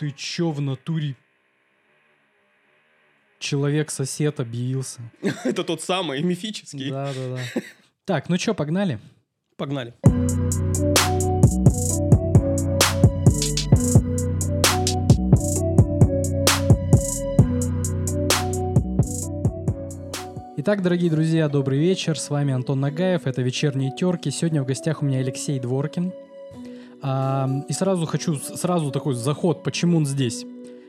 Ты чё в натуре? Человек-сосед объявился. Это тот самый мифический. Да, да, да. Так, ну чё, погнали? Погнали. Итак, дорогие друзья, добрый вечер. С вами Антон Нагаев. Это вечерние терки. Сегодня в гостях у меня Алексей Дворкин. А, и сразу хочу сразу такой заход, почему он здесь.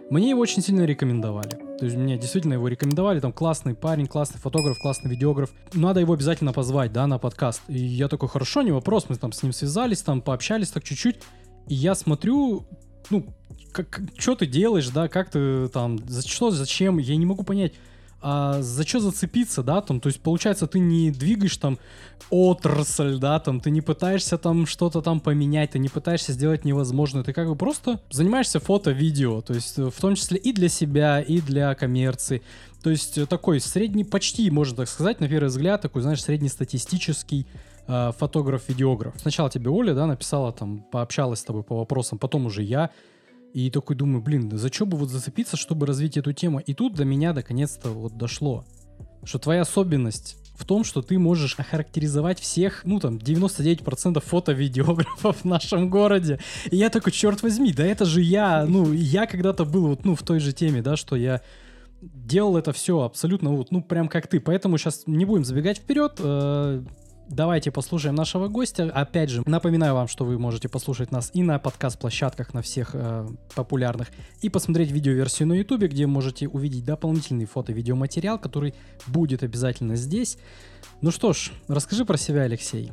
Мне его очень сильно рекомендовали. То есть мне действительно его рекомендовали. Там классный парень, классный фотограф, классный видеограф. Надо его обязательно позвать, да, на подкаст. И я такой, хорошо, не вопрос. Мы там с ним связались, там пообщались так чуть-чуть. И я смотрю, ну, как, что ты делаешь, да, как ты там, за что, зачем, я не могу понять а за что зацепиться, да, там, то есть, получается, ты не двигаешь там отрасль, да, там, ты не пытаешься там что-то там поменять, ты не пытаешься сделать невозможное, ты как бы просто занимаешься фото-видео, то есть, в том числе и для себя, и для коммерции, то есть, такой средний, почти, можно так сказать, на первый взгляд, такой, знаешь, среднестатистический э, фотограф-видеограф. Сначала тебе Оля, да, написала там, пообщалась с тобой по вопросам, потом уже я, и такой думаю, блин, за что бы вот зацепиться, чтобы развить эту тему? И тут до меня наконец-то вот дошло, что твоя особенность в том, что ты можешь охарактеризовать всех, ну там, 99% фото-видеографов в нашем городе. И я такой, черт возьми, да это же я, ну, я когда-то был вот, ну, в той же теме, да, что я делал это все абсолютно вот, ну, прям как ты. Поэтому сейчас не будем забегать вперед. Давайте послушаем нашего гостя. Опять же, напоминаю вам, что вы можете послушать нас и на подкаст-площадках на всех э, популярных, и посмотреть видеоверсию на YouTube, где можете увидеть дополнительный фото-видеоматериал, который будет обязательно здесь. Ну что ж, расскажи про себя, Алексей.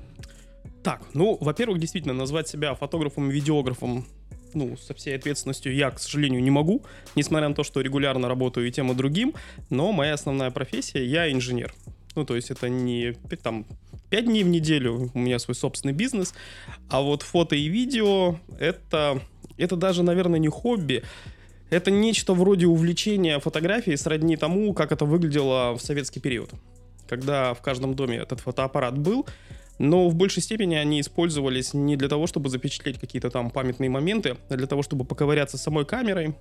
Так, ну, во-первых, действительно, назвать себя фотографом и видеографом ну, со всей ответственностью я, к сожалению, не могу, несмотря на то, что регулярно работаю и тем и другим, но моя основная профессия, я инженер. Ну, то есть это не там 5 дней в неделю, у меня свой собственный бизнес, а вот фото и видео это, это даже, наверное, не хобби, это нечто вроде увлечения фотографией сродни тому, как это выглядело в советский период, когда в каждом доме этот фотоаппарат был, но в большей степени они использовались не для того, чтобы запечатлеть какие-то там памятные моменты, а для того, чтобы поковыряться с самой камерой,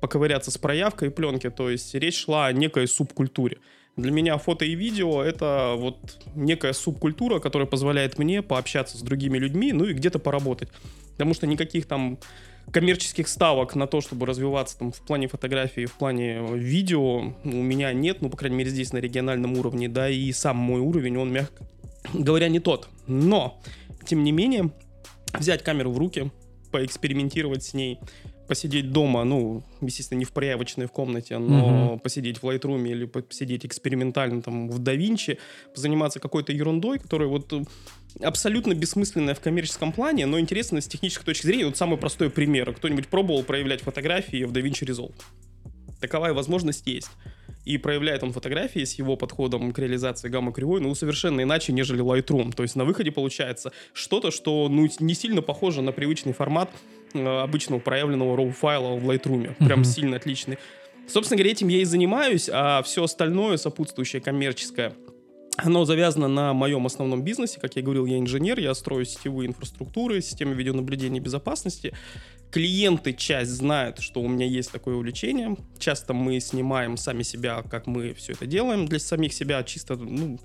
поковыряться с проявкой пленки, то есть речь шла о некой субкультуре. Для меня фото и видео — это вот некая субкультура, которая позволяет мне пообщаться с другими людьми, ну и где-то поработать. Потому что никаких там коммерческих ставок на то, чтобы развиваться там в плане фотографии, в плане видео у меня нет, ну, по крайней мере, здесь на региональном уровне, да, и сам мой уровень, он, мягко говоря, не тот. Но, тем не менее, взять камеру в руки, поэкспериментировать с ней, посидеть дома, ну, естественно, не в проявочной в комнате, но угу. посидеть в Lightroom или посидеть экспериментально там в DaVinci, позаниматься какой-то ерундой, которая вот э, абсолютно бессмысленная в коммерческом плане, но интересная с технической точки зрения. Вот самый простой пример. Кто-нибудь пробовал проявлять фотографии в DaVinci Resolve? Таковая возможность есть и проявляет он фотографии с его подходом к реализации гамма-кривой, ну, совершенно иначе, нежели Lightroom. То есть на выходе получается что-то, что, ну, не сильно похоже на привычный формат обычного проявленного RAW файла в Lightroom. Прям mm-hmm. сильно отличный. Собственно говоря, этим я и занимаюсь, а все остальное, сопутствующее коммерческое, оно завязано на моем основном бизнесе. Как я говорил, я инженер, я строю сетевые инфраструктуры, системы видеонаблюдения и безопасности. Клиенты часть знают, что у меня есть такое увлечение. Часто мы снимаем сами себя, как мы все это делаем для самих себя, чисто, ну,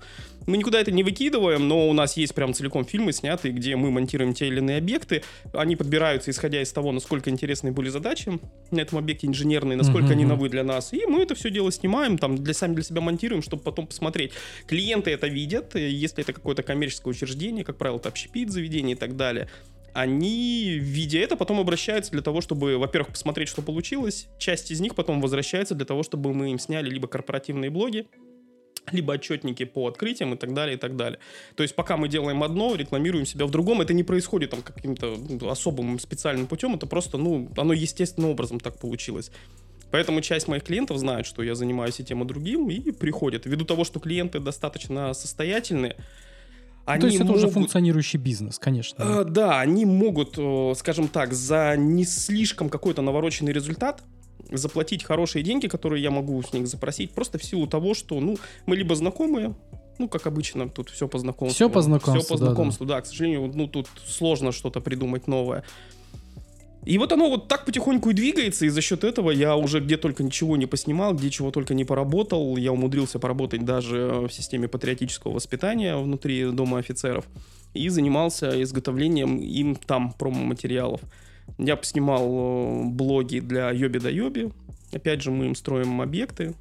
мы никуда это не выкидываем, но у нас есть прям целиком фильмы снятые, где мы монтируем те или иные объекты. Они подбираются, исходя из того, насколько интересные были задачи на этом объекте инженерные, насколько uh-huh. они новые для нас. И мы это все дело снимаем, там, для сами для себя монтируем, чтобы потом посмотреть. Клиенты это видят, если это какое-то коммерческое учреждение, как правило, это общепит, заведение и так далее они, видя это, потом обращаются для того, чтобы, во-первых, посмотреть, что получилось. Часть из них потом возвращается для того, чтобы мы им сняли либо корпоративные блоги, либо отчетники по открытиям и так далее, и так далее. То есть пока мы делаем одно, рекламируем себя в другом, это не происходит там каким-то ну, особым специальным путем, это просто, ну, оно естественным образом так получилось. Поэтому часть моих клиентов знает, что я занимаюсь и тем, и другим, и приходят. Ввиду того, что клиенты достаточно состоятельные, они То есть это могут... уже функционирующий бизнес, конечно. Э, да, они могут, скажем так, за не слишком какой-то навороченный результат заплатить хорошие деньги, которые я могу с них запросить, просто в силу того, что, ну, мы либо знакомые, ну, как обычно, тут все по знакомству. Все по знакомству, Все по знакомству, да, да. да. К сожалению, ну, тут сложно что-то придумать новое. И вот оно вот так потихоньку и двигается, и за счет этого я уже где только ничего не поснимал, где чего только не поработал. Я умудрился поработать даже в системе патриотического воспитания внутри Дома офицеров. И занимался изготовлением им там промо-материалов. Я поснимал э, блоги для Йоби да Йоби. Опять же, мы им строим объекты.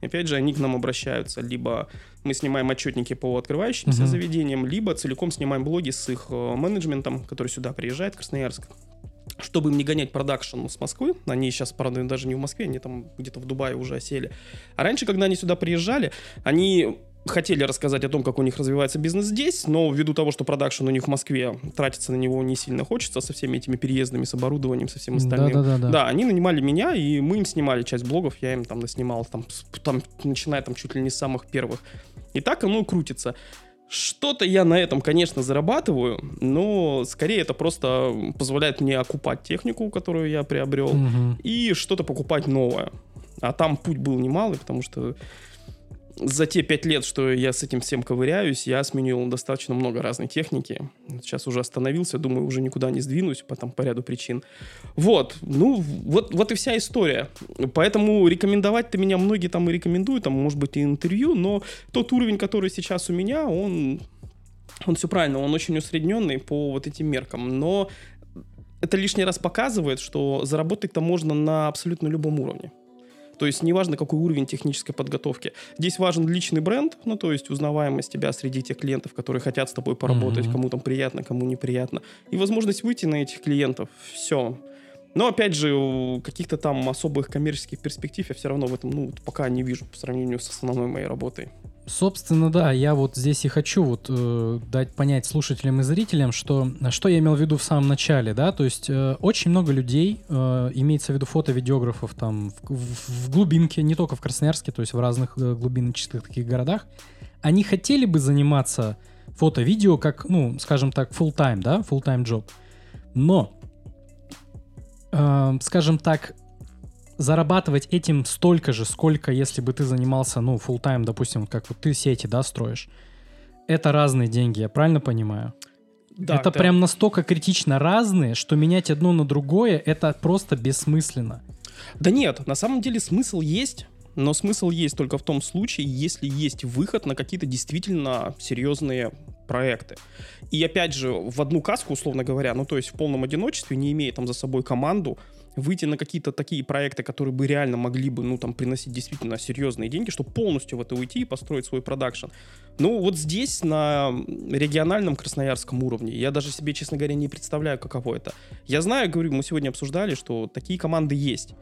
Опять же, они к нам обращаются. Либо мы снимаем отчетники по открывающимся uh-huh. заведениям, либо целиком снимаем блоги с их э, менеджментом, который сюда приезжает, в Красноярск чтобы им не гонять продакшн с Москвы, они сейчас, правда, даже не в Москве, они там где-то в Дубае уже осели. А раньше, когда они сюда приезжали, они хотели рассказать о том, как у них развивается бизнес здесь, но ввиду того, что продакшн у них в Москве, тратиться на него не сильно хочется со всеми этими переездами, с оборудованием, со всем остальным. Да, да, да, да. да они нанимали меня, и мы им снимали часть блогов, я им там наснимал, там, там, начиная там чуть ли не с самых первых. И так оно крутится. Что-то я на этом, конечно, зарабатываю, но скорее это просто позволяет мне окупать технику, которую я приобрел, угу. и что-то покупать новое. А там путь был немалый, потому что за те пять лет, что я с этим всем ковыряюсь, я сменил достаточно много разной техники. Сейчас уже остановился, думаю, уже никуда не сдвинусь по, там, по ряду причин. Вот, ну, вот, вот и вся история. Поэтому рекомендовать-то меня многие там и рекомендуют, там, может быть, и интервью, но тот уровень, который сейчас у меня, он, он все правильно, он очень усредненный по вот этим меркам. Но это лишний раз показывает, что заработать-то можно на абсолютно любом уровне. То есть неважно, какой уровень технической подготовки. Здесь важен личный бренд, ну то есть узнаваемость тебя среди тех клиентов, которые хотят с тобой поработать, mm-hmm. кому там приятно, кому неприятно. И возможность выйти на этих клиентов. Все. Но, опять же, каких-то там особых коммерческих перспектив я все равно в этом, ну, пока не вижу по сравнению с основной моей работой. Собственно, да, я вот здесь и хочу вот э, дать понять слушателям и зрителям, что что я имел в виду в самом начале, да, то есть э, очень много людей, э, имеется в виду фото-видеографов там в, в, в глубинке, не только в Красноярске, то есть в разных э, глубиночных таких городах, они хотели бы заниматься фото-видео как, ну, скажем так, full-time, да, full-time job, но э, скажем так, зарабатывать этим столько же, сколько если бы ты занимался, ну, full time, допустим, как вот ты сети, да, строишь. Это разные деньги, я правильно понимаю? Да, это да. прям настолько критично разные, что менять одно на другое это просто бессмысленно. Да нет, на самом деле смысл есть, но смысл есть только в том случае, если есть выход на какие-то действительно серьезные проекты. И опять же, в одну каску, условно говоря, ну то есть в полном одиночестве, не имея там за собой команду, выйти на какие-то такие проекты, которые бы реально могли бы, ну, там, приносить действительно серьезные деньги, чтобы полностью в это уйти и построить свой продакшн. Ну, вот здесь, на региональном красноярском уровне, я даже себе, честно говоря, не представляю, каково это. Я знаю, говорю, мы сегодня обсуждали, что такие команды есть,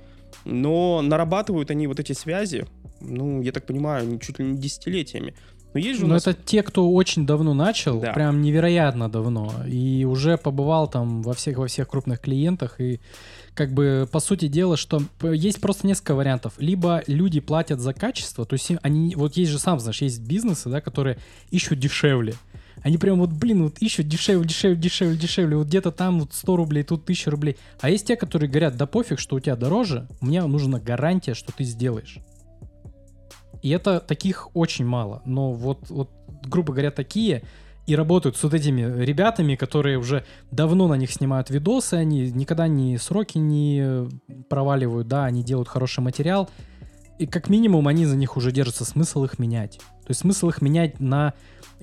но нарабатывают они вот эти связи, ну, я так понимаю, чуть ли не десятилетиями. Но есть же у нас... это те, кто очень давно начал, да. прям невероятно давно, и уже побывал там во всех во всех крупных клиентах и как бы по сути дела, что есть просто несколько вариантов. Либо люди платят за качество, то есть они, вот есть же сам знаешь, есть бизнесы, да, которые ищут дешевле. Они прям вот, блин, вот ищут дешевле, дешевле, дешевле, дешевле. Вот где-то там вот 100 рублей, тут 1000 рублей. А есть те, которые говорят, да пофиг, что у тебя дороже, мне нужна гарантия, что ты сделаешь. И это таких очень мало. Но вот, вот грубо говоря, такие и работают с вот этими ребятами, которые уже давно на них снимают видосы, они никогда не сроки не проваливают, да, они делают хороший материал, и как минимум они за них уже держатся, смысл их менять. То есть смысл их менять на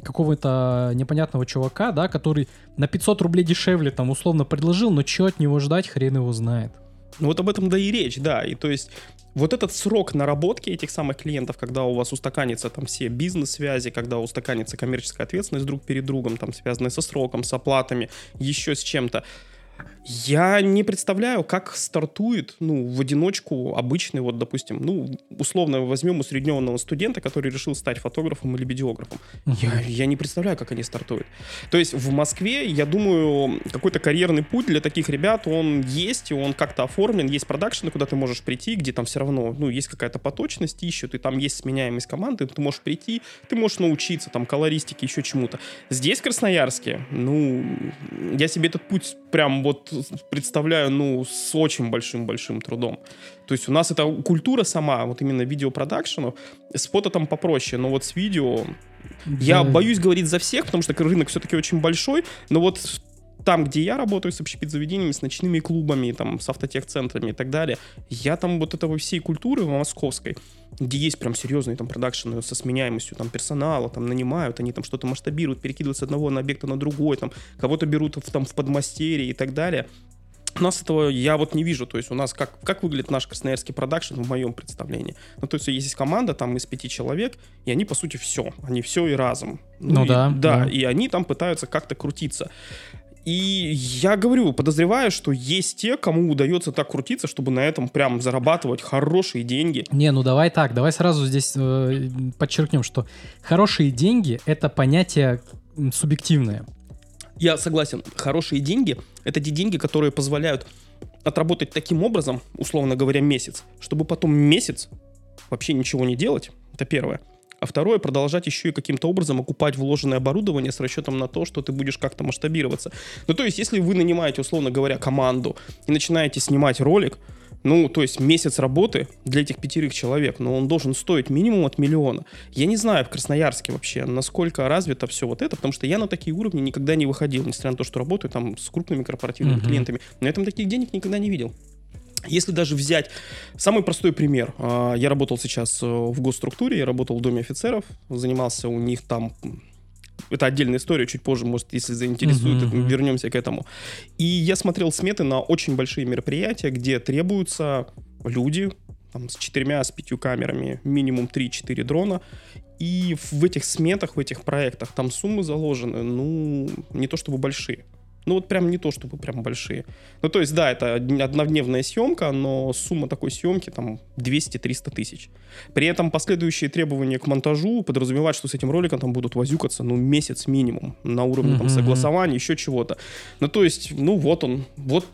какого-то непонятного чувака, да, который на 500 рублей дешевле там условно предложил, но что от него ждать, хрен его знает. Ну вот об этом да и речь, да. И то есть вот этот срок наработки этих самых клиентов, когда у вас устаканится там все бизнес-связи, когда устаканится коммерческая ответственность друг перед другом, там связанная со сроком, с оплатами, еще с чем-то, я не представляю, как стартует, ну, в одиночку обычный, вот, допустим, ну, условно возьмем усредненного студента, который решил стать фотографом или видеографом. Uh-huh. Я, я не представляю, как они стартуют. То есть в Москве, я думаю, какой-то карьерный путь для таких ребят, он есть, и он как-то оформлен, есть продакшены, куда ты можешь прийти, где там все равно, ну, есть какая-то поточность, ищут, и там есть сменяемость команды, ты можешь прийти, ты можешь научиться, там, колористике, еще чему-то. Здесь, в Красноярске, ну, я себе этот путь прям вот представляю, ну, с очень большим-большим трудом. То есть у нас эта культура сама, вот именно видеопродакшенов, с фото там попроще, но вот с видео... Да. Я боюсь говорить за всех, потому что рынок все-таки очень большой, но вот там, где я работаю с общепит-заведениями, с ночными клубами, там, с автотех-центрами и так далее, я там вот этого всей культуры московской, где есть прям серьезные там продакшены со сменяемостью там персонала, там нанимают, они там что-то масштабируют, перекидывают с одного на объекта на другой, там кого-то берут в, там в подмастерье и так далее. У нас этого я вот не вижу. То есть у нас как, как выглядит наш красноярский продакшн в моем представлении? Ну, то есть есть команда там из пяти человек, и они, по сути, все. Они все и разом. Ну, ну и, да, да. Да, и они там пытаются как-то крутиться. И я говорю, подозреваю, что есть те, кому удается так крутиться, чтобы на этом прям зарабатывать хорошие деньги. Не, ну давай так, давай сразу здесь э, подчеркнем, что хорошие деньги это понятие субъективное. Я согласен, хорошие деньги это те деньги, которые позволяют отработать таким образом, условно говоря, месяц, чтобы потом месяц вообще ничего не делать. Это первое а второе продолжать еще и каким-то образом окупать вложенное оборудование с расчетом на то, что ты будешь как-то масштабироваться. Ну, то есть, если вы нанимаете, условно говоря, команду и начинаете снимать ролик, ну, то есть месяц работы для этих пятерых человек, но он должен стоить минимум от миллиона. Я не знаю в Красноярске вообще, насколько развито все вот это, потому что я на такие уровни никогда не выходил, несмотря на то, что работаю там с крупными корпоративными mm-hmm. клиентами. На этом таких денег никогда не видел. Если даже взять самый простой пример, а, я работал сейчас э, в госструктуре, я работал в Доме офицеров, занимался у них там это отдельная история, чуть позже, может, если заинтересует, uh-huh, вернемся к этому. И я смотрел сметы на очень большие мероприятия, где требуются люди там, с четырьмя, с пятью камерами, минимум 3-4 дрона. И в этих сметах, в этих проектах там суммы заложены, ну, не то чтобы большие. Ну вот прям не то, чтобы прям большие. Ну то есть, да, это однодневная съемка, но сумма такой съемки там 200-300 тысяч. При этом последующие требования к монтажу подразумевают, что с этим роликом там будут возюкаться, ну, месяц минимум на уровне mm-hmm. там согласования, еще чего-то. Ну то есть, ну вот он, вот,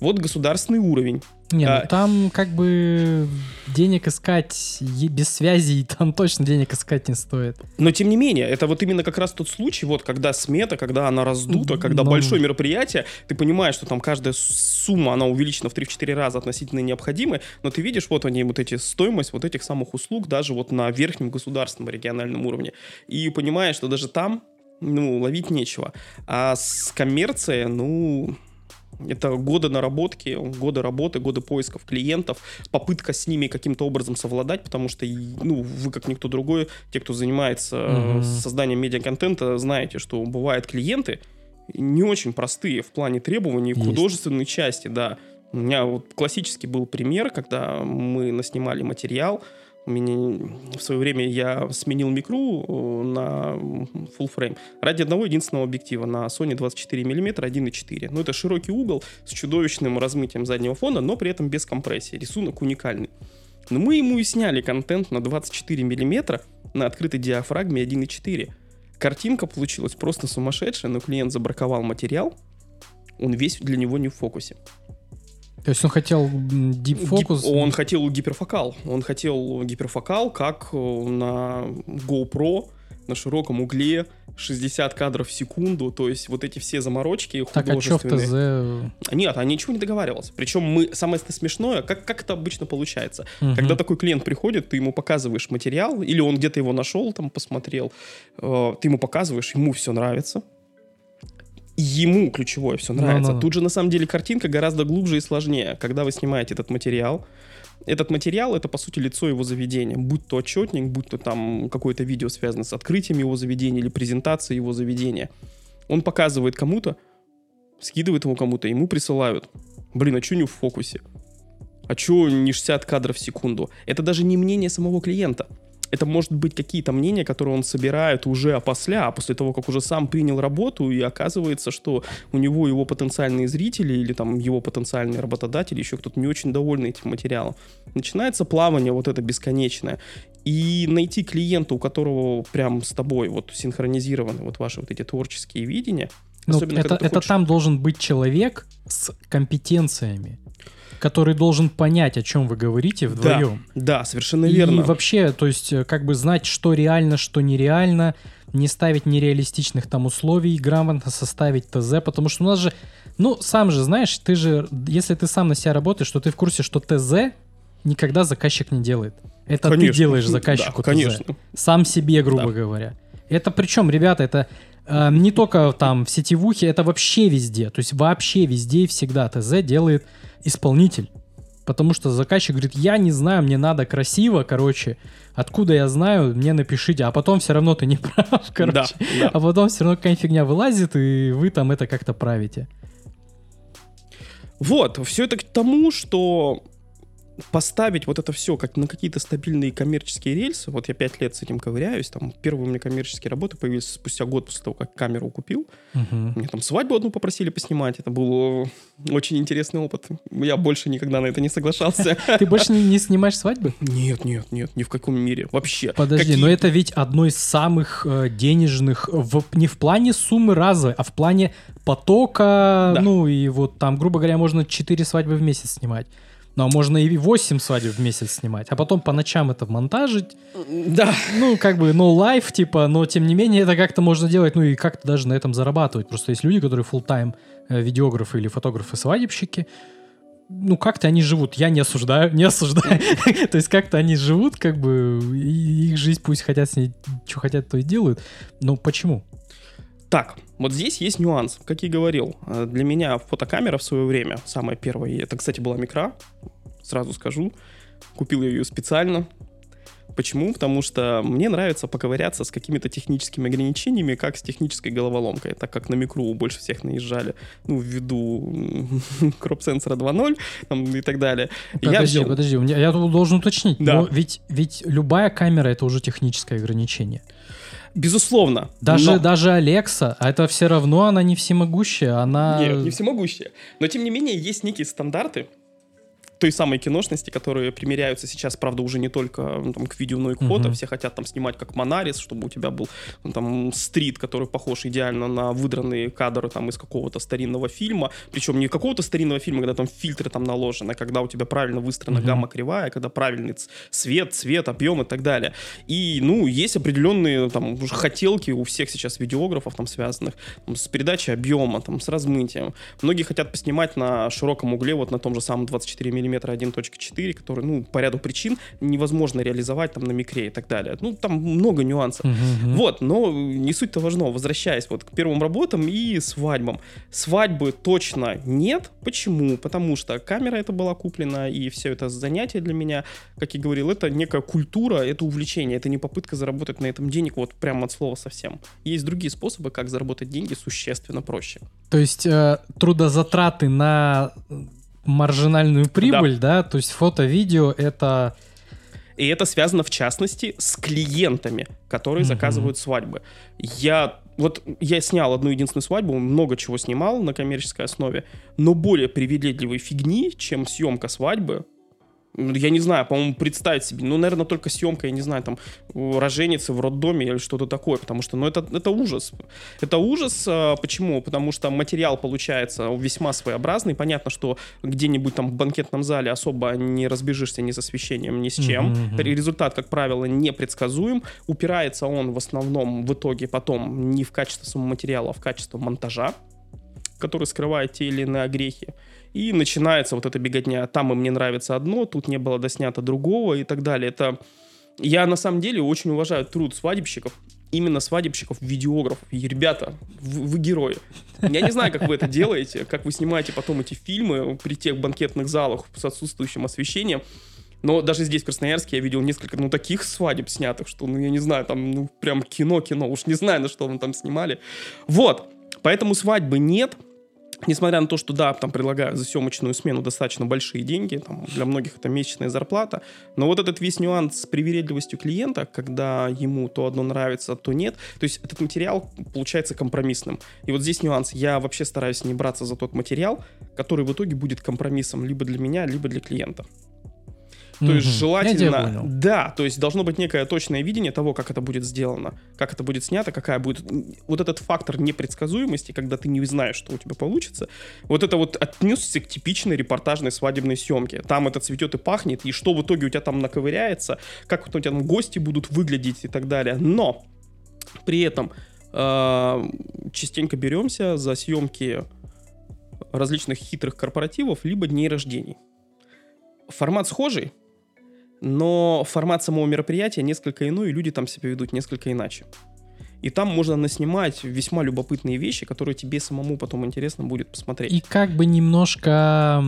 вот государственный уровень. Не, ну а, там как бы денег искать без связи, там точно денег искать не стоит. Но тем не менее, это вот именно как раз тот случай, вот когда смета, когда она раздута, когда но... большое мероприятие, ты понимаешь, что там каждая сумма, она увеличена в 3-4 раза относительно необходимой, но ты видишь вот они, вот эти стоимость вот этих самых услуг даже вот на верхнем государственном региональном уровне. И понимаешь, что даже там, ну, ловить нечего. А с коммерцией, ну, это годы наработки, годы работы, годы поисков клиентов, попытка с ними каким-то образом совладать, потому что, ну, вы как никто другой, те, кто занимается mm-hmm. созданием медиаконтента, знаете, что бывают клиенты не очень простые в плане требований Есть. художественной части, да. У меня вот классический был пример, когда мы наснимали материал, меня в свое время я сменил микру э, на full frame ради одного единственного объектива на Sony 24 мм 1.4. Ну, это широкий угол с чудовищным размытием заднего фона, но при этом без компрессии. Рисунок уникальный. Но мы ему и сняли контент на 24 мм на открытой диафрагме 1.4. Картинка получилась просто сумасшедшая, но клиент забраковал материал, он весь для него не в фокусе. То есть он хотел deep focus? Гип, он хотел гиперфокал. Он хотел гиперфокал, как э, на GoPro, на широком угле, 60 кадров в секунду, то есть вот эти все заморочки так, а что в ТЗ? Нет, он ничего не договаривался. Причем мы, самое смешное, как, как это обычно получается. Угу. Когда такой клиент приходит, ты ему показываешь материал, или он где-то его нашел, там посмотрел, э, ты ему показываешь, ему все нравится, ему ключевое все нравится. No, no, no. Тут же на самом деле картинка гораздо глубже и сложнее. Когда вы снимаете этот материал, этот материал это по сути лицо его заведения, будь то отчетник, будь то там какое-то видео связано с открытием его заведения или презентацией его заведения. Он показывает кому-то, скидывает его кому-то, ему присылают. Блин, а что не в фокусе? А что не 60 кадров в секунду? Это даже не мнение самого клиента это может быть какие-то мнения, которые он собирает уже опосля, а после того, как уже сам принял работу, и оказывается, что у него его потенциальные зрители или там его потенциальные работодатели, еще кто-то не очень довольны этим материалом. Начинается плавание вот это бесконечное. И найти клиента, у которого прям с тобой вот синхронизированы вот ваши вот эти творческие видения, ну, Особенно, это, это хочешь... там должен быть человек с компетенциями который должен понять, о чем вы говорите вдвоем. Да, да совершенно верно. И вообще, то есть, э, как бы знать, что реально, что нереально, не ставить нереалистичных там условий, грамотно составить ТЗ, потому что у нас же, ну, сам же знаешь, ты же, если ты сам на себя работаешь, что ты в курсе, что ТЗ никогда заказчик не делает. Это конечно. ты делаешь заказчику да, конечно. ТЗ. Сам себе, грубо да. говоря. Это причем, ребята, это э, не только там в сетевухе, это вообще везде. То есть вообще везде и всегда ТЗ делает исполнитель. Потому что заказчик говорит, я не знаю, мне надо красиво, короче. Откуда я знаю, мне напишите. А потом все равно ты не прав, короче. Да, да. А потом все равно какая-нибудь фигня вылазит, и вы там это как-то правите. Вот, все это к тому, что поставить вот это все как на какие-то стабильные коммерческие рельсы, вот я пять лет с этим ковыряюсь, там первые у меня коммерческие работы появились спустя год после того, как камеру купил. Мгм. Мне там свадьбу одну попросили поснимать, это был э, очень интересный опыт. Я больше никогда на это не соглашался. Ты больше не, снимаешь свадьбы? Нет, нет, нет, ни в каком мире, вообще. Подожди, но это ведь одно из самых э, денежных, не в плане суммы раза, а в плане потока, ну и вот там, грубо говоря, можно 4 свадьбы в месяц снимать. Ну, а можно и 8 свадеб в месяц снимать, а потом по ночам это монтажить. Да, Ну, как бы, no life, типа, но тем не менее это как-то можно делать, ну и как-то даже на этом зарабатывать. Просто есть люди, которые full-time э, видеографы или фотографы-свадебщики, ну, как-то они живут. Я не осуждаю, не осуждаю. То есть как-то они живут, как бы, и их жизнь пусть хотят с ней, что хотят, то и делают. Но почему? Так, вот здесь есть нюанс. Как и говорил, э, для меня фотокамера в свое время, самая первая, это, кстати, была микра, сразу скажу, купил я ее специально. Почему? Потому что мне нравится поковыряться с какими-то техническими ограничениями, как с технической головоломкой, так как на микру больше всех наезжали, ну, ввиду кроп-сенсора 2.0 там, и так далее. Я Подожди, вообще- подожди, я тут должен уточнить. Да. Но ведь, ведь любая камера это уже техническое ограничение. Безусловно. Даже, но- даже Алекса, а это все равно она не всемогущая, она... Нет, не всемогущие. Но, тем не менее, есть некие стандарты той самой киношности, которые примеряются сейчас, правда, уже не только ну, там, к видео, но и к фото. Мгм. Все хотят там снимать как Монарис, чтобы у тебя был ну, там стрит, который похож идеально на выдранные кадры там из какого-то старинного фильма. Причем не какого-то старинного фильма, когда там фильтры там наложены, а когда у тебя правильно выстроена Мгм. гамма кривая, когда правильный свет, цвет, объем и так далее. И, ну, есть определенные там уже хотелки у всех сейчас видеографов там связанных там, с передачей объема, там, с размытием. Многие хотят поснимать на широком угле, вот на том же самом 24 мм 1.4, который, ну, по ряду причин невозможно реализовать там на микре и так далее. Ну, там много нюансов. Мгм, мгм. Вот, но не суть-то важно. Возвращаясь вот к первым работам и свадьбам. Свадьбы точно нет. Почему? Потому что камера это была куплена, и все это занятие для меня, как я говорил, это некая культура, это увлечение, это не попытка заработать на этом денег вот прямо от слова совсем. Есть другие способы, как заработать деньги существенно проще. То есть э, трудозатраты на маржинальную прибыль, да, то есть фото-видео это... И это связано, в частности, с клиентами, которые Мгм. заказывают свадьбы. Я вот я снял одну единственную свадьбу, много чего снимал на коммерческой основе, но более привередливой фигни, чем съемка свадьбы. Ну, Я не знаю, по-моему, представить себе. Ну, наверное, только съемка, я не знаю, там, роженицы в роддоме или что-то такое, потому что, ну, это, это ужас. Это ужас. а, Почему? Потому что материал получается весьма своеобразный. Понятно, что где-нибудь там в банкетном зале особо не разбежишься ни с освещением, ни с чем. Мгм. Результат, как правило, непредсказуем. Упирается он в основном в итоге потом не в качество самого материала, а в качество монтажа, который скрывает те или иные огрехи. И начинается вот эта беготня. Там и мне нравится одно, тут не было доснято другого и так далее. Это я на самом деле очень уважаю труд свадебщиков, именно свадебщиков, видеографов. И, ребята, вы, вы герои. Я не знаю, как вы это делаете, как вы снимаете потом эти фильмы при тех банкетных залах с отсутствующим освещением. Но даже здесь, в Красноярске, я видел несколько, ну, таких свадеб снятых, что, ну, я не знаю, там, ну, прям кино-кино, уж не знаю, на что вы там снимали. Вот, поэтому свадьбы нет, Несмотря на то, что да, там предлагают за съемочную смену достаточно большие деньги, там, для многих это месячная зарплата, но вот этот весь нюанс с привередливостью клиента, когда ему то одно нравится, то нет, то есть этот материал получается компромиссным. И вот здесь нюанс. Я вообще стараюсь не браться за тот материал, который в итоге будет компромиссом либо для меня, либо для клиента. То есть желательно, да, то есть должно быть некое точное видение того, как это будет сделано, как это будет снято, какая будет вот этот фактор непредсказуемости, когда ты не знаешь, что у тебя получится. Вот это вот отнесся к типичной репортажной свадебной съемке. Там это цветет и пахнет, и что в итоге у тебя там наковыряется, как у тебя там гости будут выглядеть и так далее. Но при этом э, частенько беремся за съемки различных хитрых корпоративов либо дней рождений. Формат схожий, но формат самого мероприятия несколько иной, и люди там себя ведут несколько иначе. и там можно наснимать весьма любопытные вещи, которые тебе самому потом интересно будет посмотреть. И как бы немножко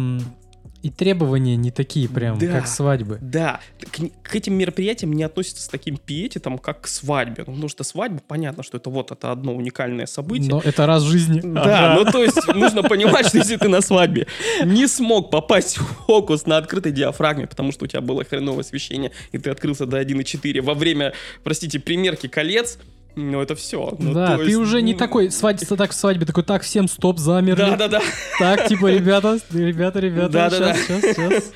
и требования не такие прям, Да. как свадьбы. Да, к, к этим мероприятиям не относятся с таким пиететом, как к свадьбе. Ну, потому что свадьба, понятно, что это вот это одно уникальное событие. Но это раз в жизни. Да, Ага. ну то есть нужно понимать, что если ты на свадьбе не смог попасть в фокус на открытой диафрагме, потому что у тебя было хреновое освещение, и ты открылся до 1.4 во время, простите, примерки колец, ну это все. да, ты уже не такой, свадьба, так в свадьбе, такой, так, всем стоп, замерли. Да, да, да. Так, типа, ребята, ребята, ребята, Да-да-да. сейчас, сейчас, сейчас.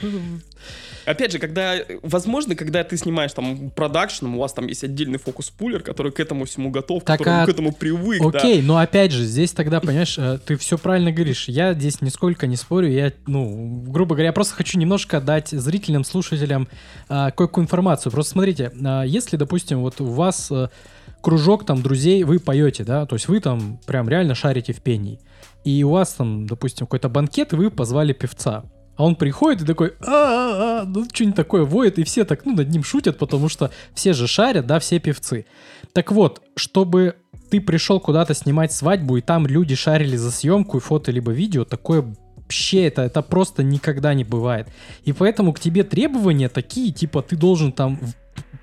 Опять же, когда, возможно, когда ты снимаешь там продакшн, у вас там есть отдельный фокус-пулер, который к этому всему готов, Так, который а- к этому привык, да. Окей, но опять же, здесь тогда, понимаешь, э, ты все правильно говоришь. Я здесь нисколько не спорю. Я, ну, грубо говоря, я просто хочу немножко дать зрителям, слушателям а, кое-какую информацию. Просто смотрите, а, если, допустим, вот у вас э, кружок там друзей, вы поете, да, то есть вы там прям реально шарите в пении. И у вас там, допустим, какой-то банкет, и вы позвали певца. А он приходит и такой, а, ну что-нибудь такое воет, и все так, ну, над ним шутят, потому что все же шарят, да, все певцы. Так вот, чтобы ты пришел куда-то снимать свадьбу, и там люди шарили за съемку, и фото, либо видео, такое вообще это, это просто никогда не бывает. И поэтому к тебе требования такие, типа, ты должен там в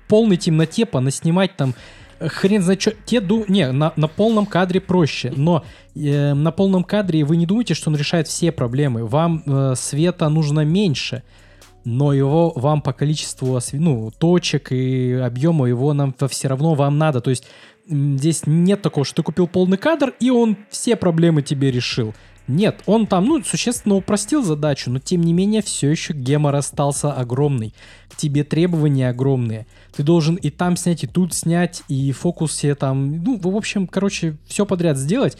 полной темноте понаснимать там хрен знает что. Те ду... Не, на, на полном кадре проще, но э, на полном кадре вы не думаете, что он решает все проблемы. Вам э, света нужно меньше, но его вам по количеству осве- ну, точек и объема его нам все равно вам надо. То есть здесь нет такого, что ты купил полный кадр, и он все проблемы тебе решил. Нет, он там, ну, существенно упростил задачу, но тем не менее все еще гемор остался огромный. К тебе требования огромные. Ты должен и там снять, и тут снять, и фокус себе там, ну, в общем, короче, все подряд сделать.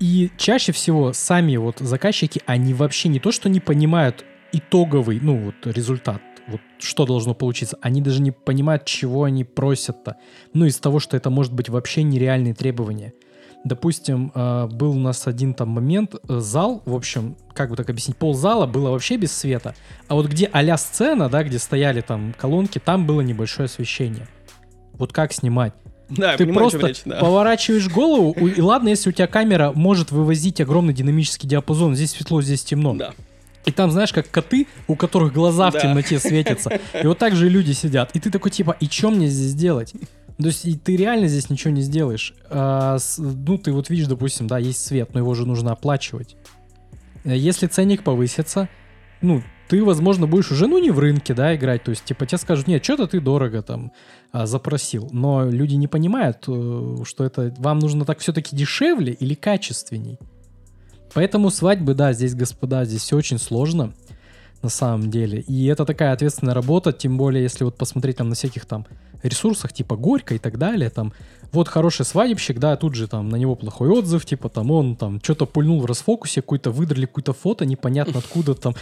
И чаще всего сами вот заказчики, они вообще не то, что не понимают итоговый, ну, вот результат, вот что должно получиться. Они даже не понимают, чего они просят-то. Ну, из того, что это может быть вообще нереальные требования. Допустим, э, был у нас один там момент, э, зал, в общем, как бы так объяснить, пол зала было вообще без света, а вот где а сцена, да, где стояли там колонки, там было небольшое освещение. Вот как снимать? Да, Ты понимаю, просто речь, да. поворачиваешь голову, и ладно, если у тебя камера может вывозить огромный динамический диапазон, здесь светло, здесь темно. Да. И там, знаешь, как коты, у которых глаза в Да. темноте светятся. И вот так же люди сидят. И ты такой, типа, и что мне здесь делать? То есть и ты реально здесь ничего не сделаешь. А, ну, ты вот видишь, допустим, да, есть свет, но его же нужно оплачивать. Э, Если ценник повысится, ну, ты, возможно, будешь уже, ну, не в рынке, да, играть. То есть, типа, тебе скажут, нет, что-то ты дорого там а, запросил. Но люди не понимают, э, что это вам нужно так все-таки дешевле или качественней. Поэтому свадьбы, да, здесь, господа, здесь все очень сложно на самом деле. И это такая ответственная работа, тем более, если вот посмотреть там на всяких там ресурсах, типа Горько и так далее, там, вот хороший свадебщик, да, тут же там на него плохой отзыв, типа там он там что-то пульнул в расфокусе, какой-то выдрали какое-то фото, непонятно откуда там.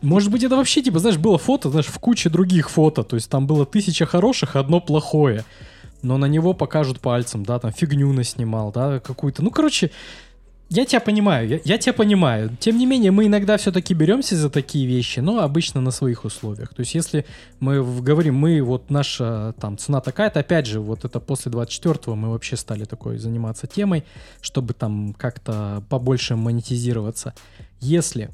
Может быть, это вообще, типа, знаешь, было фото, знаешь, в куче других фото, то есть там было тысяча хороших, одно плохое. Но на него покажут пальцем, да, там фигню наснимал, да, какую-то. Ну, короче, я тебя понимаю, я, я тебя понимаю. Тем не менее, мы иногда все-таки беремся за такие вещи, но обычно на своих условиях. То есть, если мы говорим, мы вот наша там цена такая-то, опять же, вот это после 24-го мы вообще стали такой заниматься темой, чтобы там как-то побольше монетизироваться. Если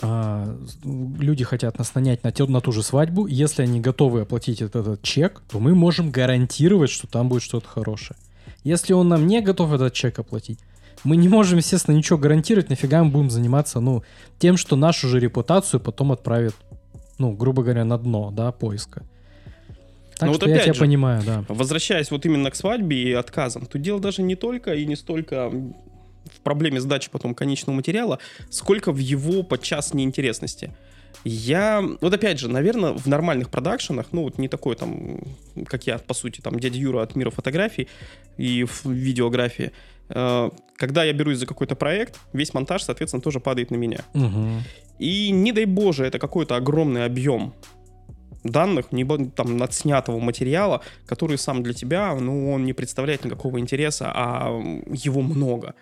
а, люди хотят нас нанять на, те- на ту же свадьбу, если они готовы оплатить этот, этот чек, то мы можем гарантировать, что там будет что-то хорошее. Если он нам не готов этот чек оплатить, мы не можем, естественно, ничего гарантировать, нафига мы будем заниматься, ну, тем, что нашу же репутацию потом отправят, ну, грубо говоря, на дно, да, поиска. Так Ну вот что я опять тебя же, понимаю, да. Возвращаясь вот именно к свадьбе и отказам, тут дело даже не только и не столько в проблеме сдачи потом конечного материала, сколько в его подчас неинтересности. Я, вот опять же, наверное, в нормальных продакшенах, ну вот не такой там, как я, по сути, там, дядя Юра от мира фотографий и в видеографии, когда я берусь за какой-то проект, весь монтаж, соответственно, тоже падает на меня. Мгм. И не дай боже, это какой-то огромный объем данных, не там, надснятого материала, который сам для тебя, ну, он не представляет никакого интереса, а его много.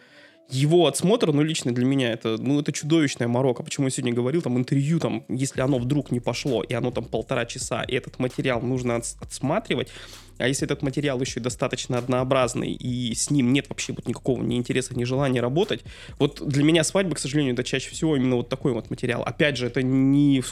Его отсмотр, ну, лично для меня, это, ну, это чудовищная морока. Почему я сегодня говорил, там, интервью, там, если оно вдруг не пошло, и оно там полтора часа, и этот материал нужно отс- отсматривать, а если этот материал еще достаточно однообразный, и с ним нет вообще вот никакого ни интереса, ни желания работать, вот для меня свадьба, к сожалению, это чаще всего именно вот такой вот материал. Опять же, это не,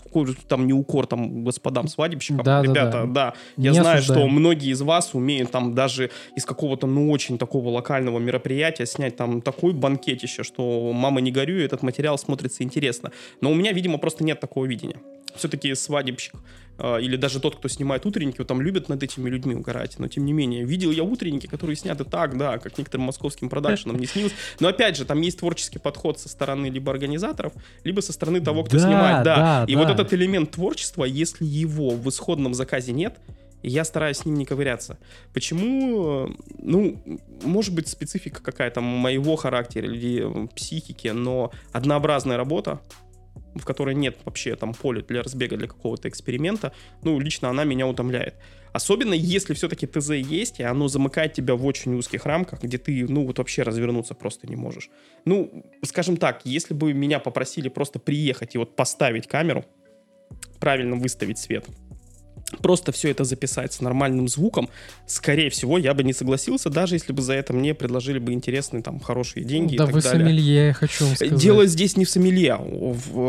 там, не укор там господам свадебщикам. Да, Ребята, да, да. да я не знаю, осуждаем. что многие из вас умеют там даже из какого-то, ну, очень такого локального мероприятия снять там такой банкетище, что мама не горюй, этот материал смотрится интересно. Но у меня, видимо, просто нет такого видения все-таки свадебщик э, или даже тот, кто снимает утренники, вот там любят над этими людьми угорать. Но тем не менее, видел я утренники, которые сняты так, да, как некоторым московским продакшенам не снилось. Но опять же, там есть творческий подход со стороны либо организаторов, либо со стороны того, кто да, снимает. Да, да и да. вот этот элемент творчества, если его в исходном заказе нет, я стараюсь с ним не ковыряться. Почему? Ну, может быть, специфика какая-то моего характера или психики, но однообразная работа, в которой нет вообще там поля для разбега, для какого-то эксперимента, ну, лично она меня утомляет. Особенно если все-таки ТЗ есть, и оно замыкает тебя в очень узких рамках, где ты, ну, вот вообще развернуться просто не можешь. Ну, скажем так, если бы меня попросили просто приехать и вот поставить камеру, правильно выставить свет, просто все это записать с нормальным звуком, скорее всего, я бы не согласился, даже если бы за это мне предложили бы интересные, там, хорошие деньги да и так вы далее. сомелье, я хочу вам сказать. Дело здесь не в сомелье.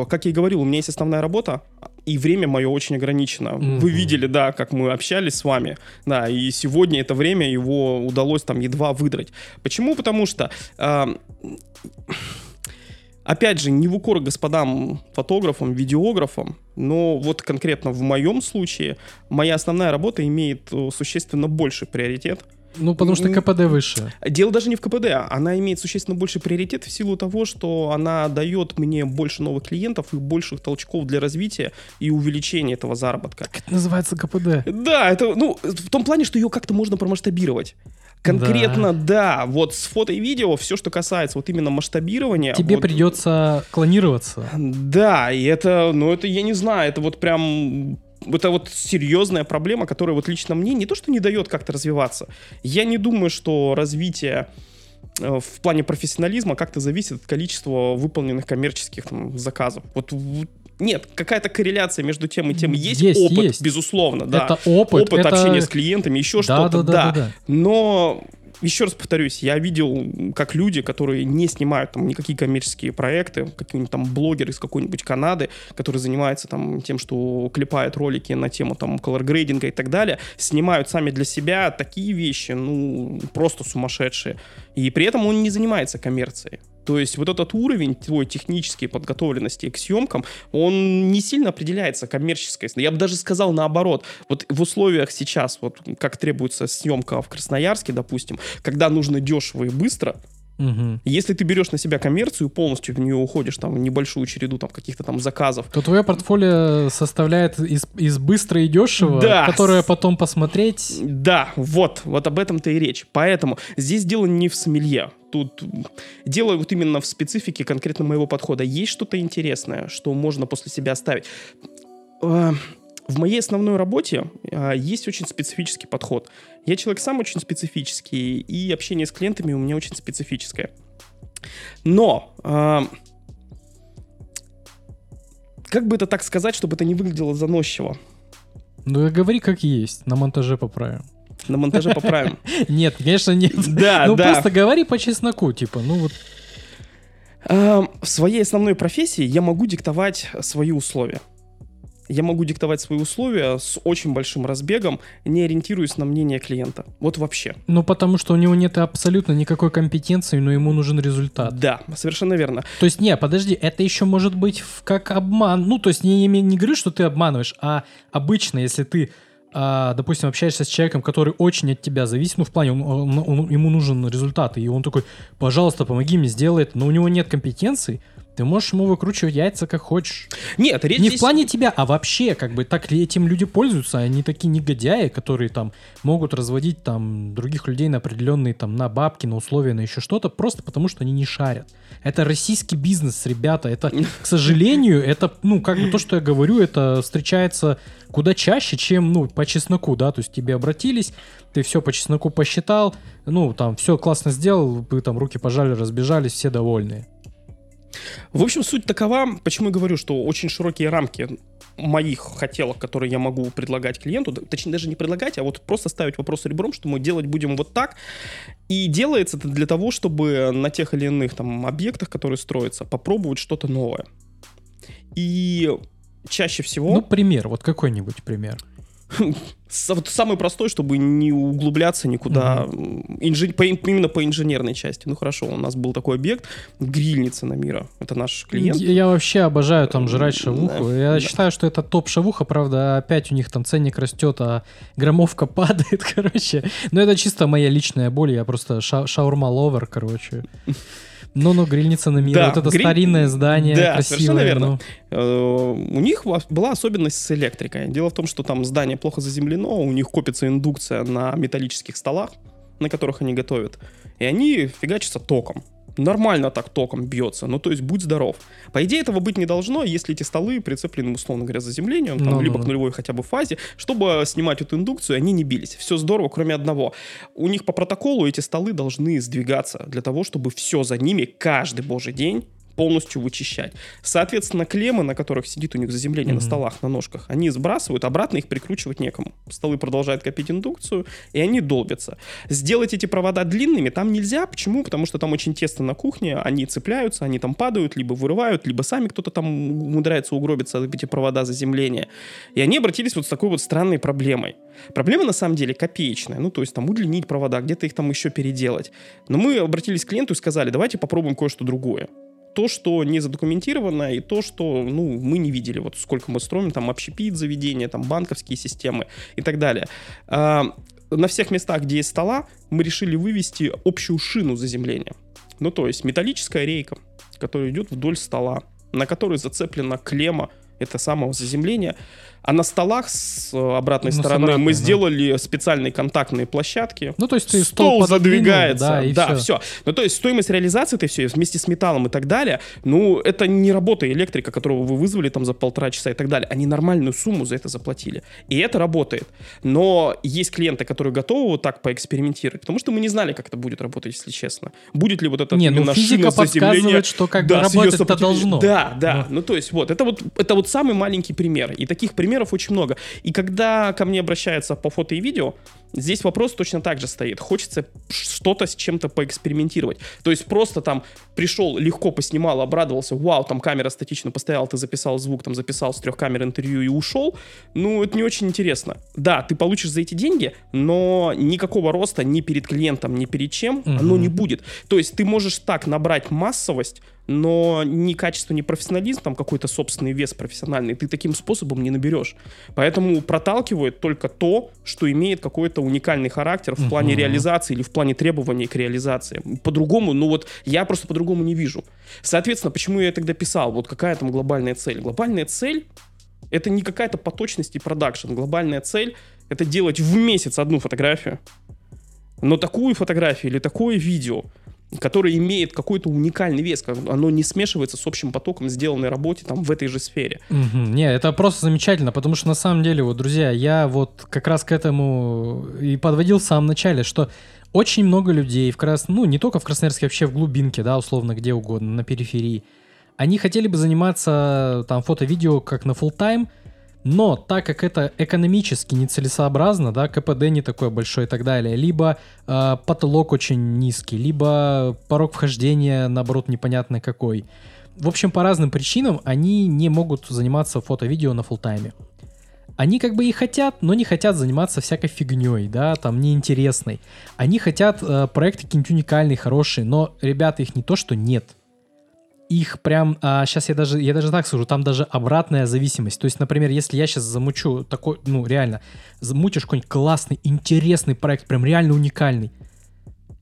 Как я и говорил, у меня есть основная работа, и время мое очень ограничено. Mm-hmm. Вы видели, да, как мы общались с вами, да, и сегодня это время его удалось там едва выдрать. Почему? Потому что... Э, Опять же, не в укор господам фотографам, видеографам, но вот конкретно в моем случае моя основная работа имеет э, существенно больший приоритет. Ну, потому что КПД выше. Дело даже не в КПД, она имеет существенно больший приоритет в силу того, что она дает мне больше новых клиентов и больших толчков для развития и увеличения этого заработка. Так это называется КПД. Да, это, ну, в том плане, что ее как-то можно промасштабировать. Конкретно, да. да, вот с фото и видео, все, что касается вот именно масштабирования. Тебе вот, придется клонироваться. Да, и это, ну это, я не знаю, это вот прям это вот серьезная проблема, которая вот лично мне не то, что не дает как-то развиваться. Я не думаю, что развитие э, в плане профессионализма как-то зависит от количества выполненных коммерческих там, заказов. Вот нет, какая-то корреляция между тем и тем есть, есть опыт, есть. безусловно, да. Это опыт, опыт это... общения с клиентами, еще да, что-то, да, да, да, да. Но еще раз повторюсь, я видел, как люди, которые не снимают там никакие коммерческие проекты, какие-нибудь там блогеры из какой-нибудь Канады, которые занимаются там тем, что клепают ролики на тему там color грейдинга и так далее, снимают сами для себя такие вещи, ну, просто сумасшедшие. И при этом он не занимается коммерцией. То есть вот этот уровень твой технической подготовленности к съемкам, он не сильно определяется коммерческой. Я бы даже сказал наоборот. Вот в условиях сейчас, вот как требуется съемка в Красноярске, допустим, когда нужно дешево и быстро, Угу. Если ты берешь на себя коммерцию, полностью в нее уходишь, там, в небольшую череду там каких-то там заказов. То твое портфолио составляет из, из быстро и дешево, да. которое потом посмотреть. Да, вот, вот об этом-то и речь. Поэтому здесь дело не в сомелье. Тут дело вот именно в специфике конкретно моего подхода. Есть что-то интересное, что можно после себя оставить. В моей основной работе а, есть очень специфический подход. Я человек сам очень специфический, и общение с клиентами у меня очень специфическое. Но а, как бы это так сказать, чтобы это не выглядело заносчиво? Ну, говори как есть, на монтаже поправим. На монтаже поправим. Нет, конечно, нет. Да, ну, просто говори по чесноку, типа, ну вот. В своей основной профессии я могу диктовать свои условия я могу диктовать свои условия с очень большим разбегом, не ориентируясь на мнение клиента. Вот вообще. Ну, потому что у него нет абсолютно никакой компетенции, но ему нужен результат. Да, совершенно верно. То есть, не, подожди, это еще может быть как обман. Ну, то есть, не, не, не говорю, что ты обманываешь, а обычно, если ты а, допустим, общаешься с человеком, который очень от тебя зависит, ну, в плане, он, он, он, ему нужен результат, и он такой, пожалуйста, помоги мне, сделай это, но у него нет компетенций, ты можешь ему выкручивать яйца как хочешь. Нет, речь Не здесь... в плане тебя, а вообще, как бы, так ли этим люди пользуются? Они такие негодяи, которые там могут разводить там других людей на определенные там на бабки, на условия, на еще что-то, просто потому что они не шарят. Это российский бизнес, ребята. Это, к сожалению, это, ну, как бы то, что я говорю, это встречается куда чаще, чем, ну, по чесноку, да, то есть тебе обратились, ты все по чесноку посчитал, ну, там, все классно сделал, вы там руки пожали, разбежались, все довольные. В общем, суть такова, почему я говорю, что очень широкие рамки моих хотелок, которые я могу предлагать клиенту, точнее даже не предлагать, а вот просто ставить вопрос ребром, что мы делать будем вот так. И делается это для того, чтобы на тех или иных там объектах, которые строятся, попробовать что-то новое. И чаще всего... Ну, пример, вот какой-нибудь пример. Самый простой, чтобы не углубляться никуда, угу. Инжи... по, именно по инженерной части. Ну хорошо, у нас был такой объект, грильница на мира. Это наш клиент. Я, я вообще обожаю там жрать шавуху. Да, я да. считаю, что это топ шавуха, правда, опять у них там ценник растет, а громовка падает, короче. Но это чисто моя личная боль, я просто ша шаурма-ловер, короче. Ну-ну, грильница на мир. Да, вот это гриль... старинное здание, да, красивое. совершенно верно. Ну. Э, у них была особенность с электрикой. Дело в том, что там здание плохо заземлено, у них копится индукция на металлических столах, на которых они готовят, и они фигачатся током нормально так током бьется. Ну, то есть, будь здоров. По идее, этого быть не должно, если эти столы прицеплены, условно говоря, заземлением, там, ну, либо ну, к нулевой хотя бы фазе, чтобы снимать эту индукцию, они не бились. Все здорово, кроме одного. У них по протоколу эти столы должны сдвигаться для того, чтобы все за ними каждый божий день полностью вычищать. Соответственно, клеммы, на которых сидит у них заземление mm-hmm. на столах, на ножках, они сбрасывают, обратно их прикручивать некому. Столы продолжают копить индукцию, и они долбятся. Сделать эти провода длинными там нельзя. Почему? Потому что там очень тесно на кухне, они цепляются, они там падают, либо вырывают, либо сами кто-то там умудряется угробиться эти провода заземления. И они обратились вот с такой вот странной проблемой. Проблема на самом деле копеечная. Ну, то есть там удлинить провода, где-то их там еще переделать. Но мы обратились к клиенту и сказали, давайте попробуем кое-что другое то, что не задокументировано, и то, что ну, мы не видели. Вот сколько мы строим, там общепит заведения, там банковские системы и так далее. А, на всех местах, где есть стола, мы решили вывести общую шину заземления. Ну, то есть металлическая рейка, которая идет вдоль стола, на которой зацеплена клемма, это самого заземления, а на столах с э, обратной ну, стороны обратной, мы да. сделали специальные контактные площадки. Ну, то есть ты стол, стол задвигается. Да, и да все. все. Ну, то есть стоимость реализации это все вместе с металлом и так далее, ну, это не работа электрика, которого вы вызвали там за полтора часа и так далее. Они нормальную сумму за это заплатили. И это работает. Но есть клиенты, которые готовы вот так поэкспериментировать, потому что мы не знали, как это будет работать, если честно. Будет ли вот это не, ну, физика подсказывает, что как да, бы работать это должно. Да, да. Ну. ну, то есть вот, это вот, это вот самый маленький пример. И таких примеров примеров очень много. И когда ко мне обращаются по фото и видео, здесь вопрос точно так же стоит. Хочется что-то с чем-то поэкспериментировать. То есть просто там пришел, легко поснимал, обрадовался, вау, там камера статично постояла, ты записал звук, там записал с трех камер интервью и ушел. Ну, это не очень интересно. Да, ты получишь за эти деньги, но никакого роста ни перед клиентом, ни перед чем угу. оно не будет. То есть ты можешь так набрать массовость, но ни качество, ни профессионализм, там какой-то собственный вес профессиональный, ты таким способом не наберешь. Поэтому проталкивает только то, что имеет какой-то уникальный характер в плане реализации или в плане требований к реализации. По-другому, ну вот я просто по-другому не вижу. Соответственно, почему я тогда писал, вот какая там глобальная цель? Глобальная цель это не какая-то поточность и продакшн. Глобальная цель — это делать в месяц одну фотографию. Но такую фотографию или такое видео которое имеет какой-то уникальный вес, оно не смешивается с общим потоком сделанной работы там в этой же сфере. Угу. Не, это просто замечательно, потому что на самом деле, вот, друзья, я вот как раз к этому и подводил в самом начале, что очень много людей в Крас... ну, не только в Красноярске, вообще в глубинке, да, условно, где угодно, на периферии, они хотели бы заниматься там фото-видео как на full тайм но так как это экономически нецелесообразно, да, КПД не такой большой и так далее, либо э, потолок очень низкий, либо порог вхождения, наоборот, непонятно какой. В общем, по разным причинам они не могут заниматься фото-видео на фултайме. Они как бы и хотят, но не хотят заниматься всякой фигней, да, там неинтересной. Они хотят э, проекты какие-нибудь уникальные, хорошие, но ребята их не то что нет, их прям, а, сейчас я даже, я даже так скажу, там даже обратная зависимость. То есть, например, если я сейчас замучу такой, ну реально, замутишь какой-нибудь классный, интересный проект, прям реально уникальный,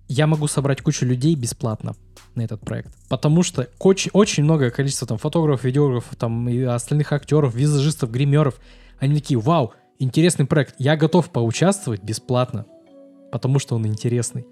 я могу собрать кучу людей бесплатно на этот проект. Потому что очень, очень многое количество там фотографов, видеографов, там и остальных актеров, визажистов, гримеров, они такие, вау, интересный проект, я готов поучаствовать бесплатно, потому что он интересный.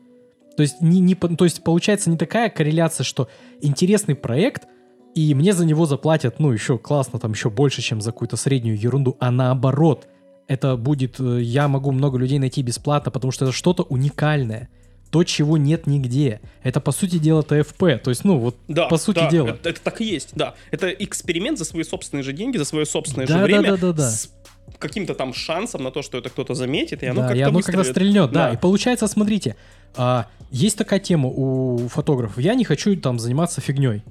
То есть, не, не, то есть получается не такая корреляция, что интересный проект, и мне за него заплатят, ну, еще классно, там, еще больше, чем за какую-то среднюю ерунду, а наоборот, это будет, э, я могу много людей найти бесплатно, потому что это что-то уникальное. то, чего нет нигде. Это, по сути дела, ТФП. То есть, ну, вот, Да, по сути да, дела. Это, это так и есть, да. Это эксперимент за свои собственные же деньги, за свое собственное Да, же да, время. да, да, да. С каким-то там шансом на то, что это кто-то заметит, и оно да, как-то и оно когда стрельнет, да. Да. И получается, смотрите, а, есть такая тема у фотографов. Я не хочу там заниматься фигней,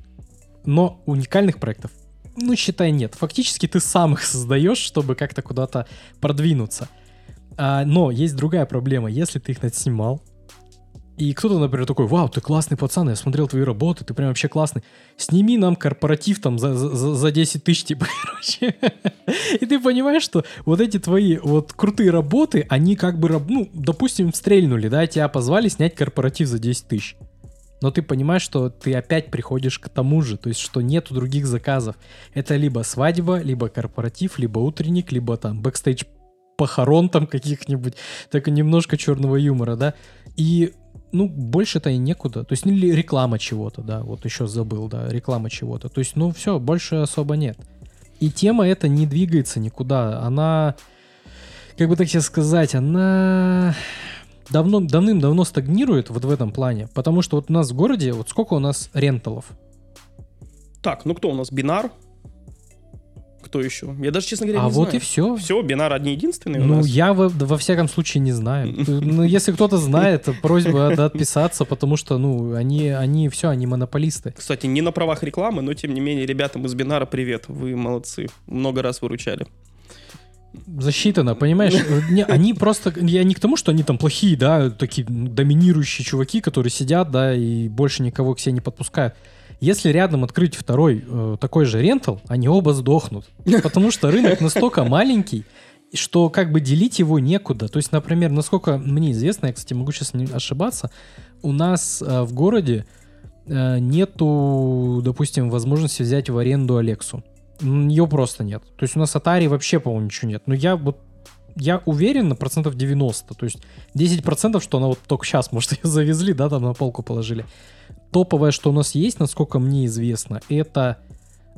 но уникальных проектов, ну, считай, нет. Фактически ты сам их создаешь, чтобы как-то куда-то продвинуться. А, но есть другая проблема. Если ты их наснимал, и кто-то, например, такой, вау, ты классный пацан, я смотрел твои работы, ты прям вообще классный. Сними нам корпоратив там за, за, за 10 тысяч, типа, короче. И ты понимаешь, что вот эти твои вот крутые работы, они как бы, ну, допустим, стрельнули, да, тебя позвали снять корпоратив за 10 тысяч. Но ты понимаешь, что ты опять приходишь к тому же, то есть, что нету других заказов. Это либо свадьба, либо корпоратив, либо утренник, либо там бэкстейдж похорон там каких-нибудь, так и немножко черного юмора, да. И ну, больше-то и некуда. То есть, ну, или реклама чего-то, да, вот еще забыл, да, реклама чего-то. То есть, ну, все, больше особо нет. И тема эта не двигается никуда. Она, как бы так тебе сказать, она давно, давным-давно стагнирует вот в этом плане. Потому что вот у нас в городе, вот сколько у нас ренталов? Так, ну кто у нас? Бинар? Кто еще? Я даже, честно говоря, а не вот знаю. и все. Все, Бинар одни единственные у Ну, нас. я во, во всяком случае не знаю. Ну, если кто-то знает, просьба отписаться, потому что, ну, они, они все, они монополисты. Кстати, не на правах рекламы, но тем не менее, ребятам из Бинара привет. Вы молодцы. Много раз выручали. Засчитано, понимаешь? Не, они просто... Я не к тому, что они там плохие, да, такие доминирующие чуваки, которые сидят, да, и больше никого к себе не подпускают. Если рядом открыть второй э, такой же рентал, они оба сдохнут. Потому что рынок настолько маленький, что как бы делить его некуда. То есть, например, насколько мне известно, я, кстати, могу сейчас не ошибаться, у нас э, в городе э, нету, допустим, возможности взять в аренду Алексу. Ее просто нет. То есть у нас Atari вообще, по-моему, ничего нет. Но я вот я уверен на процентов 90. То есть 10%, что она вот только сейчас, может, ее завезли, да, там на полку положили. Топовое, что у нас есть, насколько мне известно, это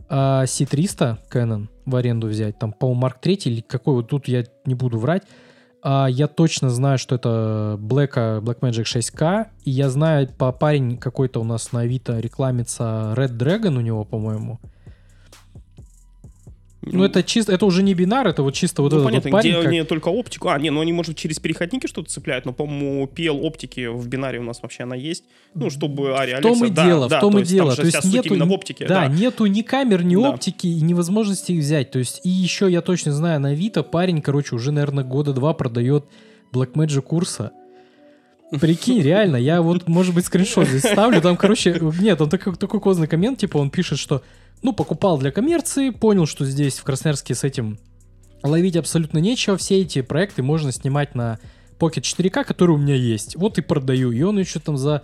а, C300 Canon в аренду взять. Там, по-моему, Mark 3 или какой вот тут я не буду врать. А, я точно знаю, что это Black, Blackmagic 6K. И я знаю, по парень какой-то у нас на Авито рекламится Red Dragon у него, по-моему. Ну, это чисто, это уже не бинар, это вот чисто вот ну, этот понятно, вот парень. где как- они только оптику. А, не, ну они, может, через переходники что-то цепляют, но, по-моему, PL оптики в бинаре у нас вообще она есть. Ну, чтобы Ари В том и Алекса- да, дело, да, в том то и дело. То есть нету, именно в оптике. да, нету ни камер, ни Да. оптики и ни возможности их взять. То есть и еще я точно знаю, на Авито парень, короче, уже, наверное, года два продает Blackmagic курса. Прикинь, реально, я вот, может быть, скриншот здесь ставлю, там, короче, нет, он такой, такой козный коммент, типа, он пишет, что, ну, покупал для коммерции, понял, что здесь в Красноярске с этим ловить абсолютно нечего, все эти проекты можно снимать на Pocket 4K, который у меня есть, вот и продаю, и он еще там за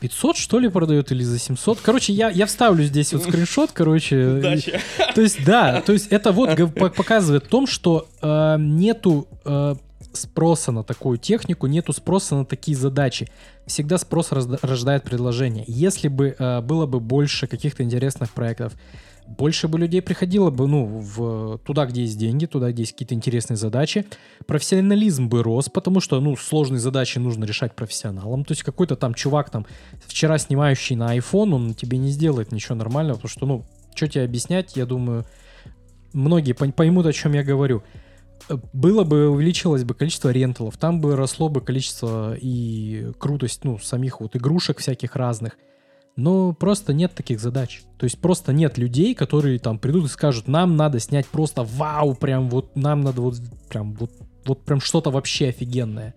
500, что ли, продает, или за 700, короче, я, я вставлю здесь вот скриншот, короче, Удачи. то есть, да, то есть это вот показывает в том, что э, нету э, спроса на такую технику, нету спроса на такие задачи. Всегда спрос рождает предложение. Если бы э, было бы больше каких-то интересных проектов, больше бы людей приходило бы, ну, в, туда, где есть деньги, туда, где есть какие-то интересные задачи. Профессионализм бы рос, потому что, ну, сложные задачи нужно решать профессионалам. То есть какой-то там чувак, там, вчера снимающий на iPhone, он тебе не сделает ничего нормального, потому что, ну, что тебе объяснять, я думаю, многие поймут, о чем я говорю. Было бы, увеличилось бы количество ренталов, там бы росло бы количество и крутость, ну, самих вот игрушек всяких разных. Но просто нет таких задач. То есть просто нет людей, которые там придут и скажут, нам надо снять просто вау, прям вот, нам надо вот прям вот, вот прям что-то вообще офигенное.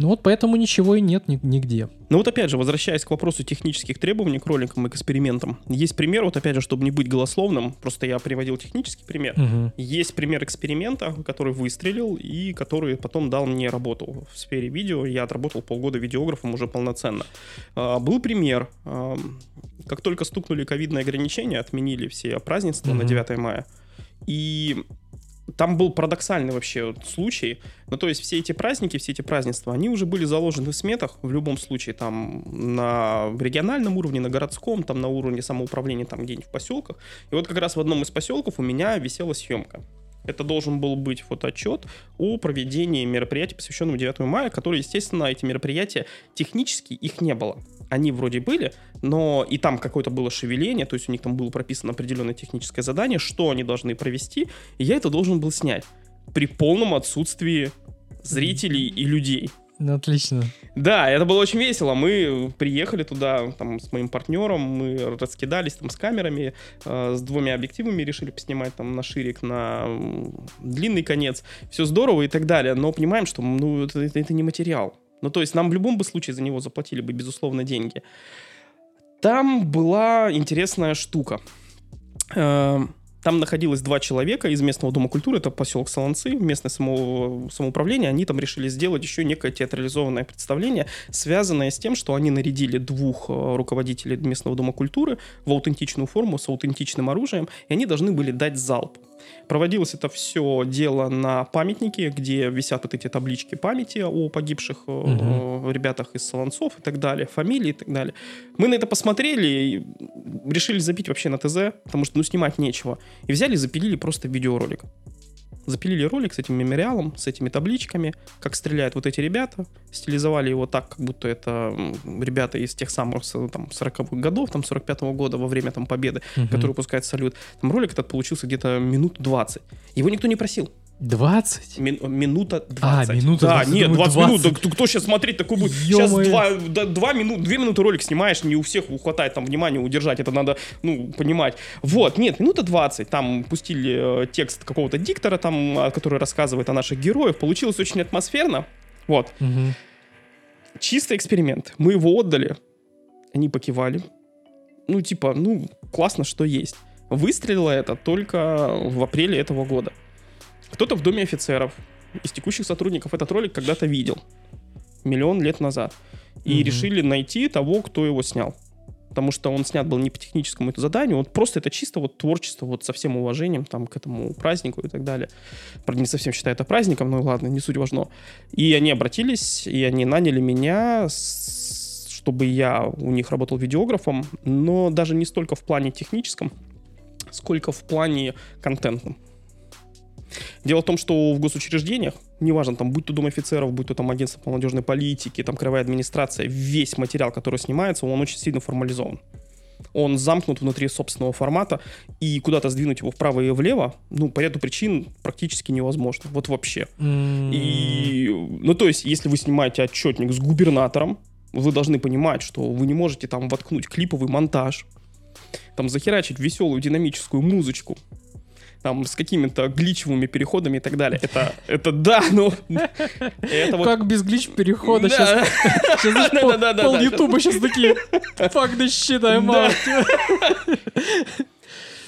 Ну вот поэтому ничего и нет ни- нигде. Ну вот опять же, возвращаясь к вопросу технических требований к роликам и к экспериментам. Есть пример, вот опять же, чтобы не быть голословным, просто я приводил технический пример. Мгм. Есть пример эксперимента, который выстрелил и который потом дал мне работу в сфере видео. Я отработал полгода видеографом уже полноценно. А, Был пример. а, Как только стукнули ковидные ограничения, отменили все празднества на Мгм. 9 мая. И там был парадоксальный вообще вот случай. Ну, то есть все эти праздники, все эти празднества, они уже были заложены в сметах, в любом случае, там, на региональном уровне, на городском, там, на уровне самоуправления, там, где-нибудь в поселках. И вот как раз в одном из поселков у меня висела съемка. Это должен был быть фотоотчет о проведении мероприятий, посвященного 9 мая, которые, естественно, эти мероприятия, технически их не было. Они вроде были, но и там какое-то было шевеление, то есть у них там было прописано определенное техническое задание, что они должны провести, и я это должен был снять при полном отсутствии зрителей и людей. Ну, отлично. Да, это было очень весело. Мы приехали туда там, с моим партнером, мы раскидались там с камерами, э, с двумя объективами решили поснимать там на ширик, на длинный конец. Все здорово и так далее, но понимаем, что ну, это, это, это не материал. Ну, то есть нам в любом бы случае за него заплатили бы, безусловно, деньги. Там была интересная штука. Э, там находилось два человека из местного дома культуры, это поселок Солонцы, местное само, самоуправление. Они там решили сделать еще некое театрализованное представление, связанное с тем, что они нарядили двух э, руководителей местного дома культуры в аутентичную форму с аутентичным оружием, и они должны были дать залп. Проводилось это все дело на памятнике, где висят вот эти таблички памяти о погибших угу. ребятах из Солонцов и так далее, фамилии и так далее. Мы на это посмотрели и решили забить вообще на ТЗ, потому что ну снимать нечего. И взяли и запилили просто видеоролик запилили ролик с этим мемориалом, с этими табличками, как стреляют вот эти ребята, стилизовали его так, как будто это ребята из тех самых там, 40-х годов, там, 45-го года, во время там победы, угу. которые пускают салют. Там ролик этот получился где-то минут 20. Его никто не просил. 20? Мин, минута 20. А, минута Да, 20, нет, 20, 20 минут. Да, кто сейчас смотреть такой будет? Сейчас 2, 2 минут, 2 минуты ролик снимаешь, не у всех хватает там внимания удержать. Это надо, ну, понимать. Вот, нет, минута 20. Там пустили э, текст какого-то диктора, там, а, который рассказывает о наших героях. Получилось очень атмосферно. Вот. Угу. Чистый эксперимент. Мы его отдали. Они покивали. Ну, типа, ну, классно, что есть. Выстрелило это только в апреле этого года. Кто-то в Доме офицеров из текущих сотрудников этот ролик когда-то видел. Миллион лет назад. И угу. решили найти того, кто его снял. Потому что он снят был не по техническому это заданию, вот просто это чисто вот творчество, вот со всем уважением там к этому празднику и так далее. Правда, не совсем считаю это праздником, но ладно, не суть важно. И они обратились, и они наняли меня, чтобы я у них работал видеографом, но даже не столько в плане техническом, сколько в плане контентном. Дело в том, что в госучреждениях, неважно, там, будь то Дом офицеров, будь то там агентство по молодежной политике, там, краевая администрация, весь материал, который снимается, он очень сильно формализован. Он замкнут внутри собственного формата, и куда-то сдвинуть его вправо и влево, ну, по ряду причин практически невозможно. Вот вообще. Mm. И, ну, то есть, если вы снимаете отчетник с губернатором, вы должны понимать, что вы не можете там воткнуть клиповый монтаж, там захерачить веселую динамическую музычку, там с какими-то гличевыми переходами и так далее. Это, это да, ну... Это вот... Как без глич перехода сейчас? Пол, пол Ютуба сейчас такие факты считаем.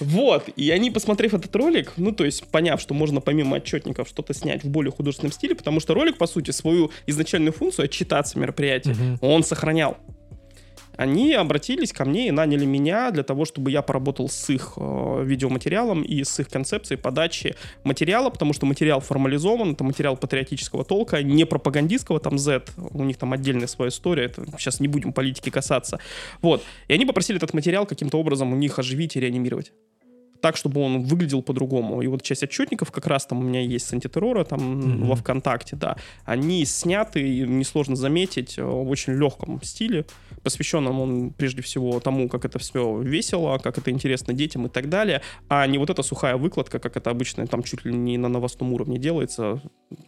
Вот, и они, посмотрев этот ролик, ну, то есть, поняв, что можно помимо отчетников что-то снять в более художественном стиле, потому что ролик, по сути, свою изначальную функцию отчитаться мероприятие, uh-huh. он сохранял они обратились ко мне и наняли меня для того, чтобы я поработал с их э, видеоматериалом и с их концепцией подачи материала, потому что материал формализован, это материал патриотического толка, не пропагандистского, там Z, у них там отдельная своя история, это сейчас не будем политики касаться. Вот. И они попросили этот материал каким-то образом у них оживить и реанимировать так, чтобы он выглядел по-другому. И вот часть отчетников как раз там у меня есть с антитеррора там mm-hmm. во ВКонтакте, да. Они сняты, несложно заметить, э, в очень легком стиле, посвященном он прежде всего тому, как это все весело, как это интересно детям и так далее, а не вот эта сухая выкладка, как это обычно там чуть ли не на новостном уровне делается.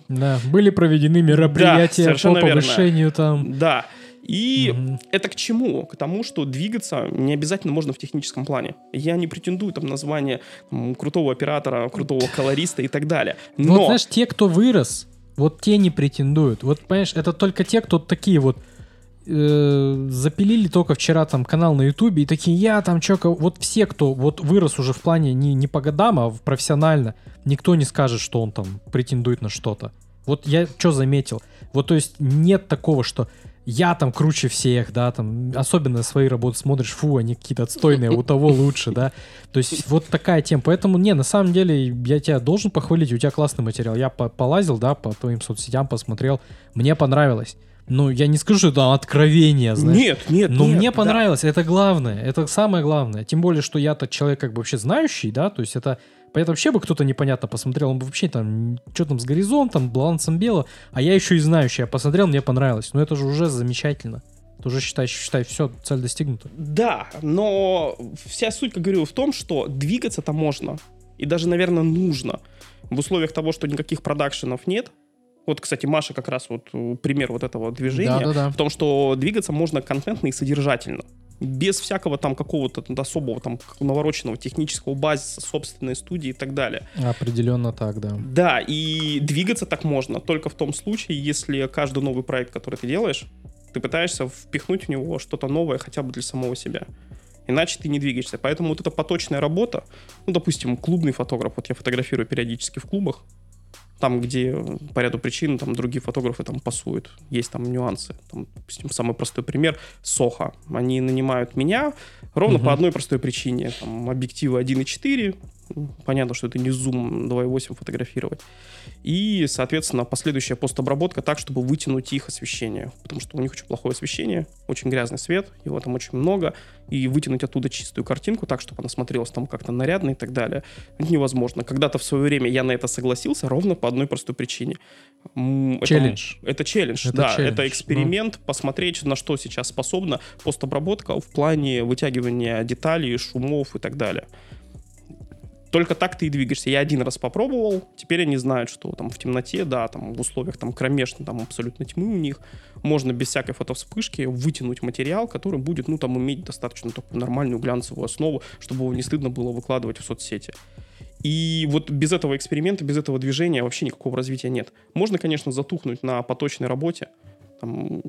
Да, были проведены мероприятия да, по повышению верно. там. Да. И угу. это к чему? К тому, что двигаться не обязательно можно в техническом плане. Я не претендую там на звание там, крутого оператора, крутого колориста и так далее. Но... Вот знаешь, те, кто вырос, вот те не претендуют. Вот понимаешь, это только те, кто такие вот э, запилили только вчера там канал на Ютубе и такие, я там чё, вот все, кто вот вырос уже в плане не, не по годам, а профессионально, никто не скажет, что он там претендует на что-то. Вот я что заметил? Вот то есть нет такого, что я там круче всех, да, там, особенно свои работы смотришь, фу, они какие-то отстойные, у того лучше, да. То есть вот такая тема. Поэтому, не, на самом деле, я тебя должен похвалить, у тебя классный материал. Я полазил, да, по твоим соцсетям посмотрел, мне понравилось. Ну, я не скажу, это откровение, знаешь. Нет, нет, Но нет, мне понравилось, да. это главное, это самое главное. Тем более, что я-то человек как бы вообще знающий, да, то есть это Понятно, вообще бы кто-то непонятно посмотрел, он бы вообще там, что там с горизонтом, балансом бело, а я еще и знающий, я посмотрел, мне понравилось. Ну это же уже замечательно. Ты уже считай, считай, все, цель достигнута. Да, но вся суть, как говорю, в том, что двигаться-то можно. И даже, наверное, нужно. В условиях того, что никаких продакшенов нет, вот, кстати, Маша как раз вот пример вот этого движения, Да-да-да. в том, что двигаться можно контентно и содержательно. Без всякого там какого-то особого там навороченного технического базиса, собственной студии и так далее. Определенно так, да. Да, и двигаться так можно только в том случае, если каждый новый проект, который ты делаешь, ты пытаешься впихнуть в него что-то новое хотя бы для самого себя. Иначе ты не двигаешься. Поэтому вот эта поточная работа, ну, допустим, клубный фотограф, вот я фотографирую периодически в клубах, там, где по ряду причин там другие фотографы там пасуют, есть там нюансы. Там, допустим, самый простой пример — Соха. Они нанимают меня ровно Мгм. по одной простой причине. Там объективы 1.4, понятно, что это не зум 2.8 фотографировать. И, соответственно, последующая постобработка так, чтобы вытянуть их освещение. Потому что у них очень плохое освещение, очень грязный свет, его там очень много. И вытянуть оттуда чистую картинку так, чтобы она смотрелась там как-то нарядно и так далее, это невозможно. Когда-то в свое время я на это согласился ровно по одной простой причине. М, это- Челлендж. Это, челлендж, Это да. челлендж, Это эксперимент, посмотреть, на что сейчас способна постобработка в плане вытягивания деталей, шумов и так далее. Только так ты и двигаешься. Я один раз попробовал, теперь они знают, что там в темноте, да, там в условиях там кромешной, там абсолютно тьмы у них, можно без всякой фотовспышки вытянуть материал, который будет, ну, там, иметь достаточно такую нормальную глянцевую основу, чтобы его не стыдно было выкладывать в соцсети. И вот без этого эксперимента, без этого движения вообще никакого развития нет. Можно, конечно, затухнуть на поточной работе. Там,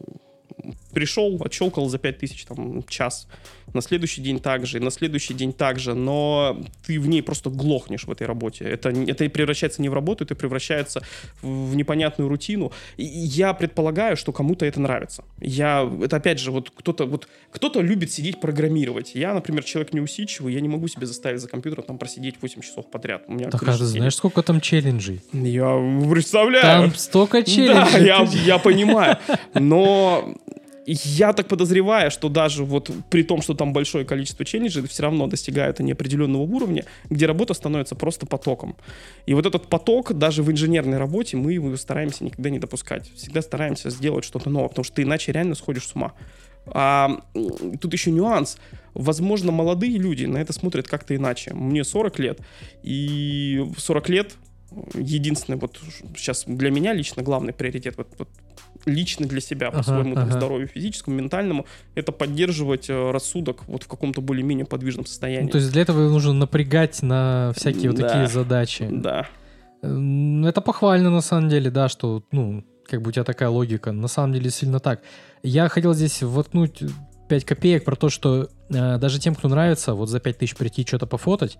пришел, отщелкал за 5000 там, час. На следующий день также, на следующий день также. Но ты в ней просто глохнешь в этой работе. Это, это и превращается не в работу, это превращается в, непонятную рутину. И я предполагаю, что кому-то это нравится. Я, это опять же, вот кто-то вот, кто-то любит сидеть программировать. Я, например, человек неусидчивый, я не могу себе заставить за компьютером там просидеть 8 часов подряд. У меня Так, а ты знаешь, сколько там челленджей? Я представляю. Там столько Да, челленджей. я, Ты- я понимаю. Но я так подозреваю, что даже вот при том, что там большое количество челленджей, все равно достигают они определенного уровня, где работа становится просто потоком. И вот этот поток даже в инженерной работе мы его стараемся никогда не допускать. Всегда стараемся сделать что-то новое, потому что ты иначе реально сходишь с ума. А тут еще нюанс. Возможно, молодые люди на это смотрят как-то иначе. Мне 40 лет, и в 40 лет единственный вот сейчас для меня лично главный приоритет вот, вот лично для себя по Ага, своему там, ага. здоровью физическому, ментальному, это поддерживать э, рассудок вот в каком-то более-менее подвижном состоянии. Ну, то есть для этого нужно напрягать на всякие вот Да. такие задачи. Да. Это похвально, на самом деле, да, что, ну, как бы у тебя такая логика. На самом деле сильно так. Я хотел здесь воткнуть 5 копеек про то, что э, даже тем, кто нравится, вот за 5 тысяч прийти что-то пофотать,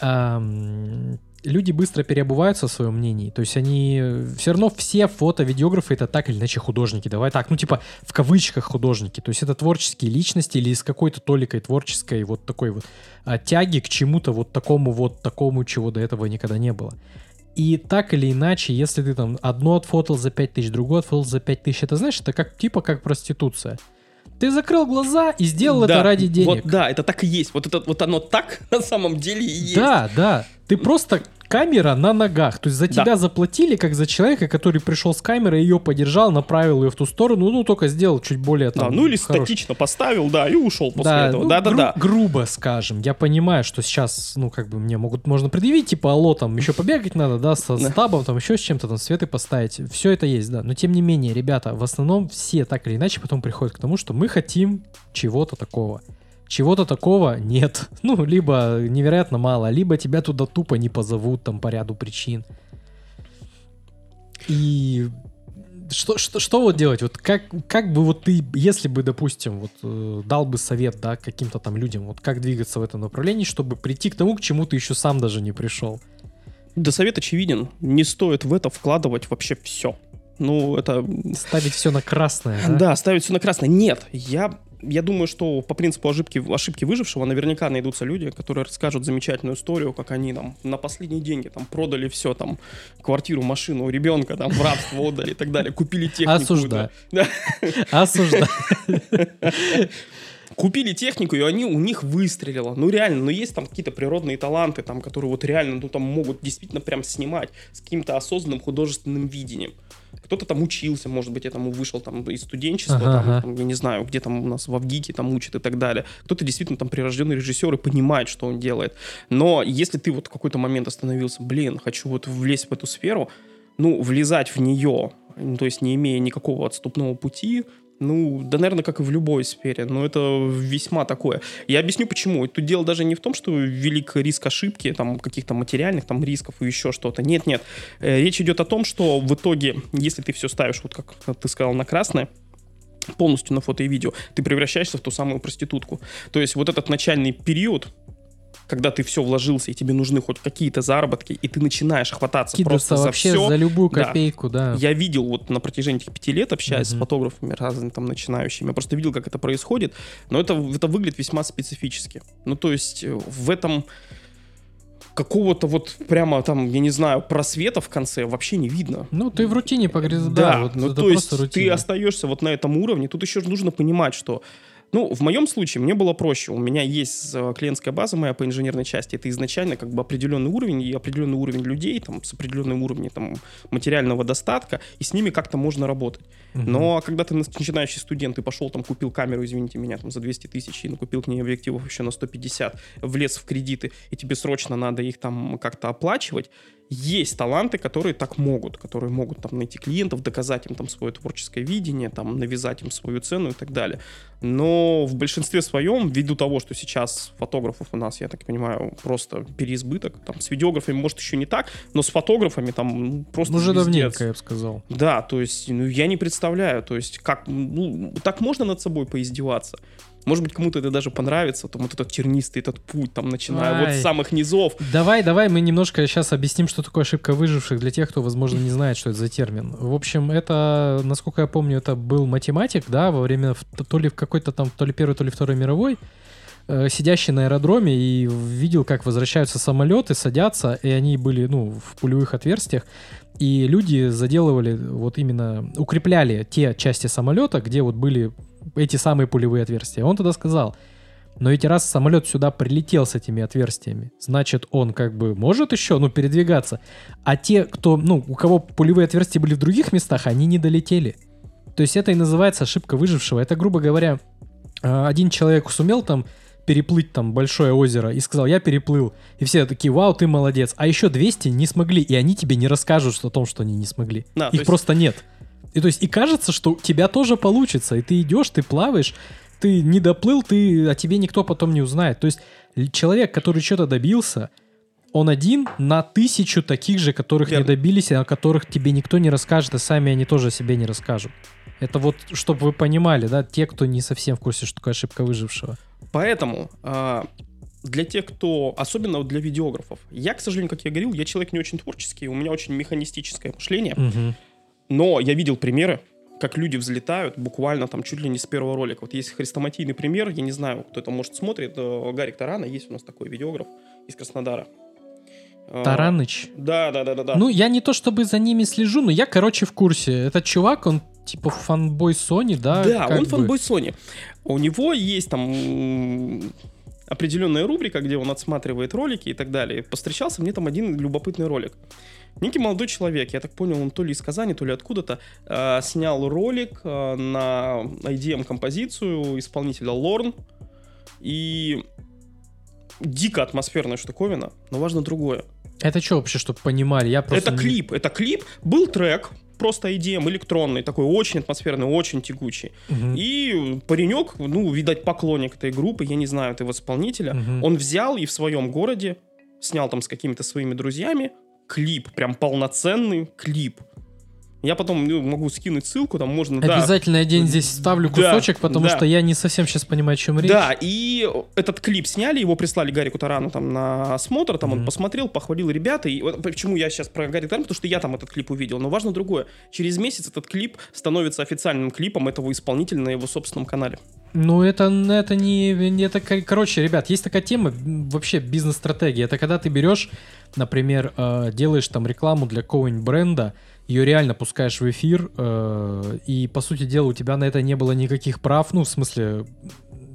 ам, люди быстро переобуваются в своем мнении. То есть они... Все равно все фото-видеографы это так или иначе художники. Давай так, ну типа в кавычках художники. То есть это творческие личности или с какой-то толикой творческой вот такой вот а, тяги к чему-то вот такому вот такому, чего до этого никогда не было. И так или иначе, если ты там одно отфотал за 5000, другое отфотал за 5000, это знаешь, это как типа как проституция. Ты закрыл глаза и сделал Да, это ради денег. Вот, да, это так и есть. Вот, это, вот оно так на самом деле и есть. Да, да. Ты просто камера на ногах. То есть за Да. тебя заплатили, как за человека, который пришел с камерой, ее подержал, направил ее в ту сторону, ну только сделал чуть более Да, там, ну или хорош- статично поставил, да, и ушел после Да, этого. ну, Да, да, гру- да. грубо скажем. Я понимаю, что сейчас, ну, как бы мне могут, можно предъявить, типа, алло, там, еще побегать надо, да, со Да. стабом, там, еще с чем-то, там, светы поставить. Все это есть, да. Но, тем не менее, ребята, в основном все так или иначе потом приходят к тому, что мы хотим чего-то такого. Чего-то такого нет. Ну, либо невероятно мало, либо тебя туда тупо не позовут, там, по ряду причин. И что, что, что вот делать? Вот как, как бы вот ты, если бы, допустим, вот э, дал бы совет, да, каким-то там людям, вот как двигаться в этом направлении, чтобы прийти к тому, к чему ты еще сам даже не пришел? Да совет очевиден. Не стоит в это вкладывать вообще все. Ну, это... Ставить все на красное, да? Да, ставить все на красное. Нет, я, я думаю, что по принципу ошибки, ошибки выжившего наверняка найдутся люди, которые расскажут замечательную историю, как они там на последние деньги там продали все, там, квартиру, машину, ребенка там в рабство отдали и так далее, купили технику. Осуждаю. да. Осуждаю. купили технику, и они у них выстрелило. Ну реально, ну есть там какие-то природные таланты, там, которые вот реально, ну там могут действительно прям снимать с каким-то осознанным художественным видением. Кто-то там учился, может быть, этому вышел там из студенчества, Ага, там, ага. там, я не знаю, где там у нас в Авгике там учат и так далее. Кто-то действительно там прирожденный режиссер и понимает, что он делает. Но если ты вот в какой-то момент остановился, блин, хочу вот влезть в эту сферу, ну, влезать в нее, ну, то есть не имея никакого отступного пути, ну, да, наверное, как и в любой сфере, но это весьма такое. Я объясню почему. Тут дело даже не в том, что велик риск ошибки, там, каких-то материальных там рисков и еще что-то. Нет, нет. Э, Речь идет о том, что в итоге, если ты все ставишь, вот как ты сказал, на красное, полностью на фото и видео, ты превращаешься в ту самую проститутку. То есть вот этот начальный период, когда ты все вложился, и тебе нужны хоть какие-то заработки, и ты начинаешь хвататься Кидаться просто за вообще все. за любую Да. копейку, да. Я видел вот на протяжении этих пяти лет, общаясь с Мгм. фотографами разными там начинающими, я просто видел, как это происходит, но это, это выглядит весьма специфически. Ну, то есть э, в этом какого-то вот прямо там, я не знаю, просвета в конце вообще не видно. Ну, ты в рутине погряз... Да, вот ну то есть просто ты рутина. остаешься вот на этом уровне. Тут еще нужно понимать, что ну, в моем случае мне было проще. У меня есть э, клиентская база моя по инженерной части. Это изначально как бы определенный уровень и определенный уровень людей там, с определенным уровнем там, материального достатка, и с ними как-то можно работать. Мгм. Но когда ты нач- начинающий студент, ты пошел там, купил камеру, извините меня, там за 200 тысяч, и накупил к ней объективов еще на 150, влез в кредиты, и тебе срочно надо их там как-то оплачивать, есть таланты, которые так могут, которые могут там найти клиентов, доказать им там свое творческое видение, там навязать им свою цену и так далее. Но в большинстве своем, ввиду того, что сейчас фотографов у нас, я так понимаю, просто переизбыток, там с видеографами может еще не так, но с фотографами там ну, просто Уже пиздец. давненько, я бы сказал. Да, то есть, ну, я не представляю, то есть, как, ну, так можно над собой поиздеваться? Может быть, кому-то это даже понравится, там вот этот тернистый этот путь, там, начиная вот Ай. с самых низов. Давай, давай, мы немножко сейчас объясним, что такое ошибка выживших для тех, кто, возможно, не знает, что это за термин. В общем, это, насколько я помню, это был математик, да, во время то ли в какой-то там, то ли первой, то ли второй мировой, э, сидящий на аэродроме и видел, как возвращаются самолеты, садятся, и они были, ну, в пулевых отверстиях, и люди заделывали, вот именно, укрепляли те части самолета, где вот были эти самые пулевые отверстия. Он тогда сказал, но ведь раз самолет сюда прилетел с этими отверстиями, значит, он как бы может еще, ну, передвигаться. А те, кто, ну, у кого пулевые отверстия были в других местах, они не долетели. То есть это и называется ошибка выжившего. Это, грубо говоря, э, один человек сумел там переплыть там большое озеро и сказал, я переплыл. И все такие, вау, ты молодец. А еще 200 не смогли, и они тебе не расскажут о том, что они не смогли. Да, Их есть- просто нет. И то есть и кажется, что у тебя тоже получится, и ты идешь, ты плаваешь, ты не доплыл, ты, о тебе никто потом не узнает. То есть человек, который что-то добился, он один на тысячу таких же, которых Верно. не добились, и о которых тебе никто не расскажет, и сами они тоже о себе не расскажут. Это вот, чтобы вы понимали, да, те, кто не совсем в курсе, что такое ошибка выжившего. Поэтому а, для тех, кто, особенно для видеографов, я, к сожалению, как я говорил, я человек не очень творческий, у меня очень механистическое мышление, Мгм. Но я видел примеры, как люди взлетают буквально там чуть ли не с первого ролика. Вот есть хрестоматийный пример, я не знаю, кто это может смотрит, э, Гарик Тарана, есть у нас такой видеограф из Краснодара. А, Тараныч. Да, да, да, да, да. Ну, я не то чтобы за ними слежу, но я, короче, в курсе. Этот чувак, он типа фанбой Sony, да? Да, он бы. фанбой Sony. У него есть там определенная рубрика, где он отсматривает ролики и так далее. Постречался мне там один любопытный ролик. Некий молодой человек, я так понял, он то ли из Казани, то ли откуда-то, э, снял ролик э, на IDM-композицию исполнителя Лорн. И дико атмосферная штуковина, но важно другое. Это что вообще, чтобы понимали? Я просто... Это клип, это клип, был трек, просто IDM электронный, такой очень атмосферный, очень тягучий. Мгм. И паренек, ну, видать, поклонник этой группы, я не знаю этого исполнителя, Мгм. он взял и в своем городе снял там с какими-то своими друзьями клип, прям полноценный клип. Я потом ну, могу скинуть ссылку, там можно, да. Обязательно я день здесь ставлю Да, кусочек, потому да. что я не совсем сейчас понимаю, о чем речь. Да, и этот клип сняли, его прислали Гарику Тарану там на осмотр, там он Мгм. посмотрел, похвалил ребята. И вот почему я сейчас про Гарри Тарана, потому что я там этот клип увидел. Но важно другое. Через месяц этот клип становится официальным клипом этого исполнителя на его собственном канале. Ну, это, это не, это, кор- короче, ребят, есть такая тема, вообще бизнес-стратегия. Это когда ты берешь, например, э, делаешь там рекламу для какого-нибудь бренда, ее реально пускаешь в эфир, э, и, по сути дела, у тебя на это не было никаких прав, ну, в смысле,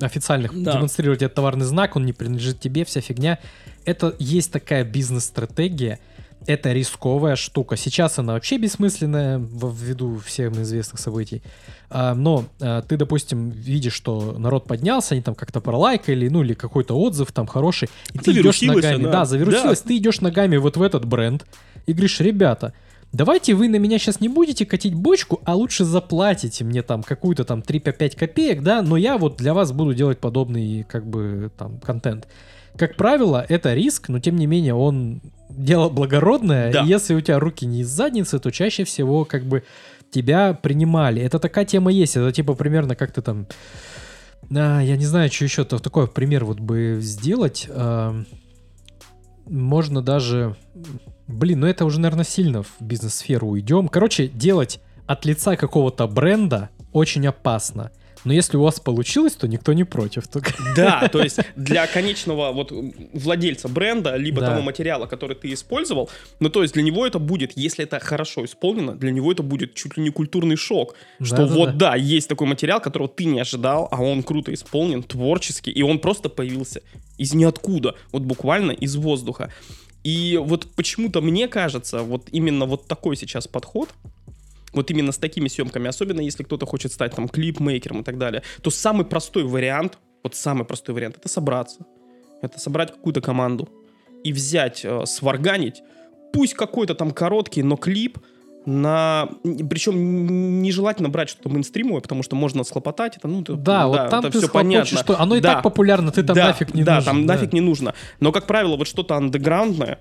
официальных Да. демонстрировать этот товарный знак, он не принадлежит тебе, вся фигня. Это есть такая бизнес-стратегия, это рисковая штука. Сейчас она вообще бессмысленная ввиду всем известных событий. А, но а, ты, допустим, видишь, что народ поднялся, они там как-то пролайкали, ну или какой-то отзыв там хороший, и ты идешь ногами. она. Да, завирусилось, ты идешь ногами вот в этот бренд и говоришь, ребята, давайте вы на меня сейчас не будете катить бочку, а лучше заплатите мне там какую-то там 3-5 копеек, да, но я вот для вас буду делать подобный как бы там контент. Как правило, это риск, но тем не менее он дело благородное. Да. И если у тебя руки не из задницы, то чаще всего как бы тебя принимали. Это такая тема есть. Это типа примерно как ты там... А, я не знаю, что еще то такой пример вот бы сделать. А, можно даже... Блин, ну это уже, наверное, сильно в бизнес-сферу уйдем. Короче, делать от лица какого-то бренда очень опасно. Но если у вас получилось, то никто не против. Только... Да, то есть для конечного вот владельца бренда, либо Да. того материала, который ты использовал, ну то есть для него это будет, если это хорошо исполнено, для него это будет чуть ли не культурный шок, что Да-да-да. вот да, есть такой материал, которого ты не ожидал, а он круто исполнен, творческий, и он просто появился из ниоткуда, вот буквально из воздуха. И вот почему-то мне кажется, вот именно вот такой сейчас подход, вот именно с такими съемками, особенно если кто-то хочет стать там клипмейкером и так далее, то самый простой вариант, вот самый простой вариант, это собраться. Это собрать какую-то команду и взять, э, сварганить, пусть какой-то там короткий, но клип на... Причем нежелательно брать что-то мейнстримовое, потому что можно схлопотать это, ну, это- Да, вот там это ты всё схлопочешь, что оно и Да. так популярно, ты там да, нафиг не да, нужен. там да. нафиг не нужно. Но, как правило, вот что-то андеграундное,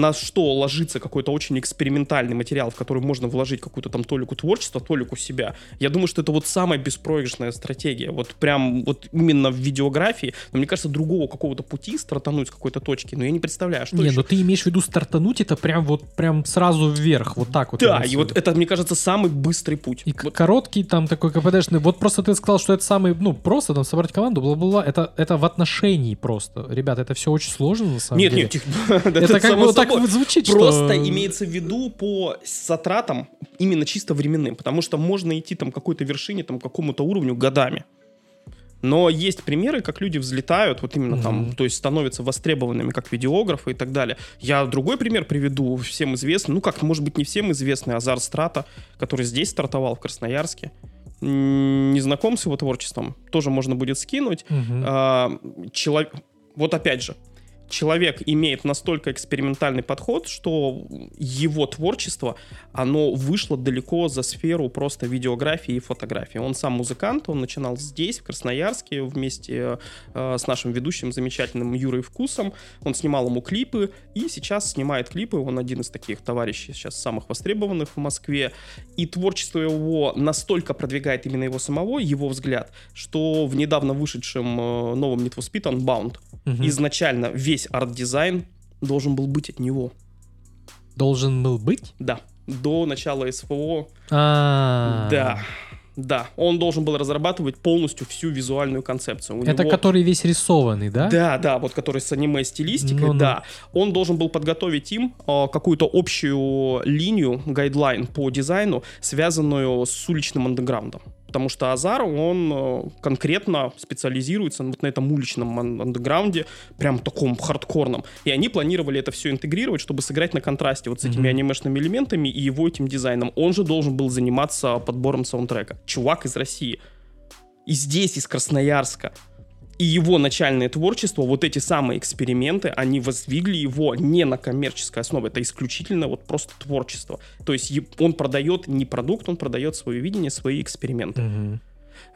на что ложится какой-то очень экспериментальный материал, в который можно вложить какую-то там толику творчества, толику себя. Я думаю, что это вот самая беспроигрышная стратегия. Вот прям вот именно в видеографии. Но мне кажется, другого какого-то пути стартануть с какой-то точки, но я не представляю, что Не, еще. ну ты имеешь в виду стартануть это прям вот прям сразу вверх, вот так вот. Да, и вот это, мне кажется, самый быстрый путь. И Вот короткий там такой КПДшный. Вот просто ты сказал, что это самый, ну, просто там собрать команду, бла-бла-бла. Это, это в отношении просто. Ребята, это все очень сложно на самом Нет, деле. нет, тихо. это как бы вот так вот звучит, что... Просто имеется в виду по затратам именно чисто временным, потому что можно идти там какой-то вершине, там какому-то уровню годами. Но есть примеры, как люди взлетают, вот именно там, Мгм. то есть становятся востребованными как видеографы и так далее. Я другой пример приведу, всем известный, ну как, может быть, не всем известный, Азар Страта, который здесь стартовал, в Красноярске. Не знаком с его творчеством, тоже можно будет скинуть. Мгм. А, чело- Вот опять же, человек имеет настолько экспериментальный подход, что его творчество, оно вышло далеко за сферу просто видеографии и фотографии. Он сам музыкант, он начинал здесь, в Красноярске, вместе э, с нашим ведущим замечательным Юрой Вкусом. Он снимал ему клипы, и сейчас снимает клипы. Он один из таких товарищей сейчас самых востребованных в Москве. И творчество его настолько продвигает именно его самого, его взгляд, что в недавно вышедшем э, новом Need for Speed Unbound Мгм. изначально весь арт-дизайн должен был быть от него. Должен был быть? Да, до начала СВО. А, Да, да. Он должен был разрабатывать полностью всю визуальную концепцию. У Это него- который весь рисованный, да? Да, да, вот который с аниме-стилистикой, да. Он должен был подготовить им э, какую-то общую линию, гайдлайн по дизайну, связанную с уличным андеграундом. Потому что Азар, он э, конкретно специализируется вот на этом уличном ан- андеграунде, прям таком хардкорном. И они планировали это все интегрировать, чтобы сыграть на контрасте вот с этими Мгм. анимешными элементами и его этим дизайном. Он же должен был заниматься подбором саундтрека. Чувак из России. И здесь, из Красноярска. И его начальное творчество, вот эти самые эксперименты, они воздвигли его не на коммерческой основе, это исключительно вот просто творчество. То есть он продает не продукт, он продает свое видение, свои эксперименты.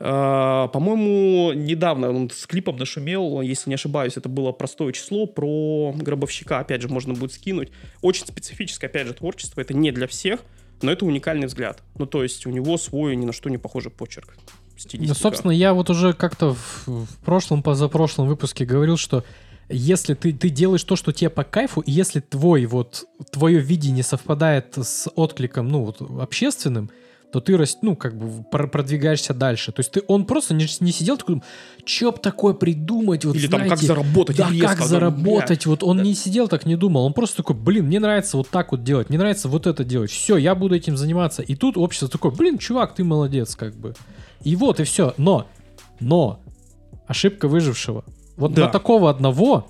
А, По-моему, недавно он с клипом нашумел, если не ошибаюсь, это было простое число про гробовщика, опять же, можно будет скинуть. Очень специфическое, опять же, творчество, это не для всех, но это уникальный взгляд. Ну, то есть у него свой ни на что не похожий почерк. Ну, Стилистика. собственно, я вот уже как-то в, в прошлом, позапрошлом выпуске говорил, что если ты, ты делаешь то, что тебе по кайфу, и если твой вот, твое видение совпадает с откликом, ну, вот, общественным, то ты, ну, как бы пр- продвигаешься дальше. То есть ты, он просто не, не сидел такой, что б такое придумать, вот Или там как знаете, заработать да, резко, как заработать. Вот он Да. не сидел так, не думал. Он просто такой, блин, мне нравится вот так вот делать, мне нравится вот это делать. Все, я буду этим заниматься. И тут общество такое, блин, чувак, ты молодец, как бы. И вот, и все. Но, но, ошибка выжившего. Вот Да. на такого одного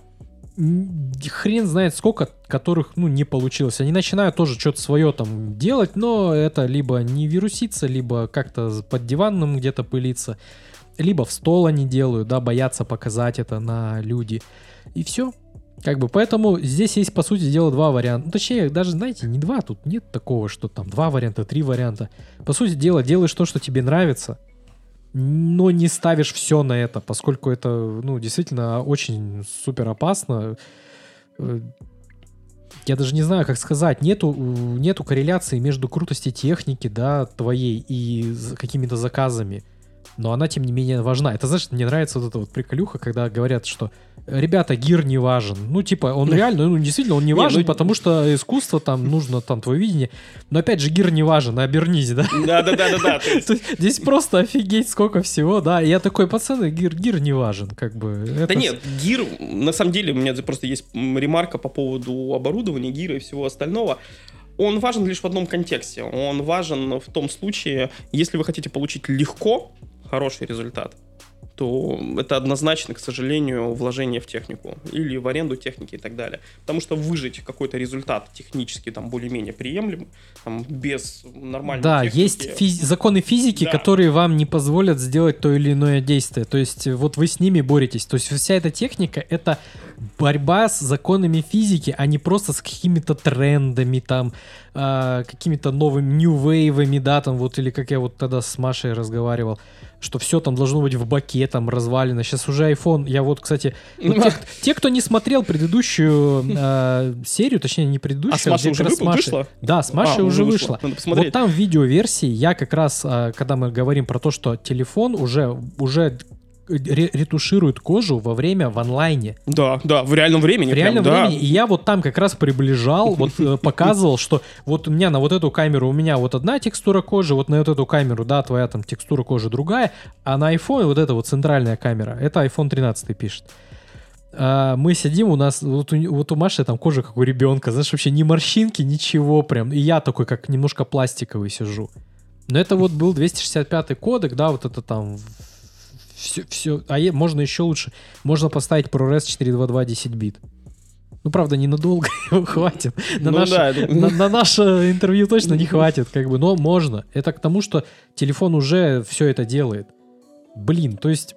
хрен знает сколько, которых, ну, не получилось. Они начинают тоже что-то свое там делать, но это либо не вируситься, либо как-то под диваном где-то пылиться, либо в стол они делают, да, боятся показать это на люди. И все. Как бы, поэтому здесь есть, по сути дела, два варианта. Ну, точнее, даже, знаете, не два, тут нет такого, что там два варианта, три варианта. По сути дела, делаешь то, что тебе нравится, но не ставишь все на это, поскольку это, ну, действительно очень супер опасно. Э, Я даже не знаю, как сказать, нету, нету корреляции между крутостью техники, да, твоей и какими-то заказами. Но она, тем не менее, важна. Это, знаешь, мне нравится вот эта вот приколюха, когда говорят, что ребята, гир не важен. Ну, типа, он реально, ну, действительно, он не Не, важен, ну- потому что искусство там нужно, там, твое видение. Но, опять же, гир не важен, обернись, да? Да-да-да-да. Здесь просто офигеть сколько всего, да. Я такой, пацаны, гир, гир не важен, как бы. Да нет, гир, на самом деле, у меня просто есть ремарка по поводу оборудования, гира и всего остального. Он важен лишь в одном контексте. Он важен в том случае, если вы хотите получить легко хороший результат, то это однозначно, к сожалению, вложение в технику или в аренду техники и так далее. Потому что выжить какой-то результат технически там более-менее приемлемый, там, без нормальной Да, техники, есть физи- законы физики, Да. которые вам не позволят сделать то или иное действие. То есть э, вот вы с ними боретесь. То есть вся эта техника — это борьба с законами физики, а не просто с какими-то трендами, там, а, какими-то новыми нью-вейвами, да, там вот, или как я вот тогда с Машей разговаривал, что все там должно быть в баке, там, развалено. Сейчас уже iPhone, я вот, кстати, вот те, те, кто не смотрел предыдущую а, серию, точнее, не предыдущую, А с Машей уже как раз вып- Машей- вышла? Да, с Машей А, уже вышла. Надо посмотреть. Вот там в видеоверсии я как раз, а, когда мы говорим про то, что телефон уже, уже ре- ретуширует кожу во время в онлайне. Да, да, в реальном времени. В прям, реальном да. времени. И я вот там как раз приближал, вот э, показывал, что вот у меня на вот эту камеру у меня вот одна текстура кожи, вот на вот эту камеру, да, твоя там текстура кожи другая, а на iPhone вот эта вот центральная камера, это iPhone 13 пишет. А, мы сидим, у нас, вот у, вот у Маши там кожа как у ребенка, знаешь, вообще ни морщинки, ничего прям. И я такой, как немножко пластиковый сижу. Но это вот был 265 кодек, да, вот это там все, все, а е- можно еще лучше. Можно поставить ProRes 422 10 бит. Ну, правда, ненадолго его хватит. На, Ну наше, да, это- на, на наше интервью точно не хватит, как бы, но можно. Это к тому, что телефон уже все это делает. Блин, то есть,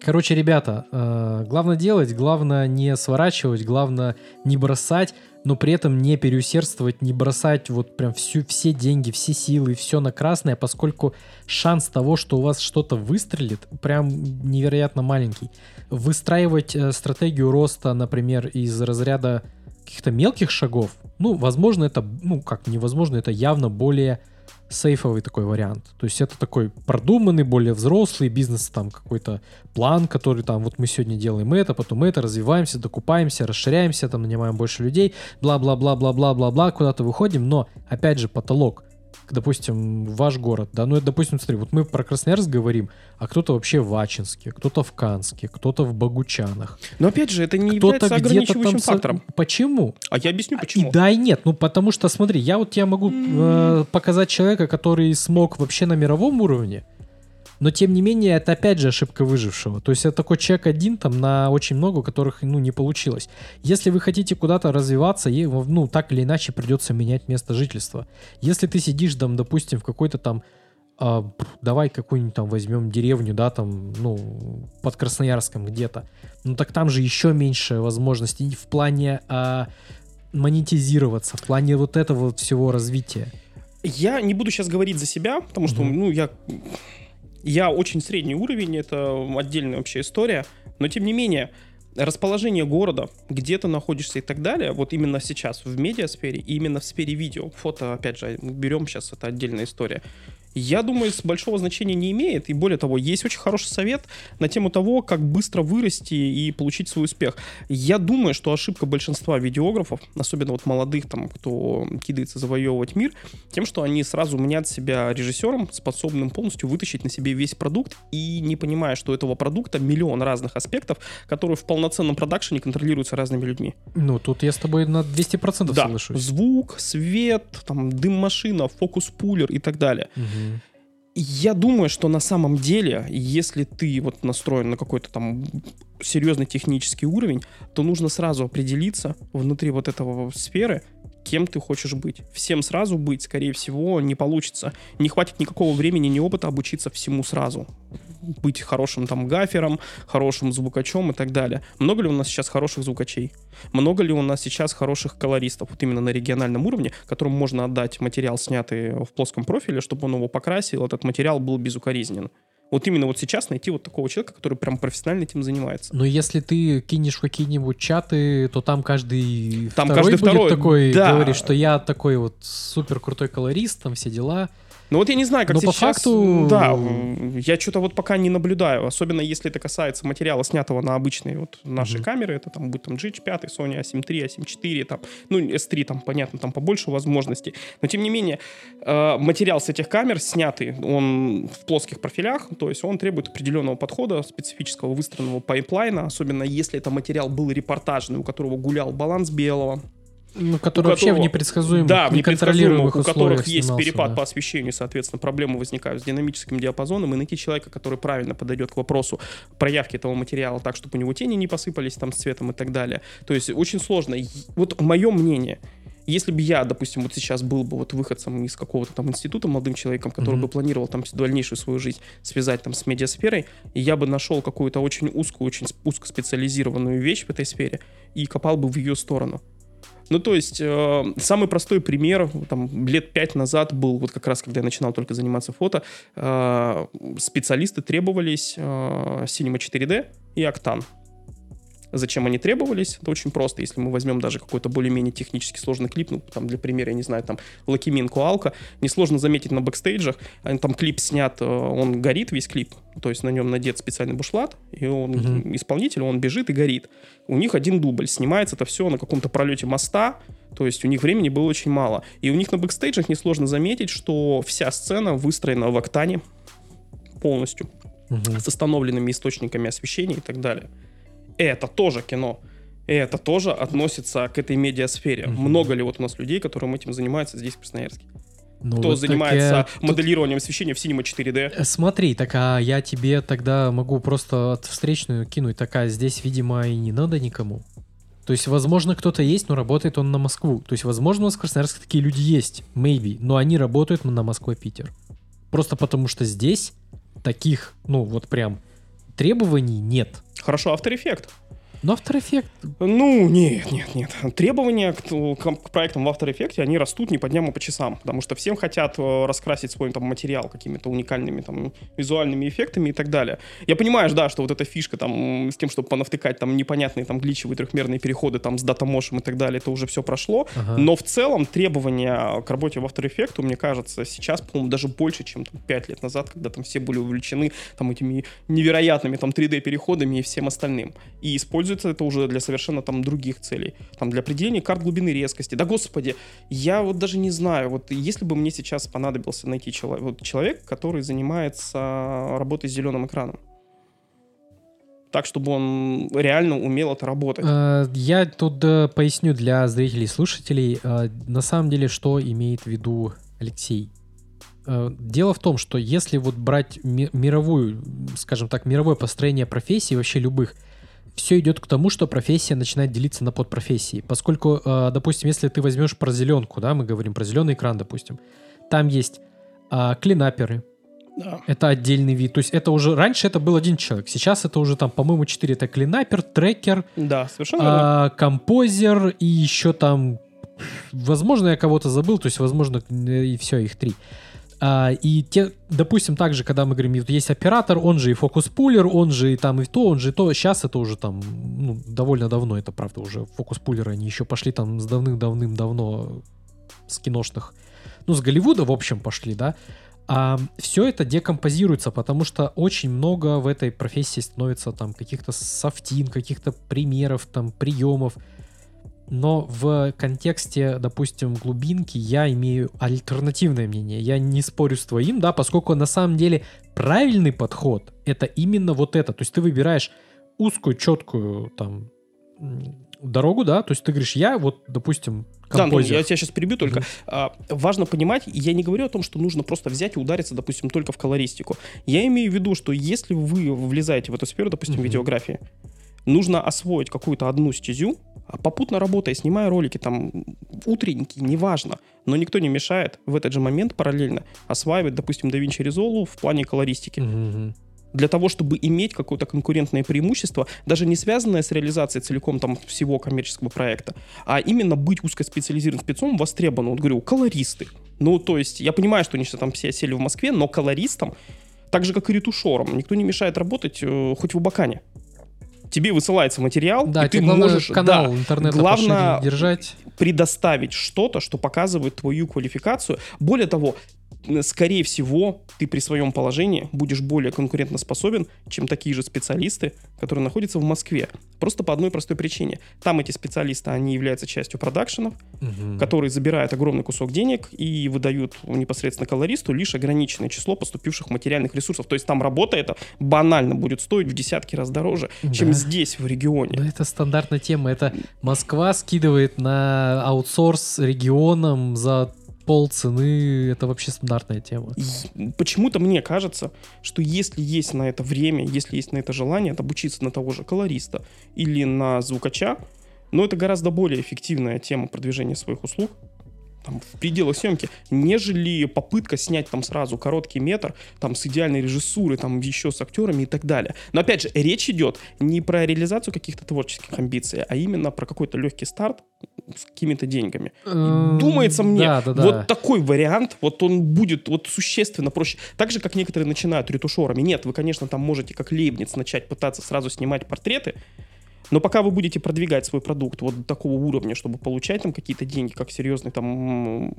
короче, ребята, э, главное делать, главное не сворачивать, главное не бросать, но при этом не переусердствовать, не бросать вот прям всю, все деньги, все силы, все на красное, поскольку шанс того, что у вас что-то выстрелит, прям невероятно маленький. Выстраивать э, стратегию роста, например, из разряда каких-то мелких шагов, ну, возможно, это, ну, как невозможно, это явно более сейфовый такой вариант. То есть это такой продуманный, более взрослый бизнес, там какой-то план, который там вот мы сегодня делаем это, потом это, развиваемся, докупаемся, расширяемся, там нанимаем больше людей, бла-бла-бла-бла-бла-бла-бла, куда-то выходим, но, опять же, потолок допустим, ваш город, да, ну, это, допустим, смотри, вот мы про Красноярск говорим, а кто-то вообще в Ачинске, кто-то в Канске, кто-то в Богучанах, Но опять же, это не является ограничивающим там... фактором. Почему? А я объясню, И почему. да, и нет. Ну, потому что, смотри, я вот тебе могу э, показать человека, который смог вообще на мировом уровне, но тем не менее, это опять же ошибка выжившего. То есть это такой человек один там на очень много, у которых, ну, не получилось. Если вы хотите куда-то развиваться, е- ну, так или иначе придется менять место жительства. Если ты сидишь там, допустим, в какой-то там а, давай какую-нибудь там возьмем деревню, да, там, ну, под Красноярском где-то. Ну, так там же еще меньше возможностей в плане а, монетизироваться, в плане вот этого вот всего развития. Я не буду сейчас говорить за себя, потому что, Мгм. ну, я, я очень средний уровень, это отдельная вообще история. Но, тем не менее, расположение города, где ты находишься и так далее, вот именно сейчас в медиасфере и именно в сфере видео, фото, опять же, берем сейчас, это отдельная история. Я думаю, с большого значения не имеет. И более того, есть очень хороший совет на тему того, как быстро вырасти и получить свой успех. Я думаю, что ошибка большинства видеографов, особенно вот молодых, там, кто кидается завоевывать мир, тем, что они сразу мнят себя режиссером, способным полностью вытащить на себе весь продукт и не понимая, что у этого продукта миллион разных аспектов, которые в полноценном продакшене контролируются разными людьми. Ну, тут я с тобой на 200% Да, соглашусь. звук, свет, там, дым-машина, фокус-пулер и так далее. Я думаю, что на самом деле, если ты вот настроен на какой-то там серьезный технический уровень, то нужно сразу определиться внутри вот этого сферы, кем ты хочешь быть. Всем сразу быть, скорее всего, не получится. Не хватит никакого времени, ни опыта обучиться всему сразу. Быть хорошим там гафером, хорошим звукачом и так далее. Много ли у нас сейчас хороших звукачей? Много ли у нас сейчас хороших колористов, вот именно на региональном уровне, которым можно отдать материал, снятый в плоском профиле, чтобы он его покрасил, этот материал был безукоризнен? Вот именно вот сейчас найти вот такого человека, который прям профессионально этим занимается. Но если ты кинешь какие-нибудь чаты, то там каждый Там второй каждый будет второй, такой да. говорит, что я такой вот супер крутой колорист, там все дела. Ну вот я не знаю, как Но по сейчас... факту- Да, я что-то вот пока не наблюдаю, особенно если это касается материала, снятого на обычные вот наши Мгм. камеры, это там будет там GH5, Sony A7 III, A7 IV, там, ну S3 там, понятно, там побольше возможностей, но тем не менее э, материал с этих камер снятый, он в плоских профилях, то есть он требует определенного подхода, специфического выстроенного пайплайна, особенно если это материал был репортажный, у которого гулял баланс белого, Ну, который у вообще в которого- непредсказуемых, да, в неконтролируемых непредсказуемых, у которых есть перепад да. по освещению, соответственно, проблемы возникают с динамическим диапазоном, и найти человека, который правильно подойдет к вопросу проявки этого материала так, чтобы у него тени не посыпались там с цветом и так далее. То есть очень сложно. Вот мое мнение, если бы я, допустим, вот сейчас был бы вот выходцем из какого-то там института, молодым человеком, который Мгм. бы планировал там дальнейшую свою жизнь связать там с медиасферой, и я бы нашел какую-то очень узкую, очень узкоспециализированную вещь в этой сфере и копал бы в ее сторону. Ну, то есть, э, самый простой пример, там, лет пять назад был, вот как раз, когда я начинал только заниматься фото, э, специалисты требовались э, Cinema 4D и Octane. Зачем они требовались? Это очень просто. Если мы возьмем даже какой-то более-менее технически сложный клип, ну, там, для примера, я не знаю, там, Loqiemean Коалка, несложно заметить на бэкстейджах, а, там клип снят, э, он горит весь клип, то есть на нем надет специальный бушлат, и он, Мгм. исполнитель, он бежит и горит. У них один дубль, снимается это все на каком-то пролете моста, то есть у них времени было очень мало. И у них на бэкстейджах несложно заметить, что вся сцена выстроена в октане полностью Мгм. с установленными источниками освещения и так далее. Это тоже кино. Это тоже относится к этой медиасфере. Мгм. Много ли вот у нас людей, которым этим занимаются здесь, в Красноярске? Ну, Кто вот так занимается я тут- моделированием освещения в Cinema 4D? Э, Смотри, так а я тебе тогда могу просто от встречную кинуть. Такая здесь, видимо, и не надо никому. То есть, возможно, кто-то есть, но работает он на Москву. То есть, возможно, у нас в Красноярске такие люди есть, maybe, но они работают на Москва-Питер. Просто потому что здесь таких, ну, вот прям требований нет. Хорошо, After Effects. Но After Effects, Ну, нет, нет, нет. Требования к, к- к проектам в After Effects, они растут не по дням, а по часам. Потому что всем хотят э, раскрасить свой там материал какими-то уникальными там визуальными эффектами и так далее. Я понимаю, да, что вот эта фишка там с тем, чтобы понавтыкать там непонятные там гличевые трехмерные переходы там с датамошем и так далее, это уже все прошло. ага. Но в целом требования к работе в After Effects, мне кажется, сейчас, по-моему, даже больше, чем там, 5 лет назад, когда там все были увлечены там этими невероятными там 3D-переходами и всем остальным. И используется это уже для совершенно там других целей. Там для определения карт глубины резкости. Да господи, я вот даже не знаю, вот если бы мне сейчас понадобился найти чело- вот человек, который занимается работой с зеленым экраном, так, чтобы он реально умел это работать. Э, Я тут э, поясню для зрителей и слушателей, э, на самом деле, что имеет в виду Алексей. Дело в том, что если вот брать ми- мировую, скажем так, мировое построение профессий, вообще любых, все идет к тому, что профессия начинает делиться на подпрофессии. Поскольку, э, допустим, если ты возьмешь про зеленку, да, мы говорим про зеленый экран, допустим, там есть а, клинаперы, Да. это отдельный вид. То есть это уже раньше это был один человек, сейчас это уже там, по-моему, 4. Это клинапер, трекер, Да, совершенно а, композер и еще там, возможно, я кого-то забыл, то есть, возможно, и все, их три. А, и те, допустим, также, когда мы говорим, есть оператор, он же и фокус-пулер, он же и там и то, он же и то. Сейчас это уже там, ну, довольно давно, это правда, уже фокус-пулеры, они еще пошли там с давным-давным-давно с киношных, ну, с Голливуда, в общем, пошли, да. А все это декомпозируется, потому что очень много в этой профессии становится там каких-то софтин, каких-то примеров, там, приемов. Но в контексте, допустим, глубинки я имею альтернативное мнение. Я не спорю с твоим, да, поскольку на самом деле правильный подход это именно вот это. То есть ты выбираешь узкую, четкую там дорогу, да, то есть ты говоришь, я вот, допустим, Да, композер. я тебя сейчас перебью только. А, важно понимать, я не говорю о том, что нужно просто взять и удариться, допустим, только в колористику. Я имею в виду, что если вы влезаете в эту сферу, допустим, Мгм. видеографии, нужно освоить какую-то одну стезю, а попутно работая, снимая ролики, там, утренники, неважно, но никто не мешает в этот же момент параллельно осваивать, допустим, DaVinci Resolve в плане колористики. Мгм. Для того, чтобы иметь какое-то конкурентное преимущество, даже не связанное с реализацией целиком там всего коммерческого проекта, а именно быть узкоспециализированным спецом востребован. Вот говорю, колористы. Ну, то есть, я понимаю, что они сейчас там все сели в Москве, но колористам, так же, как и ретушерам, никто не мешает работать э, хоть в Абакане. Тебе высылается материал, Да, и ты можешь канал да, интернета главное- держать. предоставить что-то, что показывает твою квалификацию. Более того, скорее всего, ты при своем положении будешь более конкурентоспособен, чем такие же специалисты, которые находятся в Москве. Просто по одной простой причине. Там эти специалисты, они являются частью продакшенов, Мгм. которые забирают огромный кусок денег и выдают непосредственно колористу лишь ограниченное число поступивших материальных ресурсов. То есть там работа эта банально будет стоить в десятки раз дороже, чем Да. Здесь, в регионе. Ну, это стандартная тема. Это Москва скидывает на аутсорс регионам за полцены. Это вообще стандартная тема. Почему-то мне кажется, что если есть на это время, если есть на это желание, обучиться на того же колориста или на звукача, но это гораздо более эффективная тема продвижения своих услуг там, в пределах съемки, нежели попытка снять там сразу короткий метр, там с идеальной режиссурой, там еще с актерами и так далее. Но опять же, речь идет не про реализацию каких-то творческих амбиций, а именно про какой-то легкий старт с какими-то деньгами. Эм, Думается мне, Да, да, да. вот такой вариант, вот он будет вот существенно проще. Так же, как некоторые начинают ретушерами. Нет, вы, конечно, там можете как лейбниц начать пытаться сразу снимать портреты, но пока вы будете продвигать свой продукт вот до такого уровня, чтобы получать там какие-то деньги, как серьезный там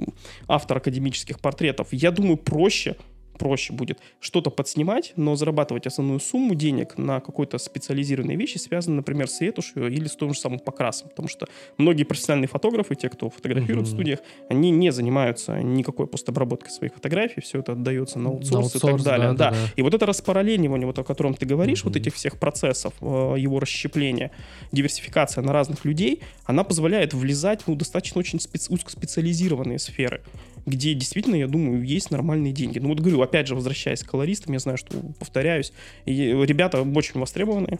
автор академических портретов, я думаю, проще проще будет что-то подснимать, но зарабатывать основную сумму денег на какой-то специализированной вещи, связанной, например, с ретушью или с том же самым покрасом. Потому что многие профессиональные фотографы, те, кто фотографирует в Мгм. студиях, они не занимаются никакой постобработкой своих фотографий, все это отдается на аутсорс, На и так аутсорс, далее. да, Да, да, да. И вот это распаралленивание, вот о котором ты говоришь, вот Мгм. этих всех процессов, э, его расщепления, диверсификация на разных людей, она позволяет влезать ну, достаточно очень спец- узкоспециализированные сферы, где действительно, я думаю, есть нормальные деньги. Ну вот говорю, опять же, возвращаясь к колористам, я знаю, что повторяюсь, и ребята очень востребованные,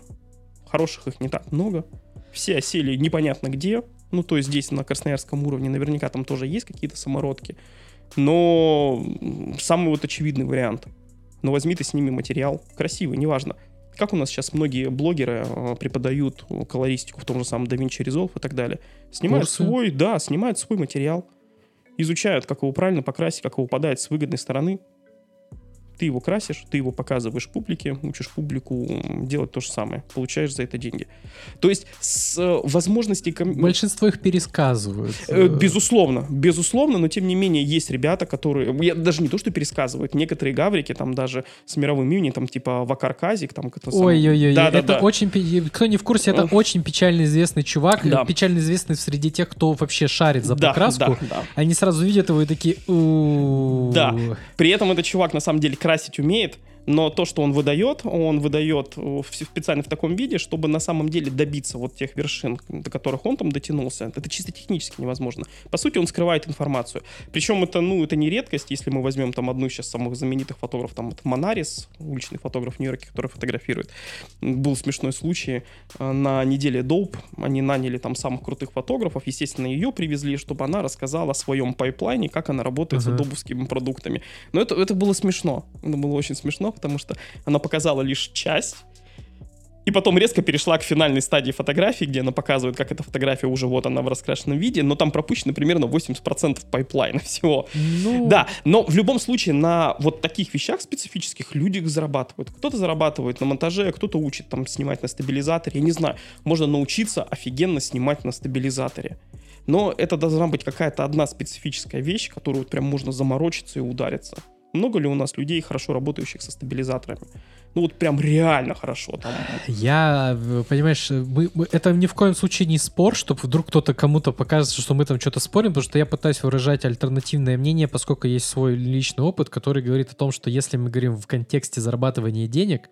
хороших их не так много, все осели непонятно где, ну то есть здесь на красноярском уровне наверняка там тоже есть какие-то самородки, но самый вот очевидный вариант. Но возьми ты с ними материал, красивый, неважно. Как у нас сейчас многие блогеры э, преподают колористику в том же самом DaVinci Resolve и так далее. Снимают Курсы. свой, да, снимают свой материал, изучают, как его правильно покрасить, как его подать с выгодной стороны. Ты его красишь, ты его показываешь публике, учишь публику делать то же самое, получаешь за это деньги. То есть с э, возможностей... ком- Большинство их пересказывают. Э, Безусловно, безусловно, но тем не менее есть ребята, которые, я даже не то, что пересказывают, некоторые гаврики там даже с мировым именем, там типа Вакарказик, там как-то сам- Ой-ой-ой, Да, да, это да. очень... Кто не в курсе, это очень печально известный чувак, Да. печально известный среди тех, кто вообще шарит за Да, покраску. да, да. Они сразу видят его и такие... Да. При этом этот чувак на самом деле красить умеет, но то, что он выдает, он выдает э, специально в таком виде, чтобы на самом деле добиться вот тех вершин, до которых он там дотянулся. Это чисто технически невозможно. По сути, он скрывает информацию. Причем это, ну, это не редкость, если мы возьмем там одну из сейчас самых знаменитых фотографов, там это Монарис, уличный фотограф в Нью-Йорке, который фотографирует. Был смешной случай. э, На неделе Доуп они наняли там самых крутых фотографов. Естественно, ее привезли, чтобы она рассказала о своем пайплайне, как она работает с Ага. адобовскими продуктами. Но это, это было смешно. Это было очень смешно, потому что она показала лишь часть. И потом резко перешла к финальной стадии фотографии, где она показывает, как эта фотография уже вот она в раскрашенном виде, но там пропущено примерно 80% пайплайна всего. Ну, Да, но в любом случае на вот таких вещах специфических люди зарабатывают. Кто-то зарабатывает на монтаже, кто-то учит там снимать на стабилизаторе. Я не знаю, можно научиться офигенно снимать на стабилизаторе. Но это должна быть какая-то одна специфическая вещь, которую вот прям можно заморочиться и удариться. Много ли у нас людей, хорошо работающих со стабилизаторами? Ну вот прям реально хорошо. Там. Я, понимаешь, мы, мы- это ни в коем случае не спор, чтобы вдруг кто-то кому-то покажется, что мы там что-то спорим, потому что я пытаюсь выражать альтернативное мнение, поскольку есть свой личный опыт, который говорит о том, что если мы говорим в контексте зарабатывания денег,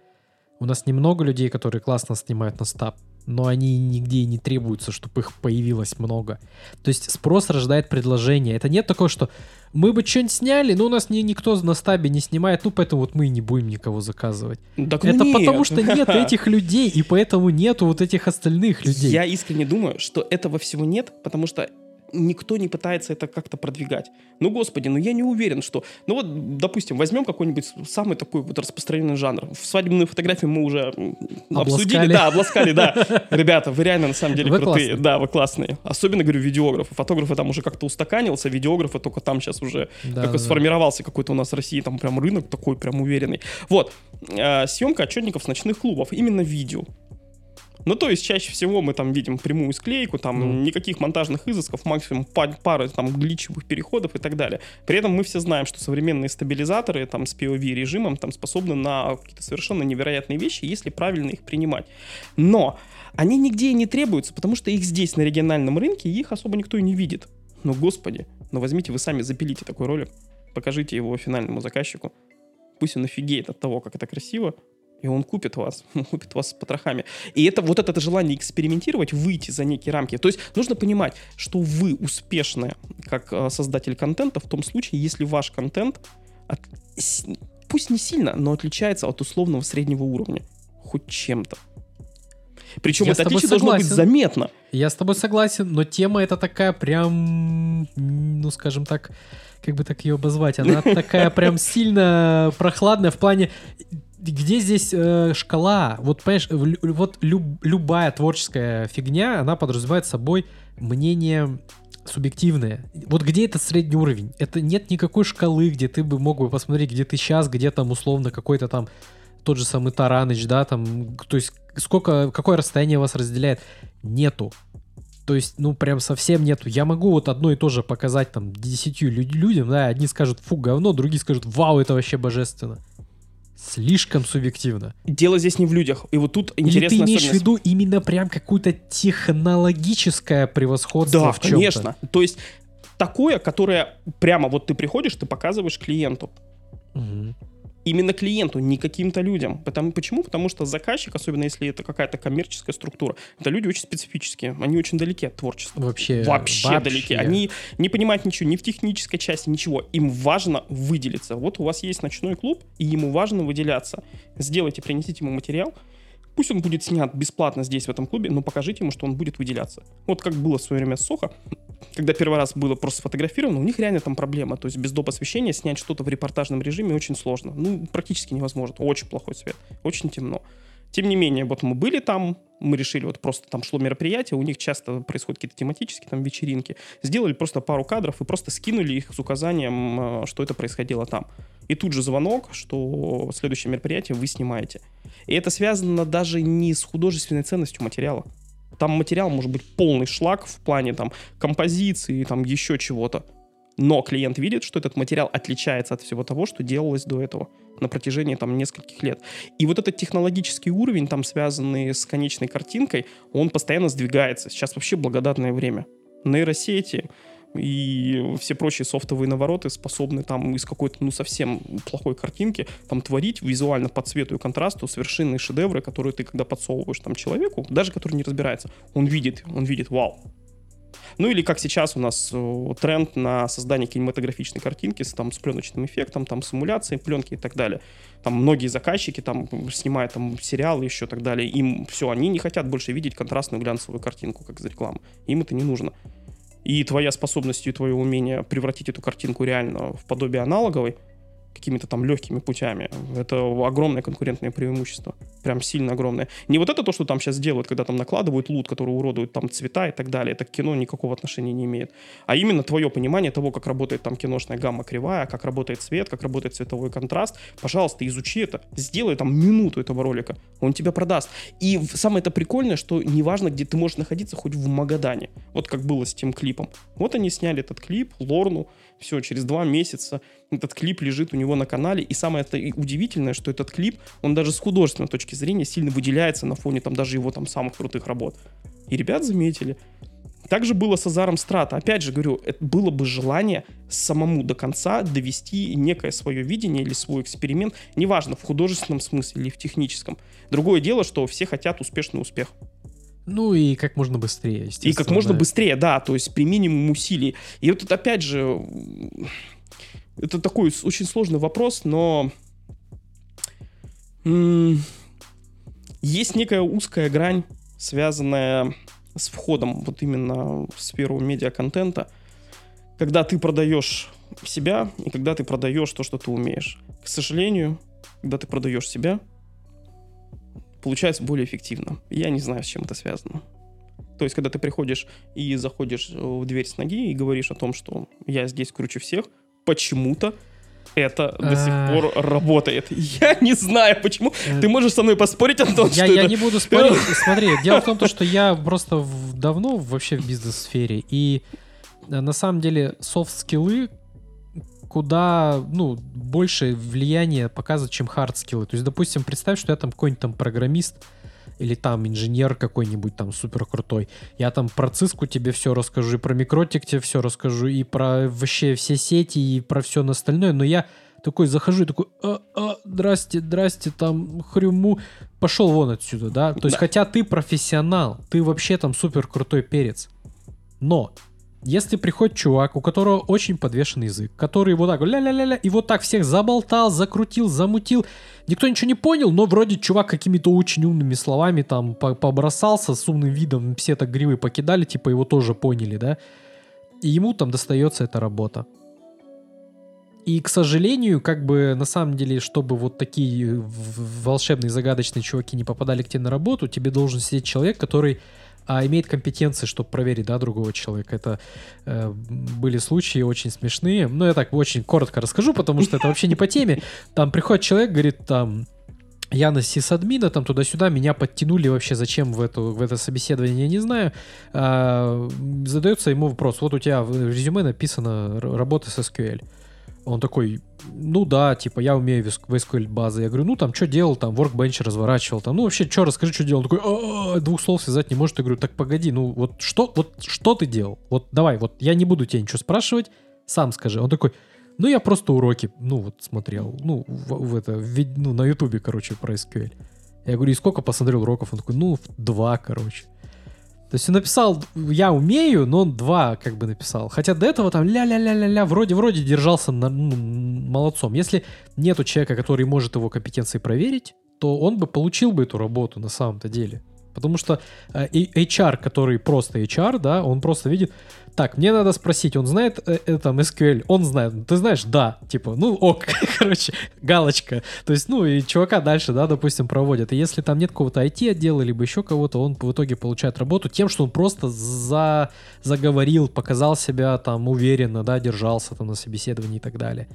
у нас немного людей, которые классно снимают на стаб. Но они нигде и не требуются, чтобы их появилось много. То есть спрос рождает предложение. Это нет такого, что мы бы что-нибудь сняли, но у нас ни, никто на стабе не снимает, ну поэтому вот мы и не будем никого заказывать. Так Это нет. потому что нет этих людей, и поэтому нету вот этих остальных людей. Я искренне думаю, что этого всего нет, потому что никто не пытается это как-то продвигать. Ну, господи, ну я не уверен, что... Ну вот, допустим, возьмем какой-нибудь самый такой вот распространенный жанр. В свадебную фотографию мы уже м, обсудили. Обласкали. Да, обласкали, да. Ребята, вы реально на самом деле Вы крутые. классные. Да, вы классные. Особенно, говорю, видеографы. Фотографы там уже как-то устаканился, видеографы только там сейчас уже Да, как да. сформировался какой-то у нас в России там прям рынок такой прям уверенный. Вот, э, съемка отчетников с ночных клубов, именно видео. Ну, то есть, чаще всего мы там видим прямую склейку, там Ну. никаких монтажных изысков, максимум па- пары там гличевых переходов и так далее. При этом мы все знаем, что современные стабилизаторы там с POV режимом там способны на какие-то совершенно невероятные вещи, если правильно их принимать. Но они нигде и не требуются, потому что их здесь, на региональном рынке, их особо никто и не видит. Но, господи, ну возьмите вы сами, запилите такой ролик, покажите его финальному заказчику. Пусть он офигеет от того, как это красиво, и он купит вас, он купит вас с потрохами. И это вот это желание экспериментировать, выйти за некие рамки. То есть нужно понимать, что вы успешны как э, создатель контента в том случае, если ваш контент от- пусть не сильно, но отличается от условного среднего уровня. Хоть чем-то. Причем Я это отличие должно быть заметно. Я с тобой согласен, но тема это такая прям, ну скажем так, как бы так ее обозвать, она такая прям сильно прохладная в плане, где здесь э, шкала? Вот понимаешь, лю- вот люб- любая творческая фигня, она подразумевает собой мнение субъективное. Вот где этот средний уровень? Это нет никакой шкалы, где ты бы мог бы посмотреть, где ты сейчас, где там условно какой-то там тот же самый Тараныч, да, там, то есть сколько, какое расстояние вас разделяет? Нету. То есть, ну, прям совсем нету. Я могу вот одно и то же показать там десятью лю- людям, да, одни скажут, фу, говно, другие скажут, вау, это вообще божественно. Слишком субъективно. Дело здесь не в людях. И вот тут Или ты имеешь в виду именно прям какое-то технологическое превосходство Да, в чем-то? конечно. То есть такое, которое прямо вот ты приходишь, ты показываешь клиенту. Мгм. Именно клиенту, не каким-то людям. Потому, почему? Потому что заказчик, особенно если это какая-то коммерческая структура, это люди очень специфические, они очень далеки от творчества. Вообще, Вообще, далеки. Они не понимают ничего, ни в технической части, ничего. Им важно выделиться. Вот у вас есть ночной клуб, и ему важно выделяться. Сделайте, принесите ему материал. Пусть он будет снят бесплатно здесь, в этом клубе, но покажите ему, что он будет выделяться. Вот как было в свое время с Сохо, когда первый раз было просто сфотографировано, у них реально там проблема. То есть без доп. освещения снять что-то в репортажном режиме очень сложно. Ну, практически невозможно. Очень плохой свет, очень темно. Тем не менее, вот мы были там, мы решили, вот просто там шло мероприятие, у них часто происходят какие-то тематические там вечеринки. Сделали просто пару кадров и просто скинули их с указанием, э, что это происходило там. И тут же звонок, что следующее мероприятие вы снимаете. И это связано даже не с художественной ценностью материала. Там материал может быть полный шлак в плане там композиции, там еще чего-то. Но клиент видит, что этот материал отличается от всего того, что делалось до этого на протяжении там нескольких лет. И вот этот технологический уровень, там связанный с конечной картинкой, он постоянно сдвигается. Сейчас вообще благодатное время. Нейросети и все прочие софтовые навороты способны там из какой-то, ну, совсем плохой картинки там творить визуально по цвету и контрасту совершенные шедевры, которые ты когда подсовываешь там человеку, даже который не разбирается, он видит, он видит, вау, ну или как сейчас у нас э, тренд на создание кинематографичной картинки с, там, с пленочным эффектом, там, с эмуляцией пленки и так далее. Там многие заказчики там снимают там сериалы еще и так далее. Им все, они не хотят больше видеть контрастную глянцевую картинку, как из рекламы. Им это не нужно. И твоя способность и твое умение превратить эту картинку реально в подобие аналоговой какими-то там легкими путями. Это огромное конкурентное преимущество. Прям сильно огромное. Не вот это то, что там сейчас делают, когда там накладывают лут, который уродует там цвета и так далее. Это к кино никакого отношения не имеет. А именно твое понимание того, как работает там киношная гамма кривая, как работает цвет, как работает цветовой контраст. Пожалуйста, изучи это. Сделай там минуту этого ролика. Он тебя продаст. И самое это прикольное, что неважно, где ты можешь находиться, хоть в Магадане. Вот как было с тем клипом. Вот они сняли этот клип, Лорну. Все, через два месяца этот клип лежит у него на канале. И самое удивительное, что этот клип, он даже с художественной точки зрения сильно выделяется на фоне там даже его там самых крутых работ. И ребят заметили. Также было с Азаром Страта. Опять же говорю, это было бы желание самому до конца довести некое свое видение или свой эксперимент, неважно, в художественном смысле или в техническом. Другое дело, что все хотят успешный успех. Ну и как можно быстрее, естественно. И как можно быстрее, да, то есть при минимум усилий. И вот тут опять же, это такой очень сложный вопрос, но есть некая узкая грань, связанная с входом вот именно в сферу медиа-контента, когда ты продаешь себя и когда ты продаешь то, что ты умеешь. К сожалению, когда ты продаешь себя, получается более эффективно. Я не знаю, с чем это связано. То есть, когда ты приходишь и заходишь э, в дверь с ноги и говоришь о том, что я здесь круче всех, почему-то это до сих пор работает. Я не знаю, почему. Э, Ты можешь со мной поспорить, Антон, Я, что я это... не буду спорить. Смотри, дело в том, то, что я просто давно вообще в бизнес-сфере, и э, на самом деле софт-скиллы куда, ну, больше влияние показывают, чем хард-скиллы. То есть, допустим, представь, что я там какой-нибудь там программист, или там инженер какой-нибудь там супер крутой. Я там про циску тебе все расскажу, и про микротик тебе все расскажу, и про вообще все сети, и про все остальное, но я такой захожу и такой, а, а, здрасте, здрасте, там, хрюму, пошел вон отсюда, да? То есть, Да. хотя ты профессионал, ты вообще там супер крутой перец. Но если приходит чувак, у которого очень подвешенный язык, который вот так ля-ля-ля-ля, и вот так всех заболтал, закрутил, замутил, никто ничего не понял, но вроде чувак какими-то очень умными словами там по- побросался с умным видом, все так гривы покидали, типа его тоже поняли, да? И ему там достается эта работа. И, к сожалению, как бы на самом деле, чтобы вот такие волшебные, загадочные чуваки не попадали к тебе на работу, тебе должен сидеть человек, который а, имеет компетенции, чтобы проверить, да, другого человека. Это э, были случаи очень смешные. Но я так очень коротко расскажу, потому что это вообще не по теме. Там приходит человек, говорит, там, я на сисадмина, там туда-сюда, меня подтянули вообще зачем в, эту, в это собеседование, я не знаю. А, задается ему вопрос, вот у тебя в резюме написано работа с SQL. Он такой, ну да, типа, я умею в SQL базы. Я говорю, ну там, что делал, там, workbench разворачивал, там, ну вообще, что, расскажи, что делал. Он такой, «А, двух слов связать не может. Я говорю, так погоди, ну вот что, вот что ты делал? Вот давай, вот я не буду тебя ничего спрашивать, сам скажи. Он такой, ну я просто уроки, ну вот смотрел, ну в, в это, в ну на ютубе, короче, про SQL. Я говорю, и сколько посмотрел уроков? Он такой, ну два, короче. То есть он написал, я умею, но он два как бы написал. Хотя до этого там ля-ля-ля-ля-ля, вроде-вроде держался на- ну, молодцом. Если нету человека, который может его компетенции проверить, то он бы получил бы эту работу на самом-то деле. Потому что э, HR, который просто HR, да, он просто видит, так, мне надо спросить, он знает э, э, там SQL? Он знает. Ты знаешь? Да. Типа, ну ок, короче, галочка. То есть, ну и чувака дальше, да, допустим, проводят. И если там нет какого-то IT-отдела, либо еще кого-то, он в итоге получает работу тем, что он просто за... заговорил, показал себя там уверенно, да, держался там на собеседовании и так далее.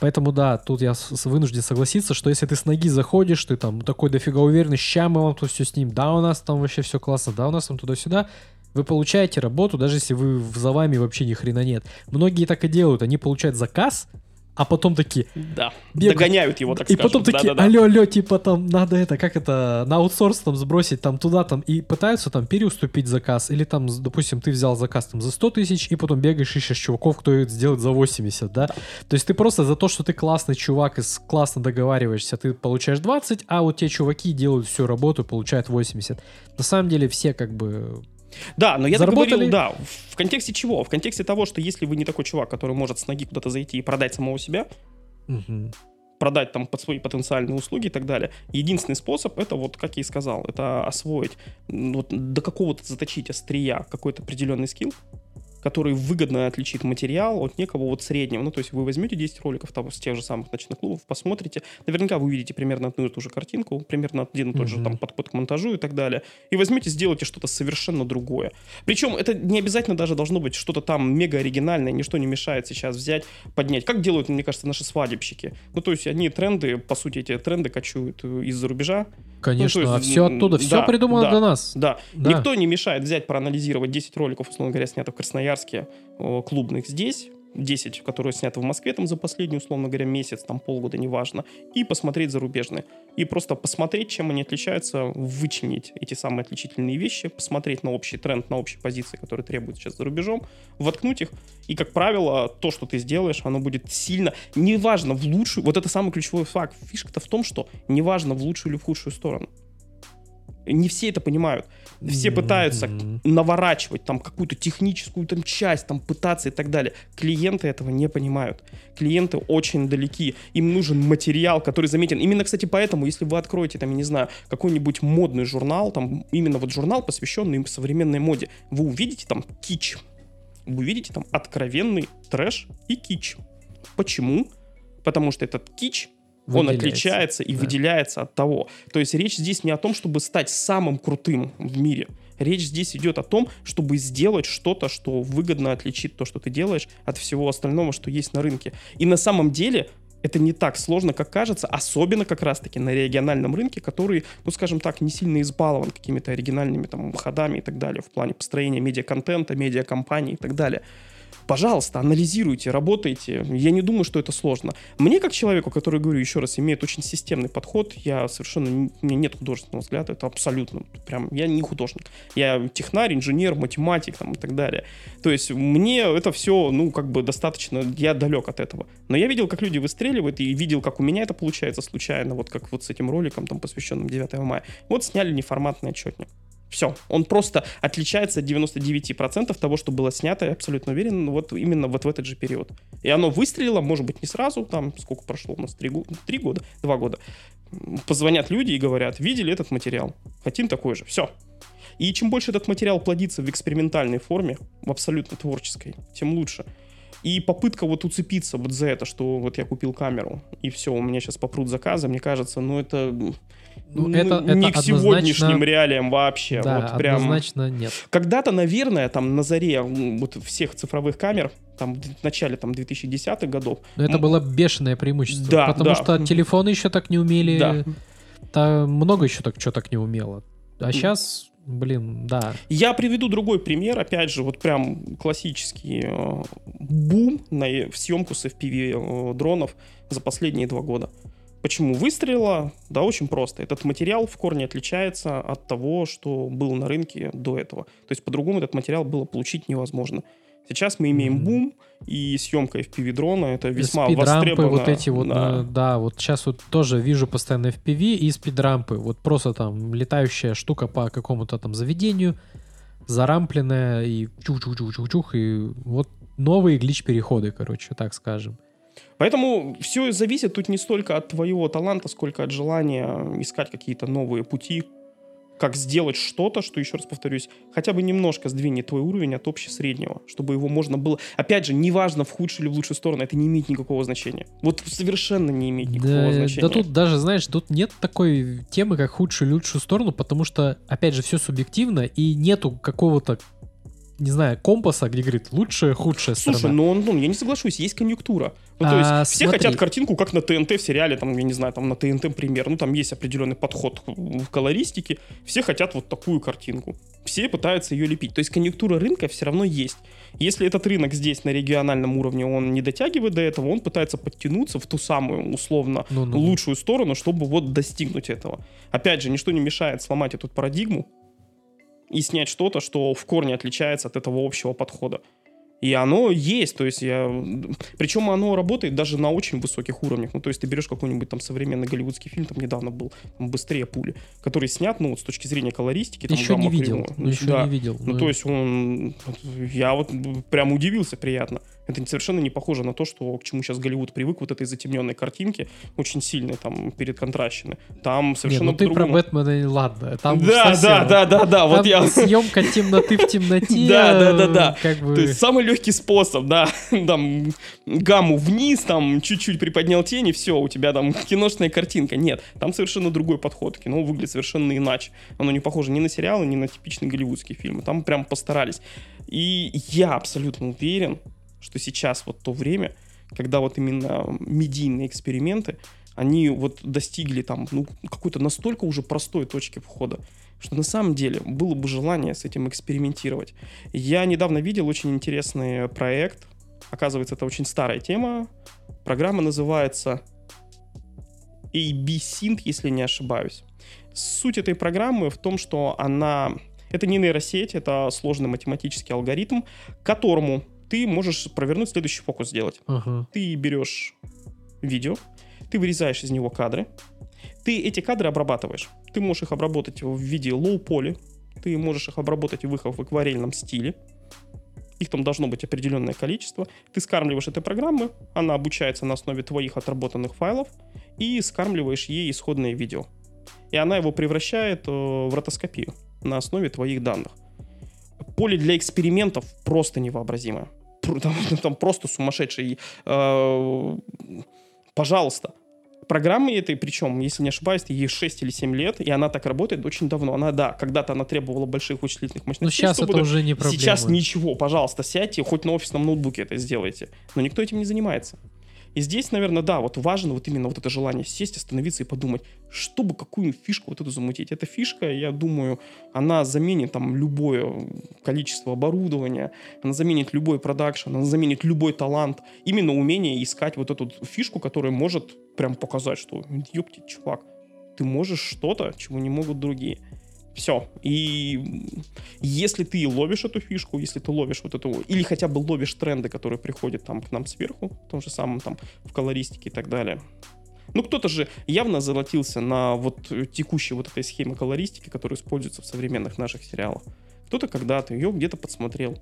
Поэтому да, тут я вынужден согласиться, что если ты с ноги заходишь, ты там такой дофига уверенный, ща мы вам тут все с ним, да, у нас там вообще все классно, да, у нас там туда-сюда, вы получаете работу, даже если вы за вами вообще ни хрена нет. Многие так и делают, они получают заказ, а потом такие, Да, Бегают. догоняют его, так и скажем. потом такие, Да-да-да. алло, алло, типа там надо это, как это, на аутсорс там сбросить там туда там, и пытаются там переуступить заказ, или там, допустим, ты взял заказ там за 100 тысяч, и потом бегаешь, ищешь чуваков, кто это сделает за 80, да? То есть ты просто за то, что ты классный чувак и классно договариваешься, ты получаешь 20, а вот те чуваки делают всю работу и получают 80. На самом деле все как бы... Да, но я Заработали? говорил, да, в контексте чего? В контексте того, что если вы не такой чувак, который может с ноги куда-то зайти и продать самого себя, мгм. продать там под свои потенциальные услуги и так далее. Единственный способ это вот, как я и сказал, это освоить, вот до какого-то заточить острия какой-то определенный скилл, который выгодно отличит материал от некого вот среднего. Ну, то есть вы возьмете 10 роликов там с тех же самых ночных клубов, посмотрите, наверняка вы увидите примерно одну и ту же картинку, примерно один и тот же Мгм. там подход к монтажу и так далее, и возьмете, сделайте что-то совершенно другое. Причем это не обязательно даже должно быть что-то там мега оригинальное, ничто не мешает сейчас взять, поднять. Как делают, мне кажется, наши свадебщики. Ну, то есть они тренды, по сути, эти тренды качуют э, из-за рубежа. Конечно, Ну, есть, все оттуда, все да, придумано да. для нас. Да, Да. никто не мешает взять, проанализировать 10 роликов, условно говоря, снятых в Красноярске, клубных здесь, 10, которые сняты в Москве там за последний, условно говоря, месяц, там полгода, неважно, и посмотреть зарубежные. И просто посмотреть, чем они отличаются, вычленить эти самые отличительные вещи, посмотреть на общий тренд, на общие позиции, которые требуют сейчас за рубежом, воткнуть их, и, как правило, то, что ты сделаешь, оно будет сильно, неважно, в лучшую, вот это самый ключевой факт, фишка-то в том, что неважно, в лучшую или в худшую сторону. Не все это понимают. Все пытаются Мгм. наворачивать там какую-то техническую там часть, там пытаться и так далее. Клиенты этого не понимают. Клиенты очень далеки. Им нужен материал, который заметен. Именно, кстати, поэтому, если вы откроете там, я не знаю, какой-нибудь модный журнал, там именно вот журнал, посвященный современной моде, вы увидите там кич. Вы увидите там откровенный трэш и кич. Почему? Потому что этот кич он отличается и Да. выделяется от того. То есть речь здесь не о том, чтобы стать самым крутым в мире. Речь здесь идет о том, чтобы сделать что-то, что выгодно отличит то, что ты делаешь, от всего остального, что есть на рынке. И на самом деле это не так сложно, как кажется, особенно как раз-таки на региональном рынке, который, ну, скажем так, не сильно избалован какими-то оригинальными там ходами и так далее в плане построения медиаконтента, медиакомпаний и так далее. Пожалуйста, анализируйте, работайте. Я не думаю, что это сложно. Мне, как человеку, который, говорю еще раз, имеет очень системный подход, я совершенно... У меня нет художественного взгляда, это абсолютно... Прям, я не художник. Я технарь, инженер, математик там, и так далее. То есть мне это все, ну, как бы достаточно... Я далек от этого. Но я видел, как люди выстреливают, и видел, как у меня это получается случайно, вот как вот с этим роликом, там, посвященным 9 мая. Вот сняли неформатный отчетник. Все. Он просто отличается от 99% того, что было снято, я абсолютно уверен, вот именно вот в этот же период. И оно выстрелило, может быть, не сразу, там, сколько прошло у нас, три, три года, два года. Позвонят люди и говорят, видели этот материал, хотим такой же, все. И чем больше этот материал плодится в экспериментальной форме, в абсолютно творческой, тем лучше. И попытка вот уцепиться вот за это, что вот я купил камеру, и все, у меня сейчас попрут заказы, мне кажется, ну это, Ну, это- не это к сегодняшним реалиям вообще. Да, вот прям... однозначно нет. Когда-то, наверное, там на заре вот всех цифровых камер, там в начале там 2010-х годов, Но это было бешеное преимущество. Да, потому да. что телефоны еще так не умели. Да. Та много еще так, что так не умело. А сейчас, блин, да. Я приведу другой пример, опять же, вот прям классический э, бум на э- в съемку с FPV э, дронов за последние два года. Почему выстрелила? Да, очень просто. Этот материал в корне отличается от того, что был на рынке до этого. То есть по-другому этот материал было получить невозможно. Сейчас мы имеем Мгм. бум, и съемка FPV дрона это весьма спидрампы востребовано. вот эти вот, да. да. вот сейчас вот тоже вижу постоянно FPV и спидрампы. Вот просто там летающая штука по какому-то там заведению, зарампленная и чух-чух-чух-чух, и вот новые глич-переходы, короче, так скажем. Поэтому все зависит тут не столько от твоего таланта, сколько от желания искать какие-то новые пути, как сделать что-то, что, еще раз повторюсь, хотя бы немножко сдвинет твой уровень от общесреднего, чтобы его можно было... Опять же, неважно, в худшую или в лучшую сторону, это не имеет никакого значения. Вот совершенно не имеет никакого Да, значения. да тут даже, знаешь, тут нет такой темы, как худшую или лучшую сторону, потому что, опять же, все субъективно, и нету какого-то, не знаю, компаса, где говорит лучшая, худшая Слушай, сторона. ну, ну, я не соглашусь, есть конъюнктура. Ну, то А, есть все смотри. хотят картинку, как на ТНТ в сериале, там, я не знаю, там на ТНТ пример. Ну, там есть определенный подход в колористике. Все хотят вот такую картинку. Все пытаются ее лепить. То есть конъюнктура рынка все равно есть. Если этот рынок здесь на региональном уровне, он не дотягивает до этого, он пытается подтянуться в ту самую, условно, Ну-ну-ну. лучшую сторону, чтобы вот достигнуть этого. Опять же, ничто не мешает сломать эту парадигму и снять что-то, что в корне отличается от этого общего подхода. И оно есть, то есть я... Причем оно работает даже на очень высоких уровнях. Ну, то есть ты берешь какой-нибудь там современный голливудский фильм, там недавно был «Быстрее пули», который снят, ну, вот с точки зрения колористики. Там, Еще не видел, кривого. ну, еще Да. не видел. Ну, то есть он... Я вот прям удивился приятно. Это совершенно не похоже на то, что к чему сейчас Голливуд привык, вот этой затемненной картинки, очень сильной, там, перед контращены. Там Не, совершенно ну ты про. Бэтмена, ладно, там Да, да, да, да, да, вот я... съемка темноты в темноте. Да, да, да, да. Как бы... Самый легкий способ, да, там гамму вниз, там чуть-чуть приподнял тени, все, у тебя там киношная картинка. Нет, там совершенно другой подход. Кино выглядит совершенно иначе. Оно не похоже ни на сериалы, ни на типичные голливудские фильмы. Там прям постарались. И я абсолютно уверен, что сейчас вот то время, когда вот именно медийные эксперименты, они вот достигли там, ну, какой-то настолько уже простой точки входа, что на самом деле было бы желание с этим экспериментировать. Я недавно видел очень интересный проект. Оказывается, это очень старая тема. Программа называется AB-Synth, если не ошибаюсь. Суть этой программы в том, что она... Это не нейросеть, это сложный математический алгоритм, которому ты можешь провернуть следующий фокус сделать Ага. ты берешь видео, ты вырезаешь из него кадры, ты эти кадры обрабатываешь. Ты можешь их обработать в виде лоу-поли, ты можешь их обработать в их в акварельном стиле, их там должно быть определенное количество. Ты скармливаешь этой программы, она обучается на основе твоих отработанных файлов, и скармливаешь ей исходное видео. И она его превращает э, в ротоскопию на основе твоих данных. Поле для экспериментов просто невообразимое. Там, там просто сумасшедший. Э, пожалуйста, программы этой, причем, если не ошибаюсь, ей 6 или 7 лет, и она так работает очень давно. Она, да, когда-то она требовала больших вычислительных мощностей. Ну, сейчас это уже не проблема. Сейчас ничего, пожалуйста, сядьте, хоть на офисном ноутбуке это сделайте. Но никто этим не занимается. И здесь, наверное, да, вот важно вот именно вот это желание сесть, остановиться и подумать, чтобы какую фишку вот эту замутить. Эта фишка, я думаю, она заменит там любое количество оборудования, она заменит любой продакшн, она заменит любой талант. Именно умение искать вот эту фишку, которая может прям показать, что, ёпти, чувак, ты можешь что-то, чего не могут другие. Все. И если ты ловишь эту фишку, если ты ловишь вот эту, или хотя бы ловишь тренды, которые приходят там к нам сверху, в том же самом там в колористике и так далее. Ну, кто-то же явно золотился на вот текущей вот этой схеме колористики, которая используется в современных наших сериалах. Кто-то когда-то ее где-то подсмотрел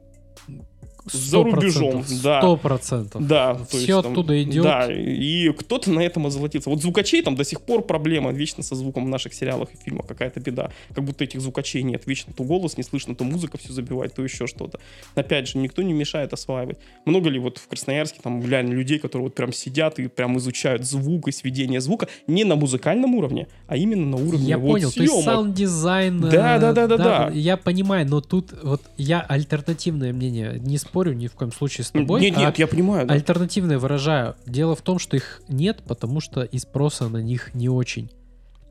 за рубежом. Да. Сто процентов. Да. Все есть, там, оттуда идет. Да, и кто-то на этом озолотился. Вот звукачей там до сих пор проблема вечно со звуком в наших сериалах и фильмах какая-то беда. Как будто этих звукачей нет. Вечно то голос не слышно, то музыка все забивает, то еще что-то. Опять же, никто не мешает осваивать. Много ли вот в Красноярске там реально людей, которые вот прям сидят и прям изучают звук и сведение звука не на музыкальном уровне, а именно на уровне Я вот понял, съемок. то есть саунд-дизайн. Да, да, да, да, да. Я понимаю, но тут вот я альтернативное мнение не спорю ни в коем случае с тобой. Нет, нет, а я понимаю. Да. Альтернативное выражаю. Дело в том, что их нет, потому что и спроса на них не очень.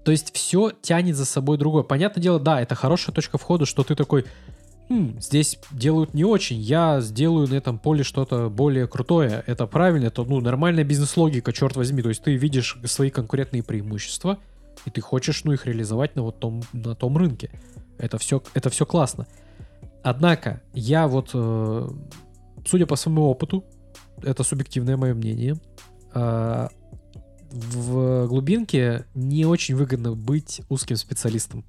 То есть все тянет за собой другое. Понятное дело, да, это хорошая точка входа, что ты такой, «Хм, здесь делают не очень, я сделаю на этом поле что-то более крутое. Это правильно, это ну, нормальная бизнес-логика, черт возьми. То есть ты видишь свои конкурентные преимущества, и ты хочешь ну, их реализовать на вот том, на том рынке. Это все, это все классно. Однако, я вот, э, судя по своему опыту, это субъективное мое мнение, э, в глубинке не очень выгодно быть узким специалистом.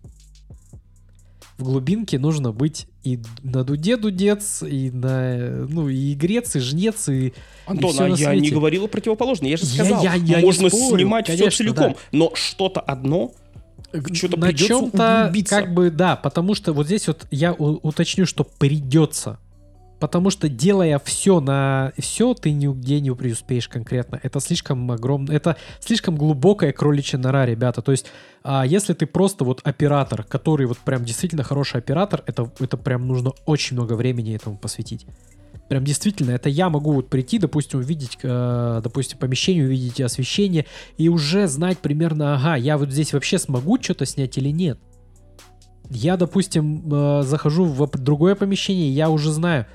В глубинке нужно быть и на дуде дудец, и на ну и игрец, и жнец, и Антон, и а я свете. не говорил про противоположное. Я же Я- сказал, я- я не можно спорю, снимать все конечно, целиком, да. но что-то одно что-то на чем-то углубиться. как бы да, потому что вот здесь вот я у- уточню, что придется. Потому что делая все на все, ты нигде не преуспеешь конкретно. Это слишком огромно, это слишком глубокая кроличья нора, ребята. То есть, а, если ты просто вот оператор, который вот прям действительно хороший оператор, это, это прям нужно очень много времени этому посвятить. Прям действительно, это я могу вот прийти, допустим, увидеть, э, допустим, помещение, увидеть освещение и уже знать примерно, ага, я вот здесь вообще смогу что-то снять или нет. Я, допустим, э, захожу в другое помещение, я уже знаю,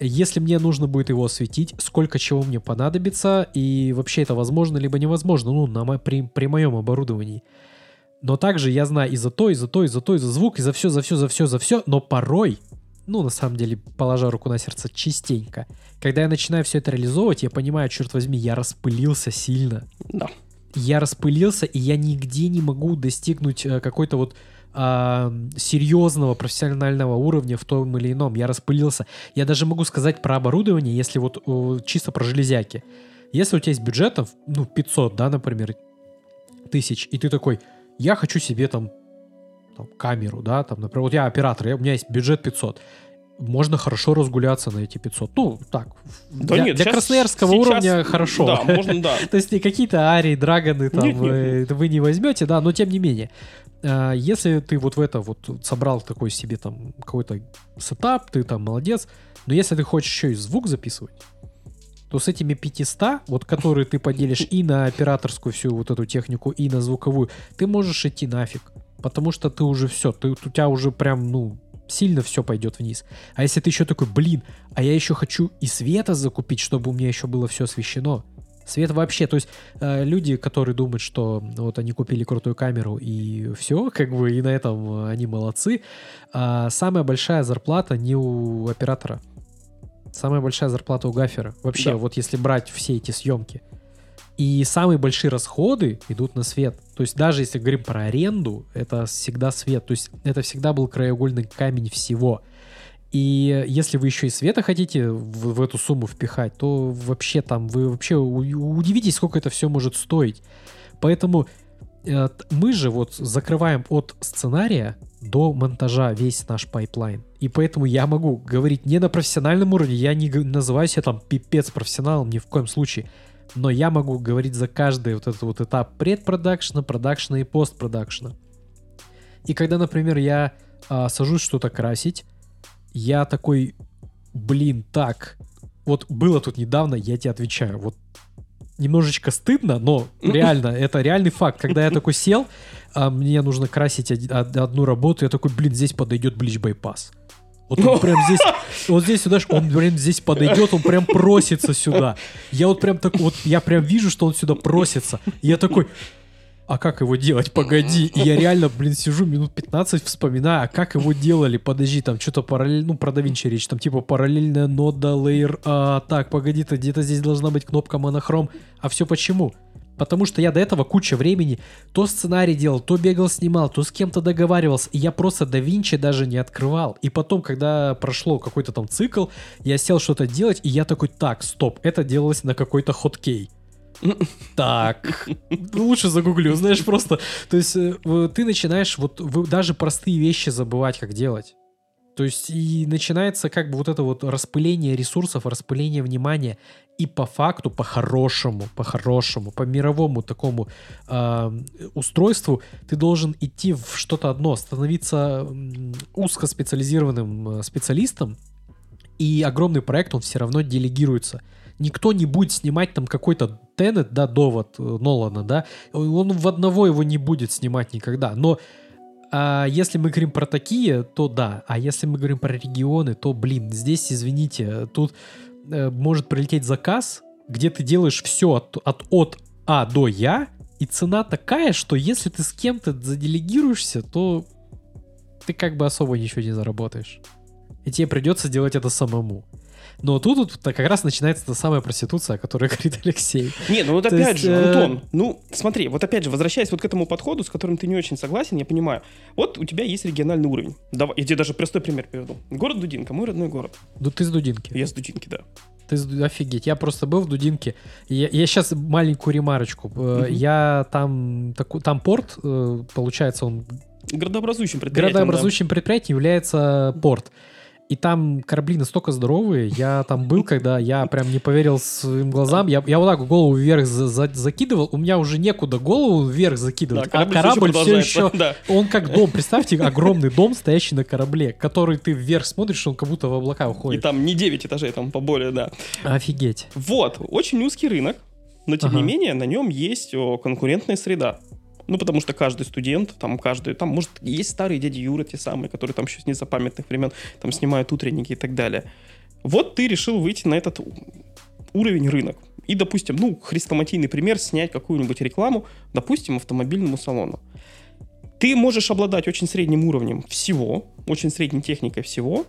если мне нужно будет его осветить, сколько чего мне понадобится, и вообще это возможно либо невозможно, ну, на, мо- при, при моем оборудовании. Но также я знаю и за то, и за то, и за то, и за звук, и за все, за все, за все, за все, но порой, ну, на самом деле, положа руку на сердце, частенько, когда я начинаю все это реализовывать, я понимаю, черт возьми, я распылился сильно Да. я распылился, и я нигде не могу достигнуть э, какой-то вот а, серьезного профессионального уровня в том или ином. Я распылился. Я даже могу сказать про оборудование, если вот э, чисто про железяки. Если у тебя есть бюджетов, ну, 500, да, например, тысяч, и ты такой, я хочу себе там, там, камеру, да, там, например, вот я оператор, я- у меня есть бюджет 500. Можно хорошо разгуляться на эти 500. Ну, так, Да для, нет, для щас- красноярского сейчас- уровня хорошо. Да, можно, да. То есть не какие-то арии, драгоны там Нет, нет, э, вы не возьмете, да, но тем не менее. А, Если ты вот в это вот собрал такой себе там какой-то сетап, ты там молодец, но если ты хочешь еще и звук записывать, то с этими 500, вот которые ты поделишь и на операторскую всю вот эту технику, и на звуковую, ты можешь идти нафиг. Потому что ты уже все, ты, у тебя уже прям, ну, сильно все пойдет вниз. А если ты еще такой, блин, а я еще хочу и света закупить, чтобы у меня еще было все освещено. Свет вообще, то есть э, люди, которые думают, что вот они купили крутую камеру и все, как бы, и на этом э, они молодцы. А самая большая зарплата не у оператора. Самая большая зарплата у гафера. Вообще, Да. вот если брать все эти съемки. И самые большие расходы идут на свет. То есть даже если говорим про аренду, это всегда свет. То есть это всегда был краеугольный камень всего. И если вы еще и света хотите в, в эту сумму впихать, то вообще там вы вообще удивитесь, сколько это все может стоить. Поэтому э, мы же вот закрываем от сценария до монтажа весь наш пайплайн. И поэтому я могу говорить не на профессиональном уровне, я не называю себя там пипец профессионалом ни в коем случае но я могу говорить за каждый вот этот вот этап предпродакшна, продакшна и постпродакшна. И когда, например, я а, сажусь что-то красить, я такой, блин, так, вот было тут недавно, я тебе отвечаю, вот немножечко стыдно, но реально, это реальный факт. Когда я такой сел, а мне нужно красить одну работу, я такой, блин, здесь подойдет Bleach Bypass. Вот он прям здесь, вот здесь, сюда, он прям здесь подойдет, он прям просится сюда. Я вот прям так, вот я прям вижу, что он сюда просится. И я такой, а как его делать? Погоди. И я реально, блин, сижу минут 15, вспоминаю, а как его делали? Подожди, там что-то параллельно, ну, про DaVinci речь, там типа параллельная нода, лейер, а, так, погоди-то, где-то здесь должна быть кнопка монохром. А все почему? Потому что я до этого куча времени то сценарий делал, то бегал, снимал, то с кем-то договаривался. И я просто да Винчи даже не открывал. И потом, когда прошло какой-то там цикл, я сел что-то делать, и я такой, так, стоп, это делалось на какой-то хоткей. Так, лучше загуглю, знаешь, просто. То есть э, ты начинаешь вот даже простые вещи забывать, как делать. То есть и начинается как бы вот это вот распыление ресурсов, распыление внимания. И по факту, по-хорошему, по-хорошему, по мировому такому э, устройству ты должен идти в что-то одно, становиться узкоспециализированным э, специалистом, и огромный проект, он все равно делегируется. Никто не будет снимать там какой-то Теннет, да, довод э, Нолана, да, он в одного его не будет снимать никогда, но а если мы говорим про такие, то да. А если мы говорим про регионы, то, блин, здесь, извините, тут э, может прилететь заказ, где ты делаешь все от, от, от А до Я, и цена такая, что если ты с кем-то заделегируешься, то ты как бы особо ничего не заработаешь. И тебе придется делать это самому. Но тут вот как раз начинается та самая проституция, о которой говорит Алексей. Не, ну вот То опять есть, же, э... Антон, ну смотри, вот опять же, возвращаясь вот к этому подходу, с которым ты не очень согласен, я понимаю. Вот у тебя есть региональный уровень. Давай, я тебе даже простой пример приведу. Город Дудинка, мой родной город. Ну ты с Дудинки. Я с Дудинки, да. Ты офигеть. Я просто был в Дудинке. Я, я сейчас маленькую ремарочку. Uh-huh. Я там, так, там порт, э, получается, он... Городообразующим предприятием. Городообразующим да. предприятием является порт. И там корабли настолько здоровые. Я там был, когда я прям не поверил своим глазам. Я, я вот так голову вверх за, за, закидывал. У меня уже некуда голову вверх закидывать. Да, а корабль все еще... Да. Он как дом. Представьте, огромный дом, стоящий на корабле, который ты вверх смотришь, он как будто в облака уходит. И там не 9 этажей, там поболее, да. Офигеть. Вот. Очень узкий рынок. Но, тем ага. не менее, на нем есть конкурентная среда. Ну, потому что каждый студент, там каждый, там, может, есть старые дяди Юры, те самые, которые там еще с незапамятных времен там снимают утренники и так далее. Вот ты решил выйти на этот уровень рынок. И, допустим, ну, хрестоматийный пример, снять какую-нибудь рекламу, допустим, автомобильному салону. Ты можешь обладать очень средним уровнем всего, очень средней техникой всего,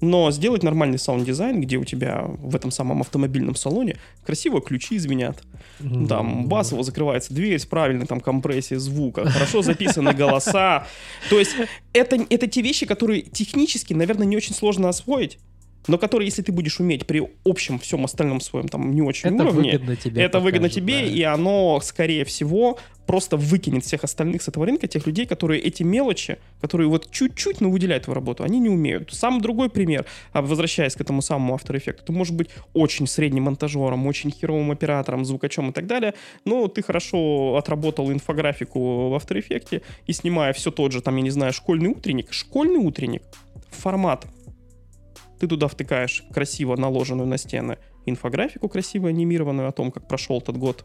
но сделать нормальный саунд-дизайн, где у тебя в этом самом автомобильном салоне красиво ключи звенят, mm-hmm. там басово закрывается дверь с правильной там компрессией звука, хорошо записаны голоса. То есть это, это те вещи, которые технически, наверное, не очень сложно освоить, но который, если ты будешь уметь при общем всем остальном своем там не очень это уровне, выгодно тебе это покажет, выгодно тебе, да. и оно, скорее всего, просто выкинет всех остальных с этого рынка, тех людей, которые эти мелочи, которые вот чуть-чуть, но выделяют в работу, они не умеют. Сам другой пример, а возвращаясь к этому самому After Effects, ты можешь быть очень средним монтажером, очень херовым оператором, звукачом и так далее, но ты хорошо отработал инфографику в After Effects и снимая все тот же, там, я не знаю, школьный утренник, школьный утренник, формат ты туда втыкаешь красиво наложенную на стены инфографику красиво анимированную о том, как прошел этот год.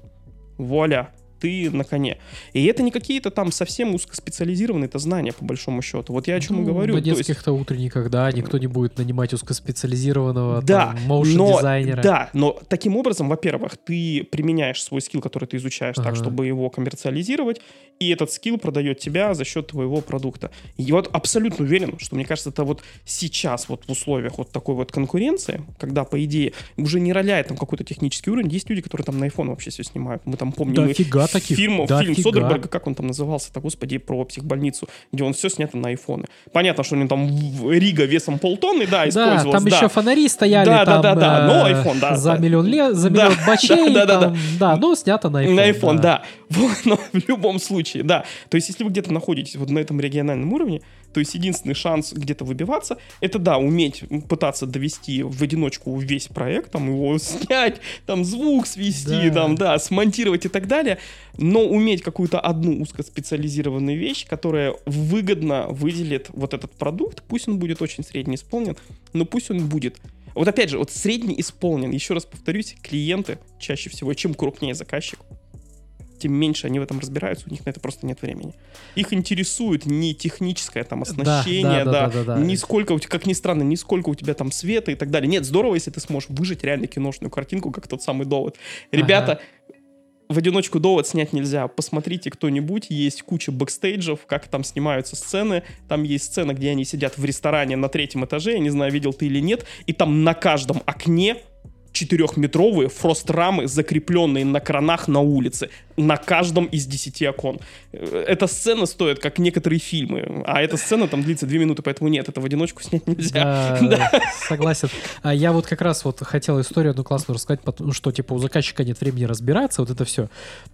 Вуаля! Ты на коне. И это не какие-то там совсем узкоспециализированные это знания, по большому счету. Вот я о чем Ну, и говорю. На То есть- детских-то утренниках, да, никто не будет нанимать узкоспециализированного Да, но, моушн-дизайнера. да, но таким образом, во-первых, ты применяешь свой скилл, который ты изучаешь, Ага. так, чтобы его коммерциализировать, и этот скилл продает тебя за счет твоего продукта. И вот абсолютно уверен, что, мне кажется, это вот сейчас вот в условиях вот такой вот конкуренции, когда, по идее, уже не роляет там какой-то технический уровень, есть люди, которые там на iPhone вообще все снимают. Мы там помним мы Дофига таких, фильм, дофига. фильм Содерберга, как он там назывался-то, господи, про психбольницу, где он все снято на айфоны. Понятно, что у него там Рига весом полтонны, да, Да, использовалась, там да. еще фонари стояли Да, да, там, да, да, но э, iPhone, да, за да. миллион лет, за Да, миллион бачей, да, да, да, там, да, ну, снято на iPhone. На iPhone, да. Вот, но в любом случае, да. То есть, если вы где-то находитесь вот на этом региональном уровне, то есть единственный шанс где-то выбиваться, это, да, уметь пытаться довести в одиночку весь проект, там его снять, там звук свести, Да. там, да, смонтировать и так далее, но уметь какую-то одну узкоспециализированную вещь, которая выгодно выделит вот этот продукт, пусть он будет очень средне исполнен, но пусть он будет. Вот опять же, вот средне исполнен, еще раз повторюсь, клиенты чаще всего, чем крупнее заказчик, тем меньше они в этом разбираются, у них на это просто нет времени. Их интересует не техническое там оснащение, да, да, да, да, да. не сколько, у тебя- как ни странно, не сколько у тебя там света и так далее. Нет, здорово, если ты сможешь выжить реально киношную картинку, как тот самый довод. Ребята, в одиночку довод снять нельзя. Посмотрите кто-нибудь, есть куча бэкстейджев, как там снимаются сцены. Там есть сцена, где они сидят в ресторане на третьем этаже, я не знаю, видел ты или нет, и там на каждом окне четырехметровые фрост-рамы, закрепленные на кранах на улице, на каждом из десяти окон. Э, Эта сцена стоит, как некоторые фильмы, а эта сцена там длится две минуты, поэтому нет, это в одиночку снять нельзя. Да, согласен. А я вот как раз вот хотел историю одну классную рассказать, потому что, типа, у заказчика нет времени разбираться, вот это все.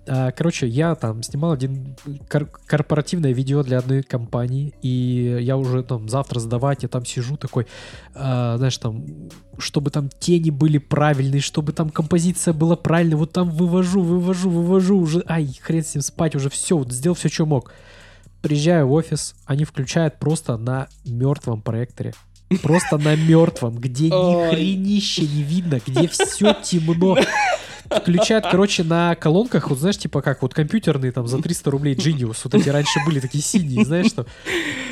Короче, я там снимал один кор- корпоративное видео для одной компании, и я уже там завтра сдавать, я там сижу такой, а, знаешь, там, чтобы там тени были правильные, чтобы там композиция была правильной, вот там вывожу, вывожу, вывожу уже, ай, хрен с ним спать, уже все, вот сделал все, что мог. Приезжаю в офис, они включают просто на мертвом проекторе. Просто на мертвом, где ни хренища не видно, где все темно. Включают, короче, на колонках, вот знаешь, типа как вот компьютерные там за 300 рублей Genius, вот эти раньше были такие синие, знаешь что?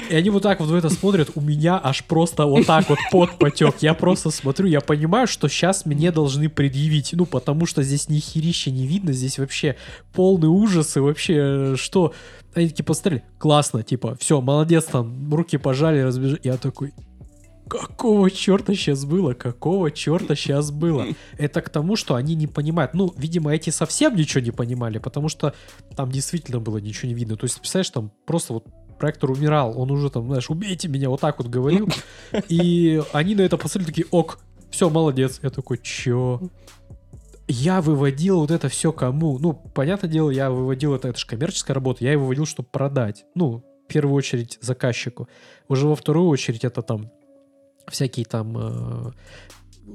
И они вот так вот в это смотрят, у меня аж просто вот так вот пот потек. Я просто смотрю, я понимаю, что сейчас мне должны предъявить, ну, потому что здесь ни херища не видно, здесь вообще полный ужас и вообще э, что? Они такие посмотрели, классно, типа, все, молодец, там, руки пожали, разбежали. Я такой, какого черта сейчас было? Какого черта сейчас было? Это к тому, что они не понимают. Ну, видимо, эти совсем ничего не понимали, потому что там действительно было ничего не видно. То есть, представляешь, там просто вот проектор умирал, он уже там, знаешь, убейте меня, вот так вот говорил. И они на это посмотрели такие, ок, все, молодец. Я такой, чё? Я выводил вот это все кому? Ну, понятное дело, я выводил это, это же коммерческая работа, я его выводил, чтобы продать. Ну, в первую очередь заказчику. Уже во вторую очередь это там всякие там э,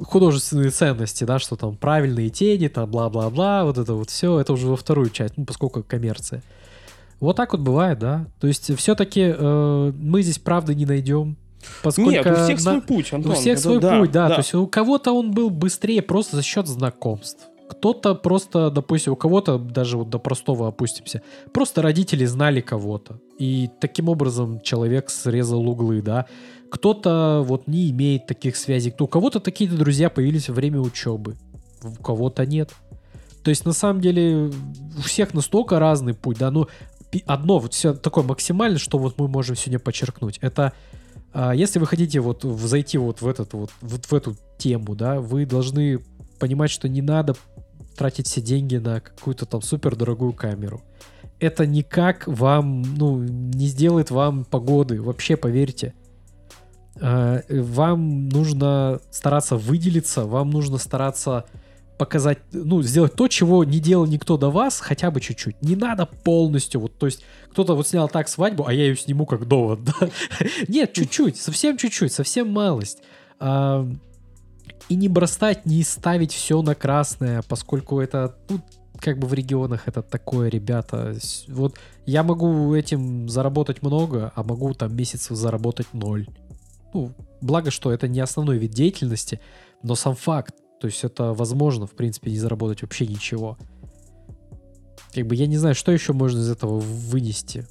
художественные ценности, да, что там правильные тени, там бла-бла-бла, вот это вот все, это уже во вторую часть, ну, поскольку коммерция. Вот так вот бывает, да. То есть все-таки э, мы здесь правды не найдем. Поскольку Нет, у всех на- свой путь, Антон. у всех Это свой да, путь, да. То есть у кого-то он был быстрее просто за счет знакомств. Кто-то просто, допустим, у кого-то даже вот до простого опустимся. Просто родители знали кого-то. И таким образом человек срезал углы, да. Кто-то вот не имеет таких связей. У кого-то такие друзья появились во время учебы. У кого-то нет. То есть на самом деле у всех настолько разный путь, да. Ну, одно вот все такое максимальное, что вот мы можем сегодня подчеркнуть, это а, если вы хотите вот зайти вот в этот вот, вот в эту тему, да, вы должны понимать, что не надо тратить все деньги на какую-то там супер дорогую камеру. Это никак вам, ну, не сделает вам погоды, вообще поверьте. А, Вам нужно стараться выделиться, вам нужно стараться показать, ну, сделать то, чего не делал никто до вас, хотя бы чуть-чуть. Не надо полностью, вот, то есть, кто-то вот снял так свадьбу, а я ее сниму как довод, да? Нет, чуть-чуть, совсем чуть-чуть, совсем малость. И не бросать, не ставить все на красное, поскольку это, ну, как бы в регионах это такое, ребята. Вот я могу этим заработать много, а могу там месяцев заработать ноль. Ну, благо, что это не основной вид деятельности, но сам факт. То есть это возможно, в принципе, не заработать вообще ничего. Как бы я не знаю, что еще можно из этого вынести.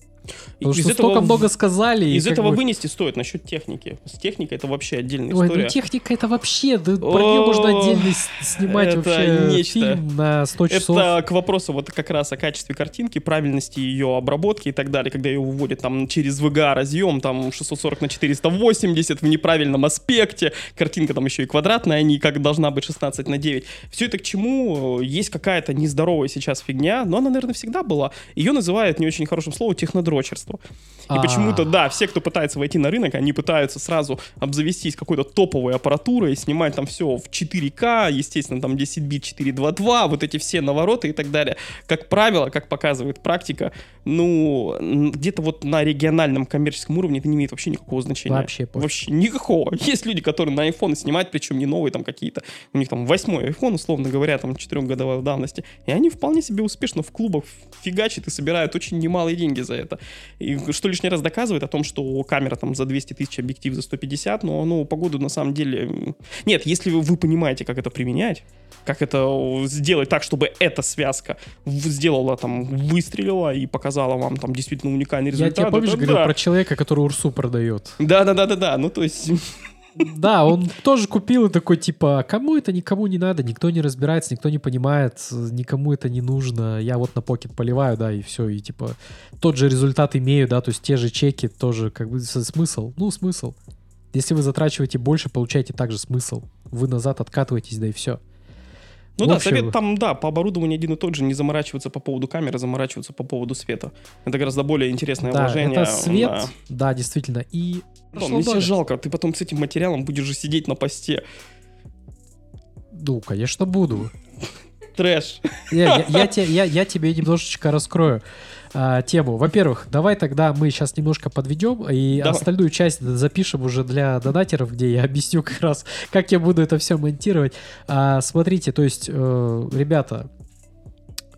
Потому из что этого столько много сказали. Из этого бы- вынести стоит насчет техники. С техникой это вообще отдельная Ой, история. ну техника это вообще, да, про нее можно отдельно снимать это вообще нечто. фильм на 100 часов. Это к вопросу вот как раз о качестве картинки, правильности ее обработки и так далее, когда ее выводят там через VGA разъем, там 640 на 480 в неправильном аспекте, картинка там еще и квадратная, а не как должна быть 16 на 9. Все это к чему? Есть какая-то нездоровая сейчас фигня, но она, наверное, всегда была. Ее называют не очень хорошим словом технодрочерство. И А. почему-то, да, все, кто пытается войти на рынок, они пытаются сразу обзавестись какой-то топовой аппаратурой, снимать там все в 4К, естественно, там 10 бит 422, вот эти все навороты и так далее. Как правило, как показывает практика, ну, где-то вот на региональном коммерческом уровне это не имеет вообще никакого значения. Вообще пофиг. Вообще никакого. Есть люди, которые на iPhone снимают, причем не новые там какие-то. У них там восьмой iPhone, условно говоря, там четырехгодовой давности. И они вполне себе успешно в клубах фигачат и собирают очень немалые деньги за это. И что лишний раз доказывает о том, что камера там за 200 тысяч, объектив за 150, но ну, погоду на самом деле... Нет, если вы, вы понимаете, как это применять, как это сделать так, чтобы эта связка сделала там, выстрелила и показала вам там действительно уникальный Я результат. тебе, помнишь, это говорил да. про человека, который Урсу продает? Да-да-да-да-да, ну то есть... Да, он тоже купил и такой, типа, кому это никому не надо, никто не разбирается, никто не понимает, никому это не нужно, я вот на покет поливаю, да, и все, и типа тот же результат имею, да, то есть те же чеки, тоже как бы смысл, ну, смысл. Если вы затрачиваете больше, получаете также смысл. Вы назад откатываетесь, да и все. Ну В да, общем, совет там, да, по оборудованию один и тот же, не заморачиваться по поводу камеры, заморачиваться по поводу света. Это гораздо более интересное Да, вложение. это свет, да. да, действительно, и... Прошло мне много. жалко, ты потом с этим материалом будешь же сидеть на посте. Ну, конечно, буду. Трэш. Я, я, те- я- я тебе немножечко раскрою а, тему. Во-первых, давай тогда мы сейчас немножко подведем и Давай. остальную часть запишем уже для донатеров, где я объясню как раз, как я буду это все монтировать. А, смотрите, то есть, э, ребята,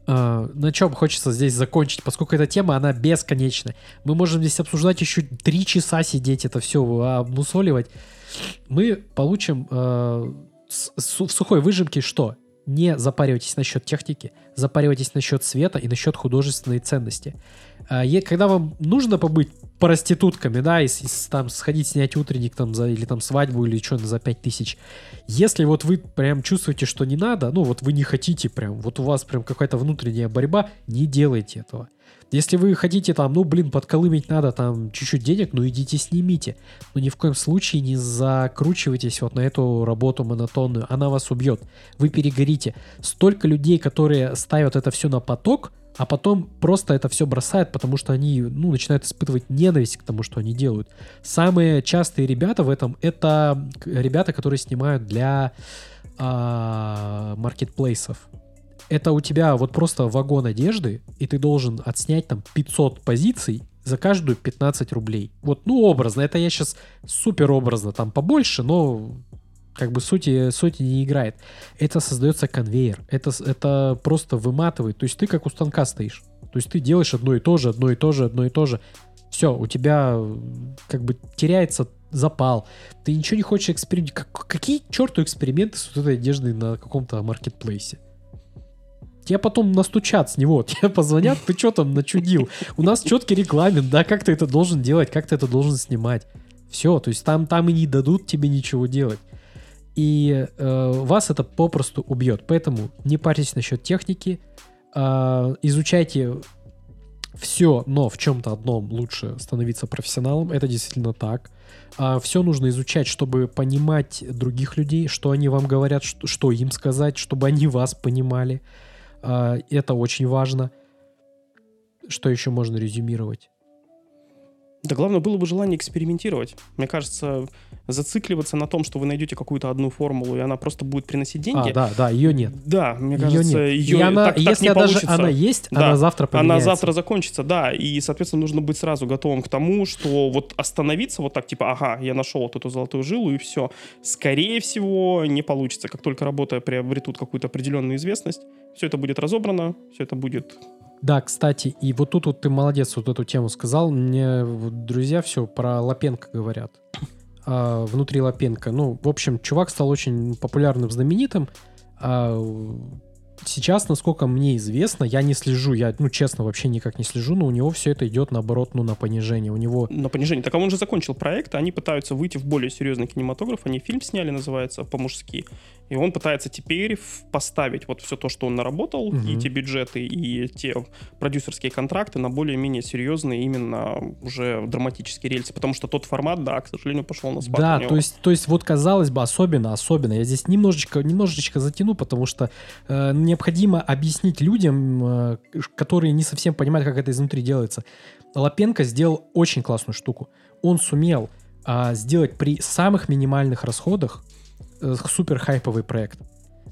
э, на чем хочется здесь закончить, поскольку эта тема, она бесконечная. Мы можем здесь обсуждать еще три часа сидеть, это все обмусоливать. Мы получим э, в сухой выжимке что? Не запаривайтесь насчет техники, запаривайтесь насчет света и насчет художественной ценности. А, Когда вам нужно побыть проститутками, да, и, и там сходить снять утренник там за, или там свадьбу или что за 5000, если вот вы прям чувствуете, что не надо, ну вот вы не хотите прям, вот у вас прям какая-то внутренняя борьба, не делайте этого. Если вы хотите там, ну блин, подколымить надо там чуть-чуть денег, ну идите снимите. Но ни в коем случае не закручивайтесь вот на эту работу монотонную, она вас убьет. Вы перегорите. Столько людей, которые ставят это все на поток, а потом просто это все бросают, потому что они ну, начинают испытывать ненависть к тому, что они делают. Самые частые ребята в этом это ребята, которые снимают для а, маркетплейсов. Это у тебя вот просто вагон одежды, и ты должен отснять там 500 позиций за каждую 15 рублей. Вот, ну, образно. Это я сейчас супер образно, там побольше, но как бы сути, сути не играет. Это создается конвейер. Это, это просто выматывает. То есть ты как у станка стоишь. То есть ты делаешь одно и то же, одно и то же, одно и то же. Все, у тебя как бы теряется запал. Ты ничего не хочешь экспериментировать. Как- какие черту эксперименты с вот этой одеждой на каком-то маркетплейсе? Тебя потом настучат с него, тебе позвонят, ты что там начудил? У нас четкий регламент, да, как ты это должен делать, как ты это должен снимать. Все, то есть там, там и не дадут тебе ничего делать. И э, вас это попросту убьет. Поэтому не парьтесь насчет техники, э, изучайте все, но в чем-то одном лучше становиться профессионалом. Это действительно так. все нужно изучать, чтобы понимать других людей, что они вам говорят, что, что им сказать, чтобы они вас понимали. А, это очень важно. Что еще можно резюмировать? Да главное было бы желание экспериментировать. Мне кажется, зацикливаться на том, что вы найдете какую-то одну формулу, и она просто будет приносить деньги. А, да, да, ее нет. Да, мне Ее кажется, нет. ее И она, так, так если не даже получится. она есть, Да. она завтра Она поменяется. завтра закончится, да, и, соответственно, нужно быть сразу готовым к тому, что вот остановиться вот так, типа, ага, я нашел вот эту золотую жилу, и все. Скорее всего, не получится. Как только работа приобретут какую-то определенную известность, все это будет разобрано, все это будет... Да, кстати, и вот тут вот ты молодец, вот эту тему сказал. Мне друзья все про Лапенко говорят. А, внутри Лапенко. Ну, в общем, чувак стал очень популярным, знаменитым. А, сейчас, насколько мне известно, я не слежу, я, ну, честно, вообще никак не слежу, но у него все это идет, наоборот, ну, на понижение. У него... На понижение. Так а он же закончил проект, они пытаются выйти в более серьезный кинематограф, они фильм сняли, называется «По-мужски». И он пытается теперь поставить вот все то, что он наработал, угу. и те бюджеты, и те продюсерские контракты на более-менее серьезные именно уже драматические рельсы, потому что тот формат, да, к сожалению, пошел на спад. Да, то есть, то есть вот казалось бы, особенно, особенно, я здесь немножечко, немножечко затяну, потому что э, необходимо объяснить людям, э, которые не совсем понимают, как это изнутри делается. Лапенко сделал очень классную штуку. Он сумел э, сделать при самых минимальных расходах Э, супер хайповый проект.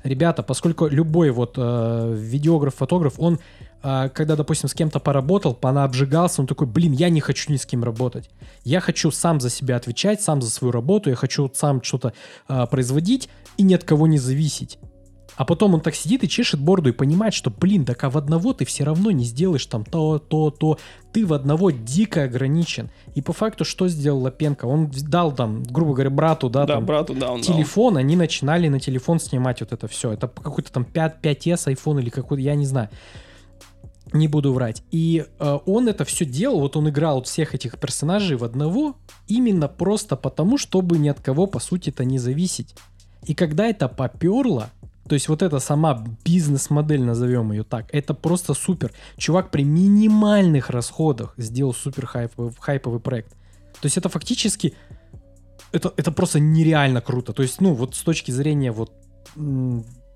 Ребята, поскольку любой вот э, видеограф, фотограф, он, э, когда, допустим, с кем-то поработал, понаобжигался, он такой, блин, я не хочу ни с кем работать. Я хочу сам за себя отвечать, сам за свою работу, я хочу сам что-то э, производить и ни от кого не зависеть. А потом он так сидит и чешет бороду и понимает, что, блин, так а в одного ты все равно не сделаешь там то, то, то. Ты в одного дико ограничен. И по факту что сделал Лапенко? Он дал там, грубо говоря, брату, да, да там, брату, да, он телефон, дал. они начинали на телефон снимать вот это все. Это какой-то там 5, 5S iPhone или какой-то, я не знаю. Не буду врать. И э, он это все делал, вот он играл вот всех этих персонажей в одного, именно просто потому, чтобы ни от кого, по сути-то, не зависеть. И когда это поперло, то есть вот эта сама бизнес-модель, назовем ее так, это просто супер. Чувак при минимальных расходах сделал супер хайповый, хайповый проект. То есть это фактически, это, это просто нереально круто. То есть, ну, вот с точки зрения вот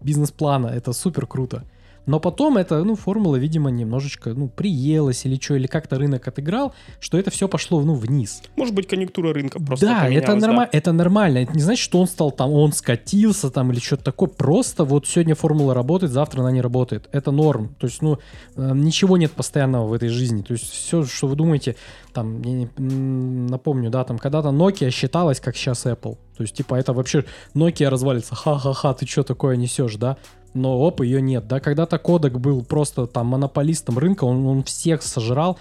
бизнес-плана, это супер круто. Но потом это, ну, формула, видимо, немножечко, ну, приелась или что, или как-то рынок отыграл, что это все пошло, ну, вниз. Может быть, конъюнктура рынка просто Да, это, норма- да? это нормально. Это не значит, что он стал там, он скатился там или что-то такое. Просто вот сегодня формула работает, завтра она не работает. Это норм. То есть, ну, э, ничего нет постоянного в этой жизни. То есть все, что вы думаете, там, я не, напомню, да, там когда-то Nokia считалась, как сейчас Apple. То есть, типа, это вообще Nokia развалится. Ха-ха-ха, ты что такое несешь, да? Но оп, ее нет. Да, когда-то Кодек был просто там монополистом рынка, он, он всех сожрал,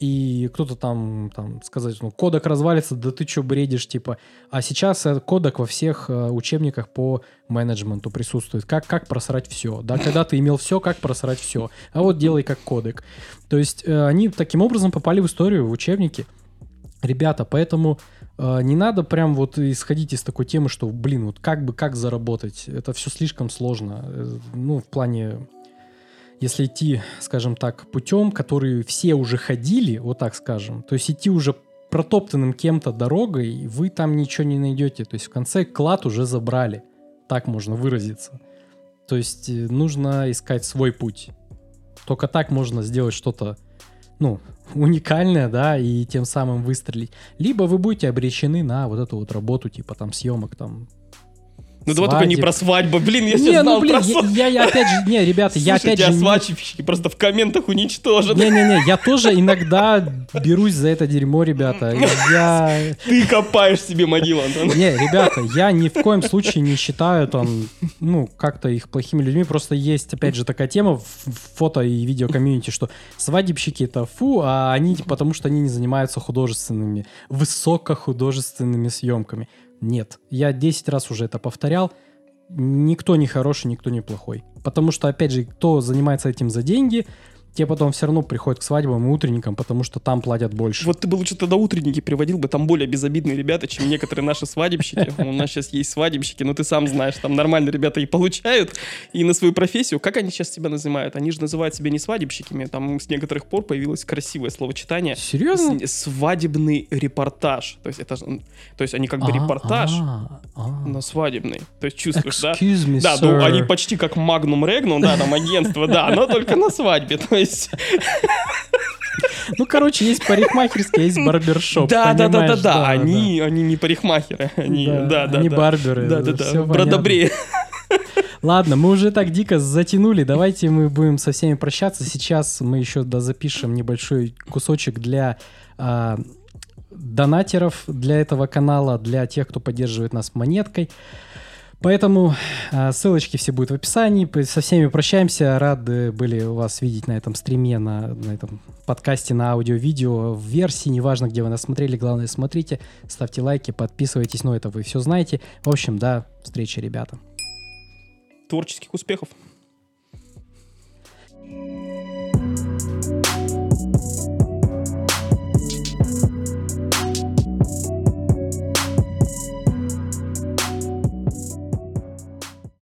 и кто-то там, там сказать, ну, Кодек развалится, да ты что бредишь, типа. А сейчас Кодек во всех э, учебниках по менеджменту присутствует. Как, как просрать все, да, когда ты имел все, как просрать все. А вот делай как Кодек. То есть э, они таким образом попали в историю, в учебники. Ребята, поэтому э, не надо прям вот исходить из такой темы, что, блин, вот как бы как заработать. Это все слишком сложно. Э, ну, в плане, если идти, скажем так, путем, который все уже ходили, вот так скажем, то есть идти уже протоптанным кем-то дорогой, вы там ничего не найдете. То есть в конце клад уже забрали. Так можно выразиться. То есть э, нужно искать свой путь. Только так можно сделать что-то, ну, уникальное, да, и тем самым выстрелить. Либо вы будете обречены на вот эту вот работу, типа там съемок там ну давай только не про свадьбу. Блин, я сейчас знал ну, блин, про я, я, я опять же, не, ребята, Слушай, я опять тебя же... свадебщики не... просто в комментах уничтожат. Не-не-не, я тоже иногда берусь за это дерьмо, ребята. Я... Ты копаешь себе могилу, Антон. Не, ребята, я ни в коем случае не считаю там, ну, как-то их плохими людьми. Просто есть, опять же, такая тема в фото и видео комьюнити, что свадебщики это фу, а они потому что они не занимаются художественными, высокохудожественными съемками. Нет. Я 10 раз уже это повторял. Никто не хороший, никто не плохой. Потому что, опять же, кто занимается этим за деньги, те потом все равно приходят к свадьбам и утренникам, потому что там платят больше. Вот ты бы лучше тогда утренники приводил бы, там более безобидные ребята, чем некоторые наши свадебщики. У нас сейчас есть свадебщики, но ты сам знаешь, там нормальные ребята и получают, и на свою профессию. Как они сейчас себя называют? Они же называют себя не свадебщиками, там с некоторых пор появилось красивое словочитание. Серьезно? Свадебный репортаж. То есть это то есть они как бы а, репортаж, а, а. но свадебный. То есть чувствуешь, да? Да, ну они почти как Magnum Regnum, да, там агентство, да, но только на свадьбе. То есть... Ну, короче, есть парикмахерские, есть барбершоп. Да, да, да, да, да. Они, они не парикмахеры. Они, да, да, они барберы. Да, да, да. Бродобрее. Ладно, мы уже так дико затянули. Давайте мы будем со всеми прощаться. Сейчас мы еще запишем небольшой кусочек для э, донатеров для этого канала, для тех, кто поддерживает нас монеткой. Поэтому э, ссылочки все будут в описании. Со всеми прощаемся. Рады были вас видеть на этом стриме, на, на этом подкасте, на аудио-видео, в версии. Неважно, где вы нас смотрели, главное, смотрите, ставьте лайки, подписывайтесь. Но это вы все знаете. В общем, до встречи, ребята. Творческих успехов. Пока.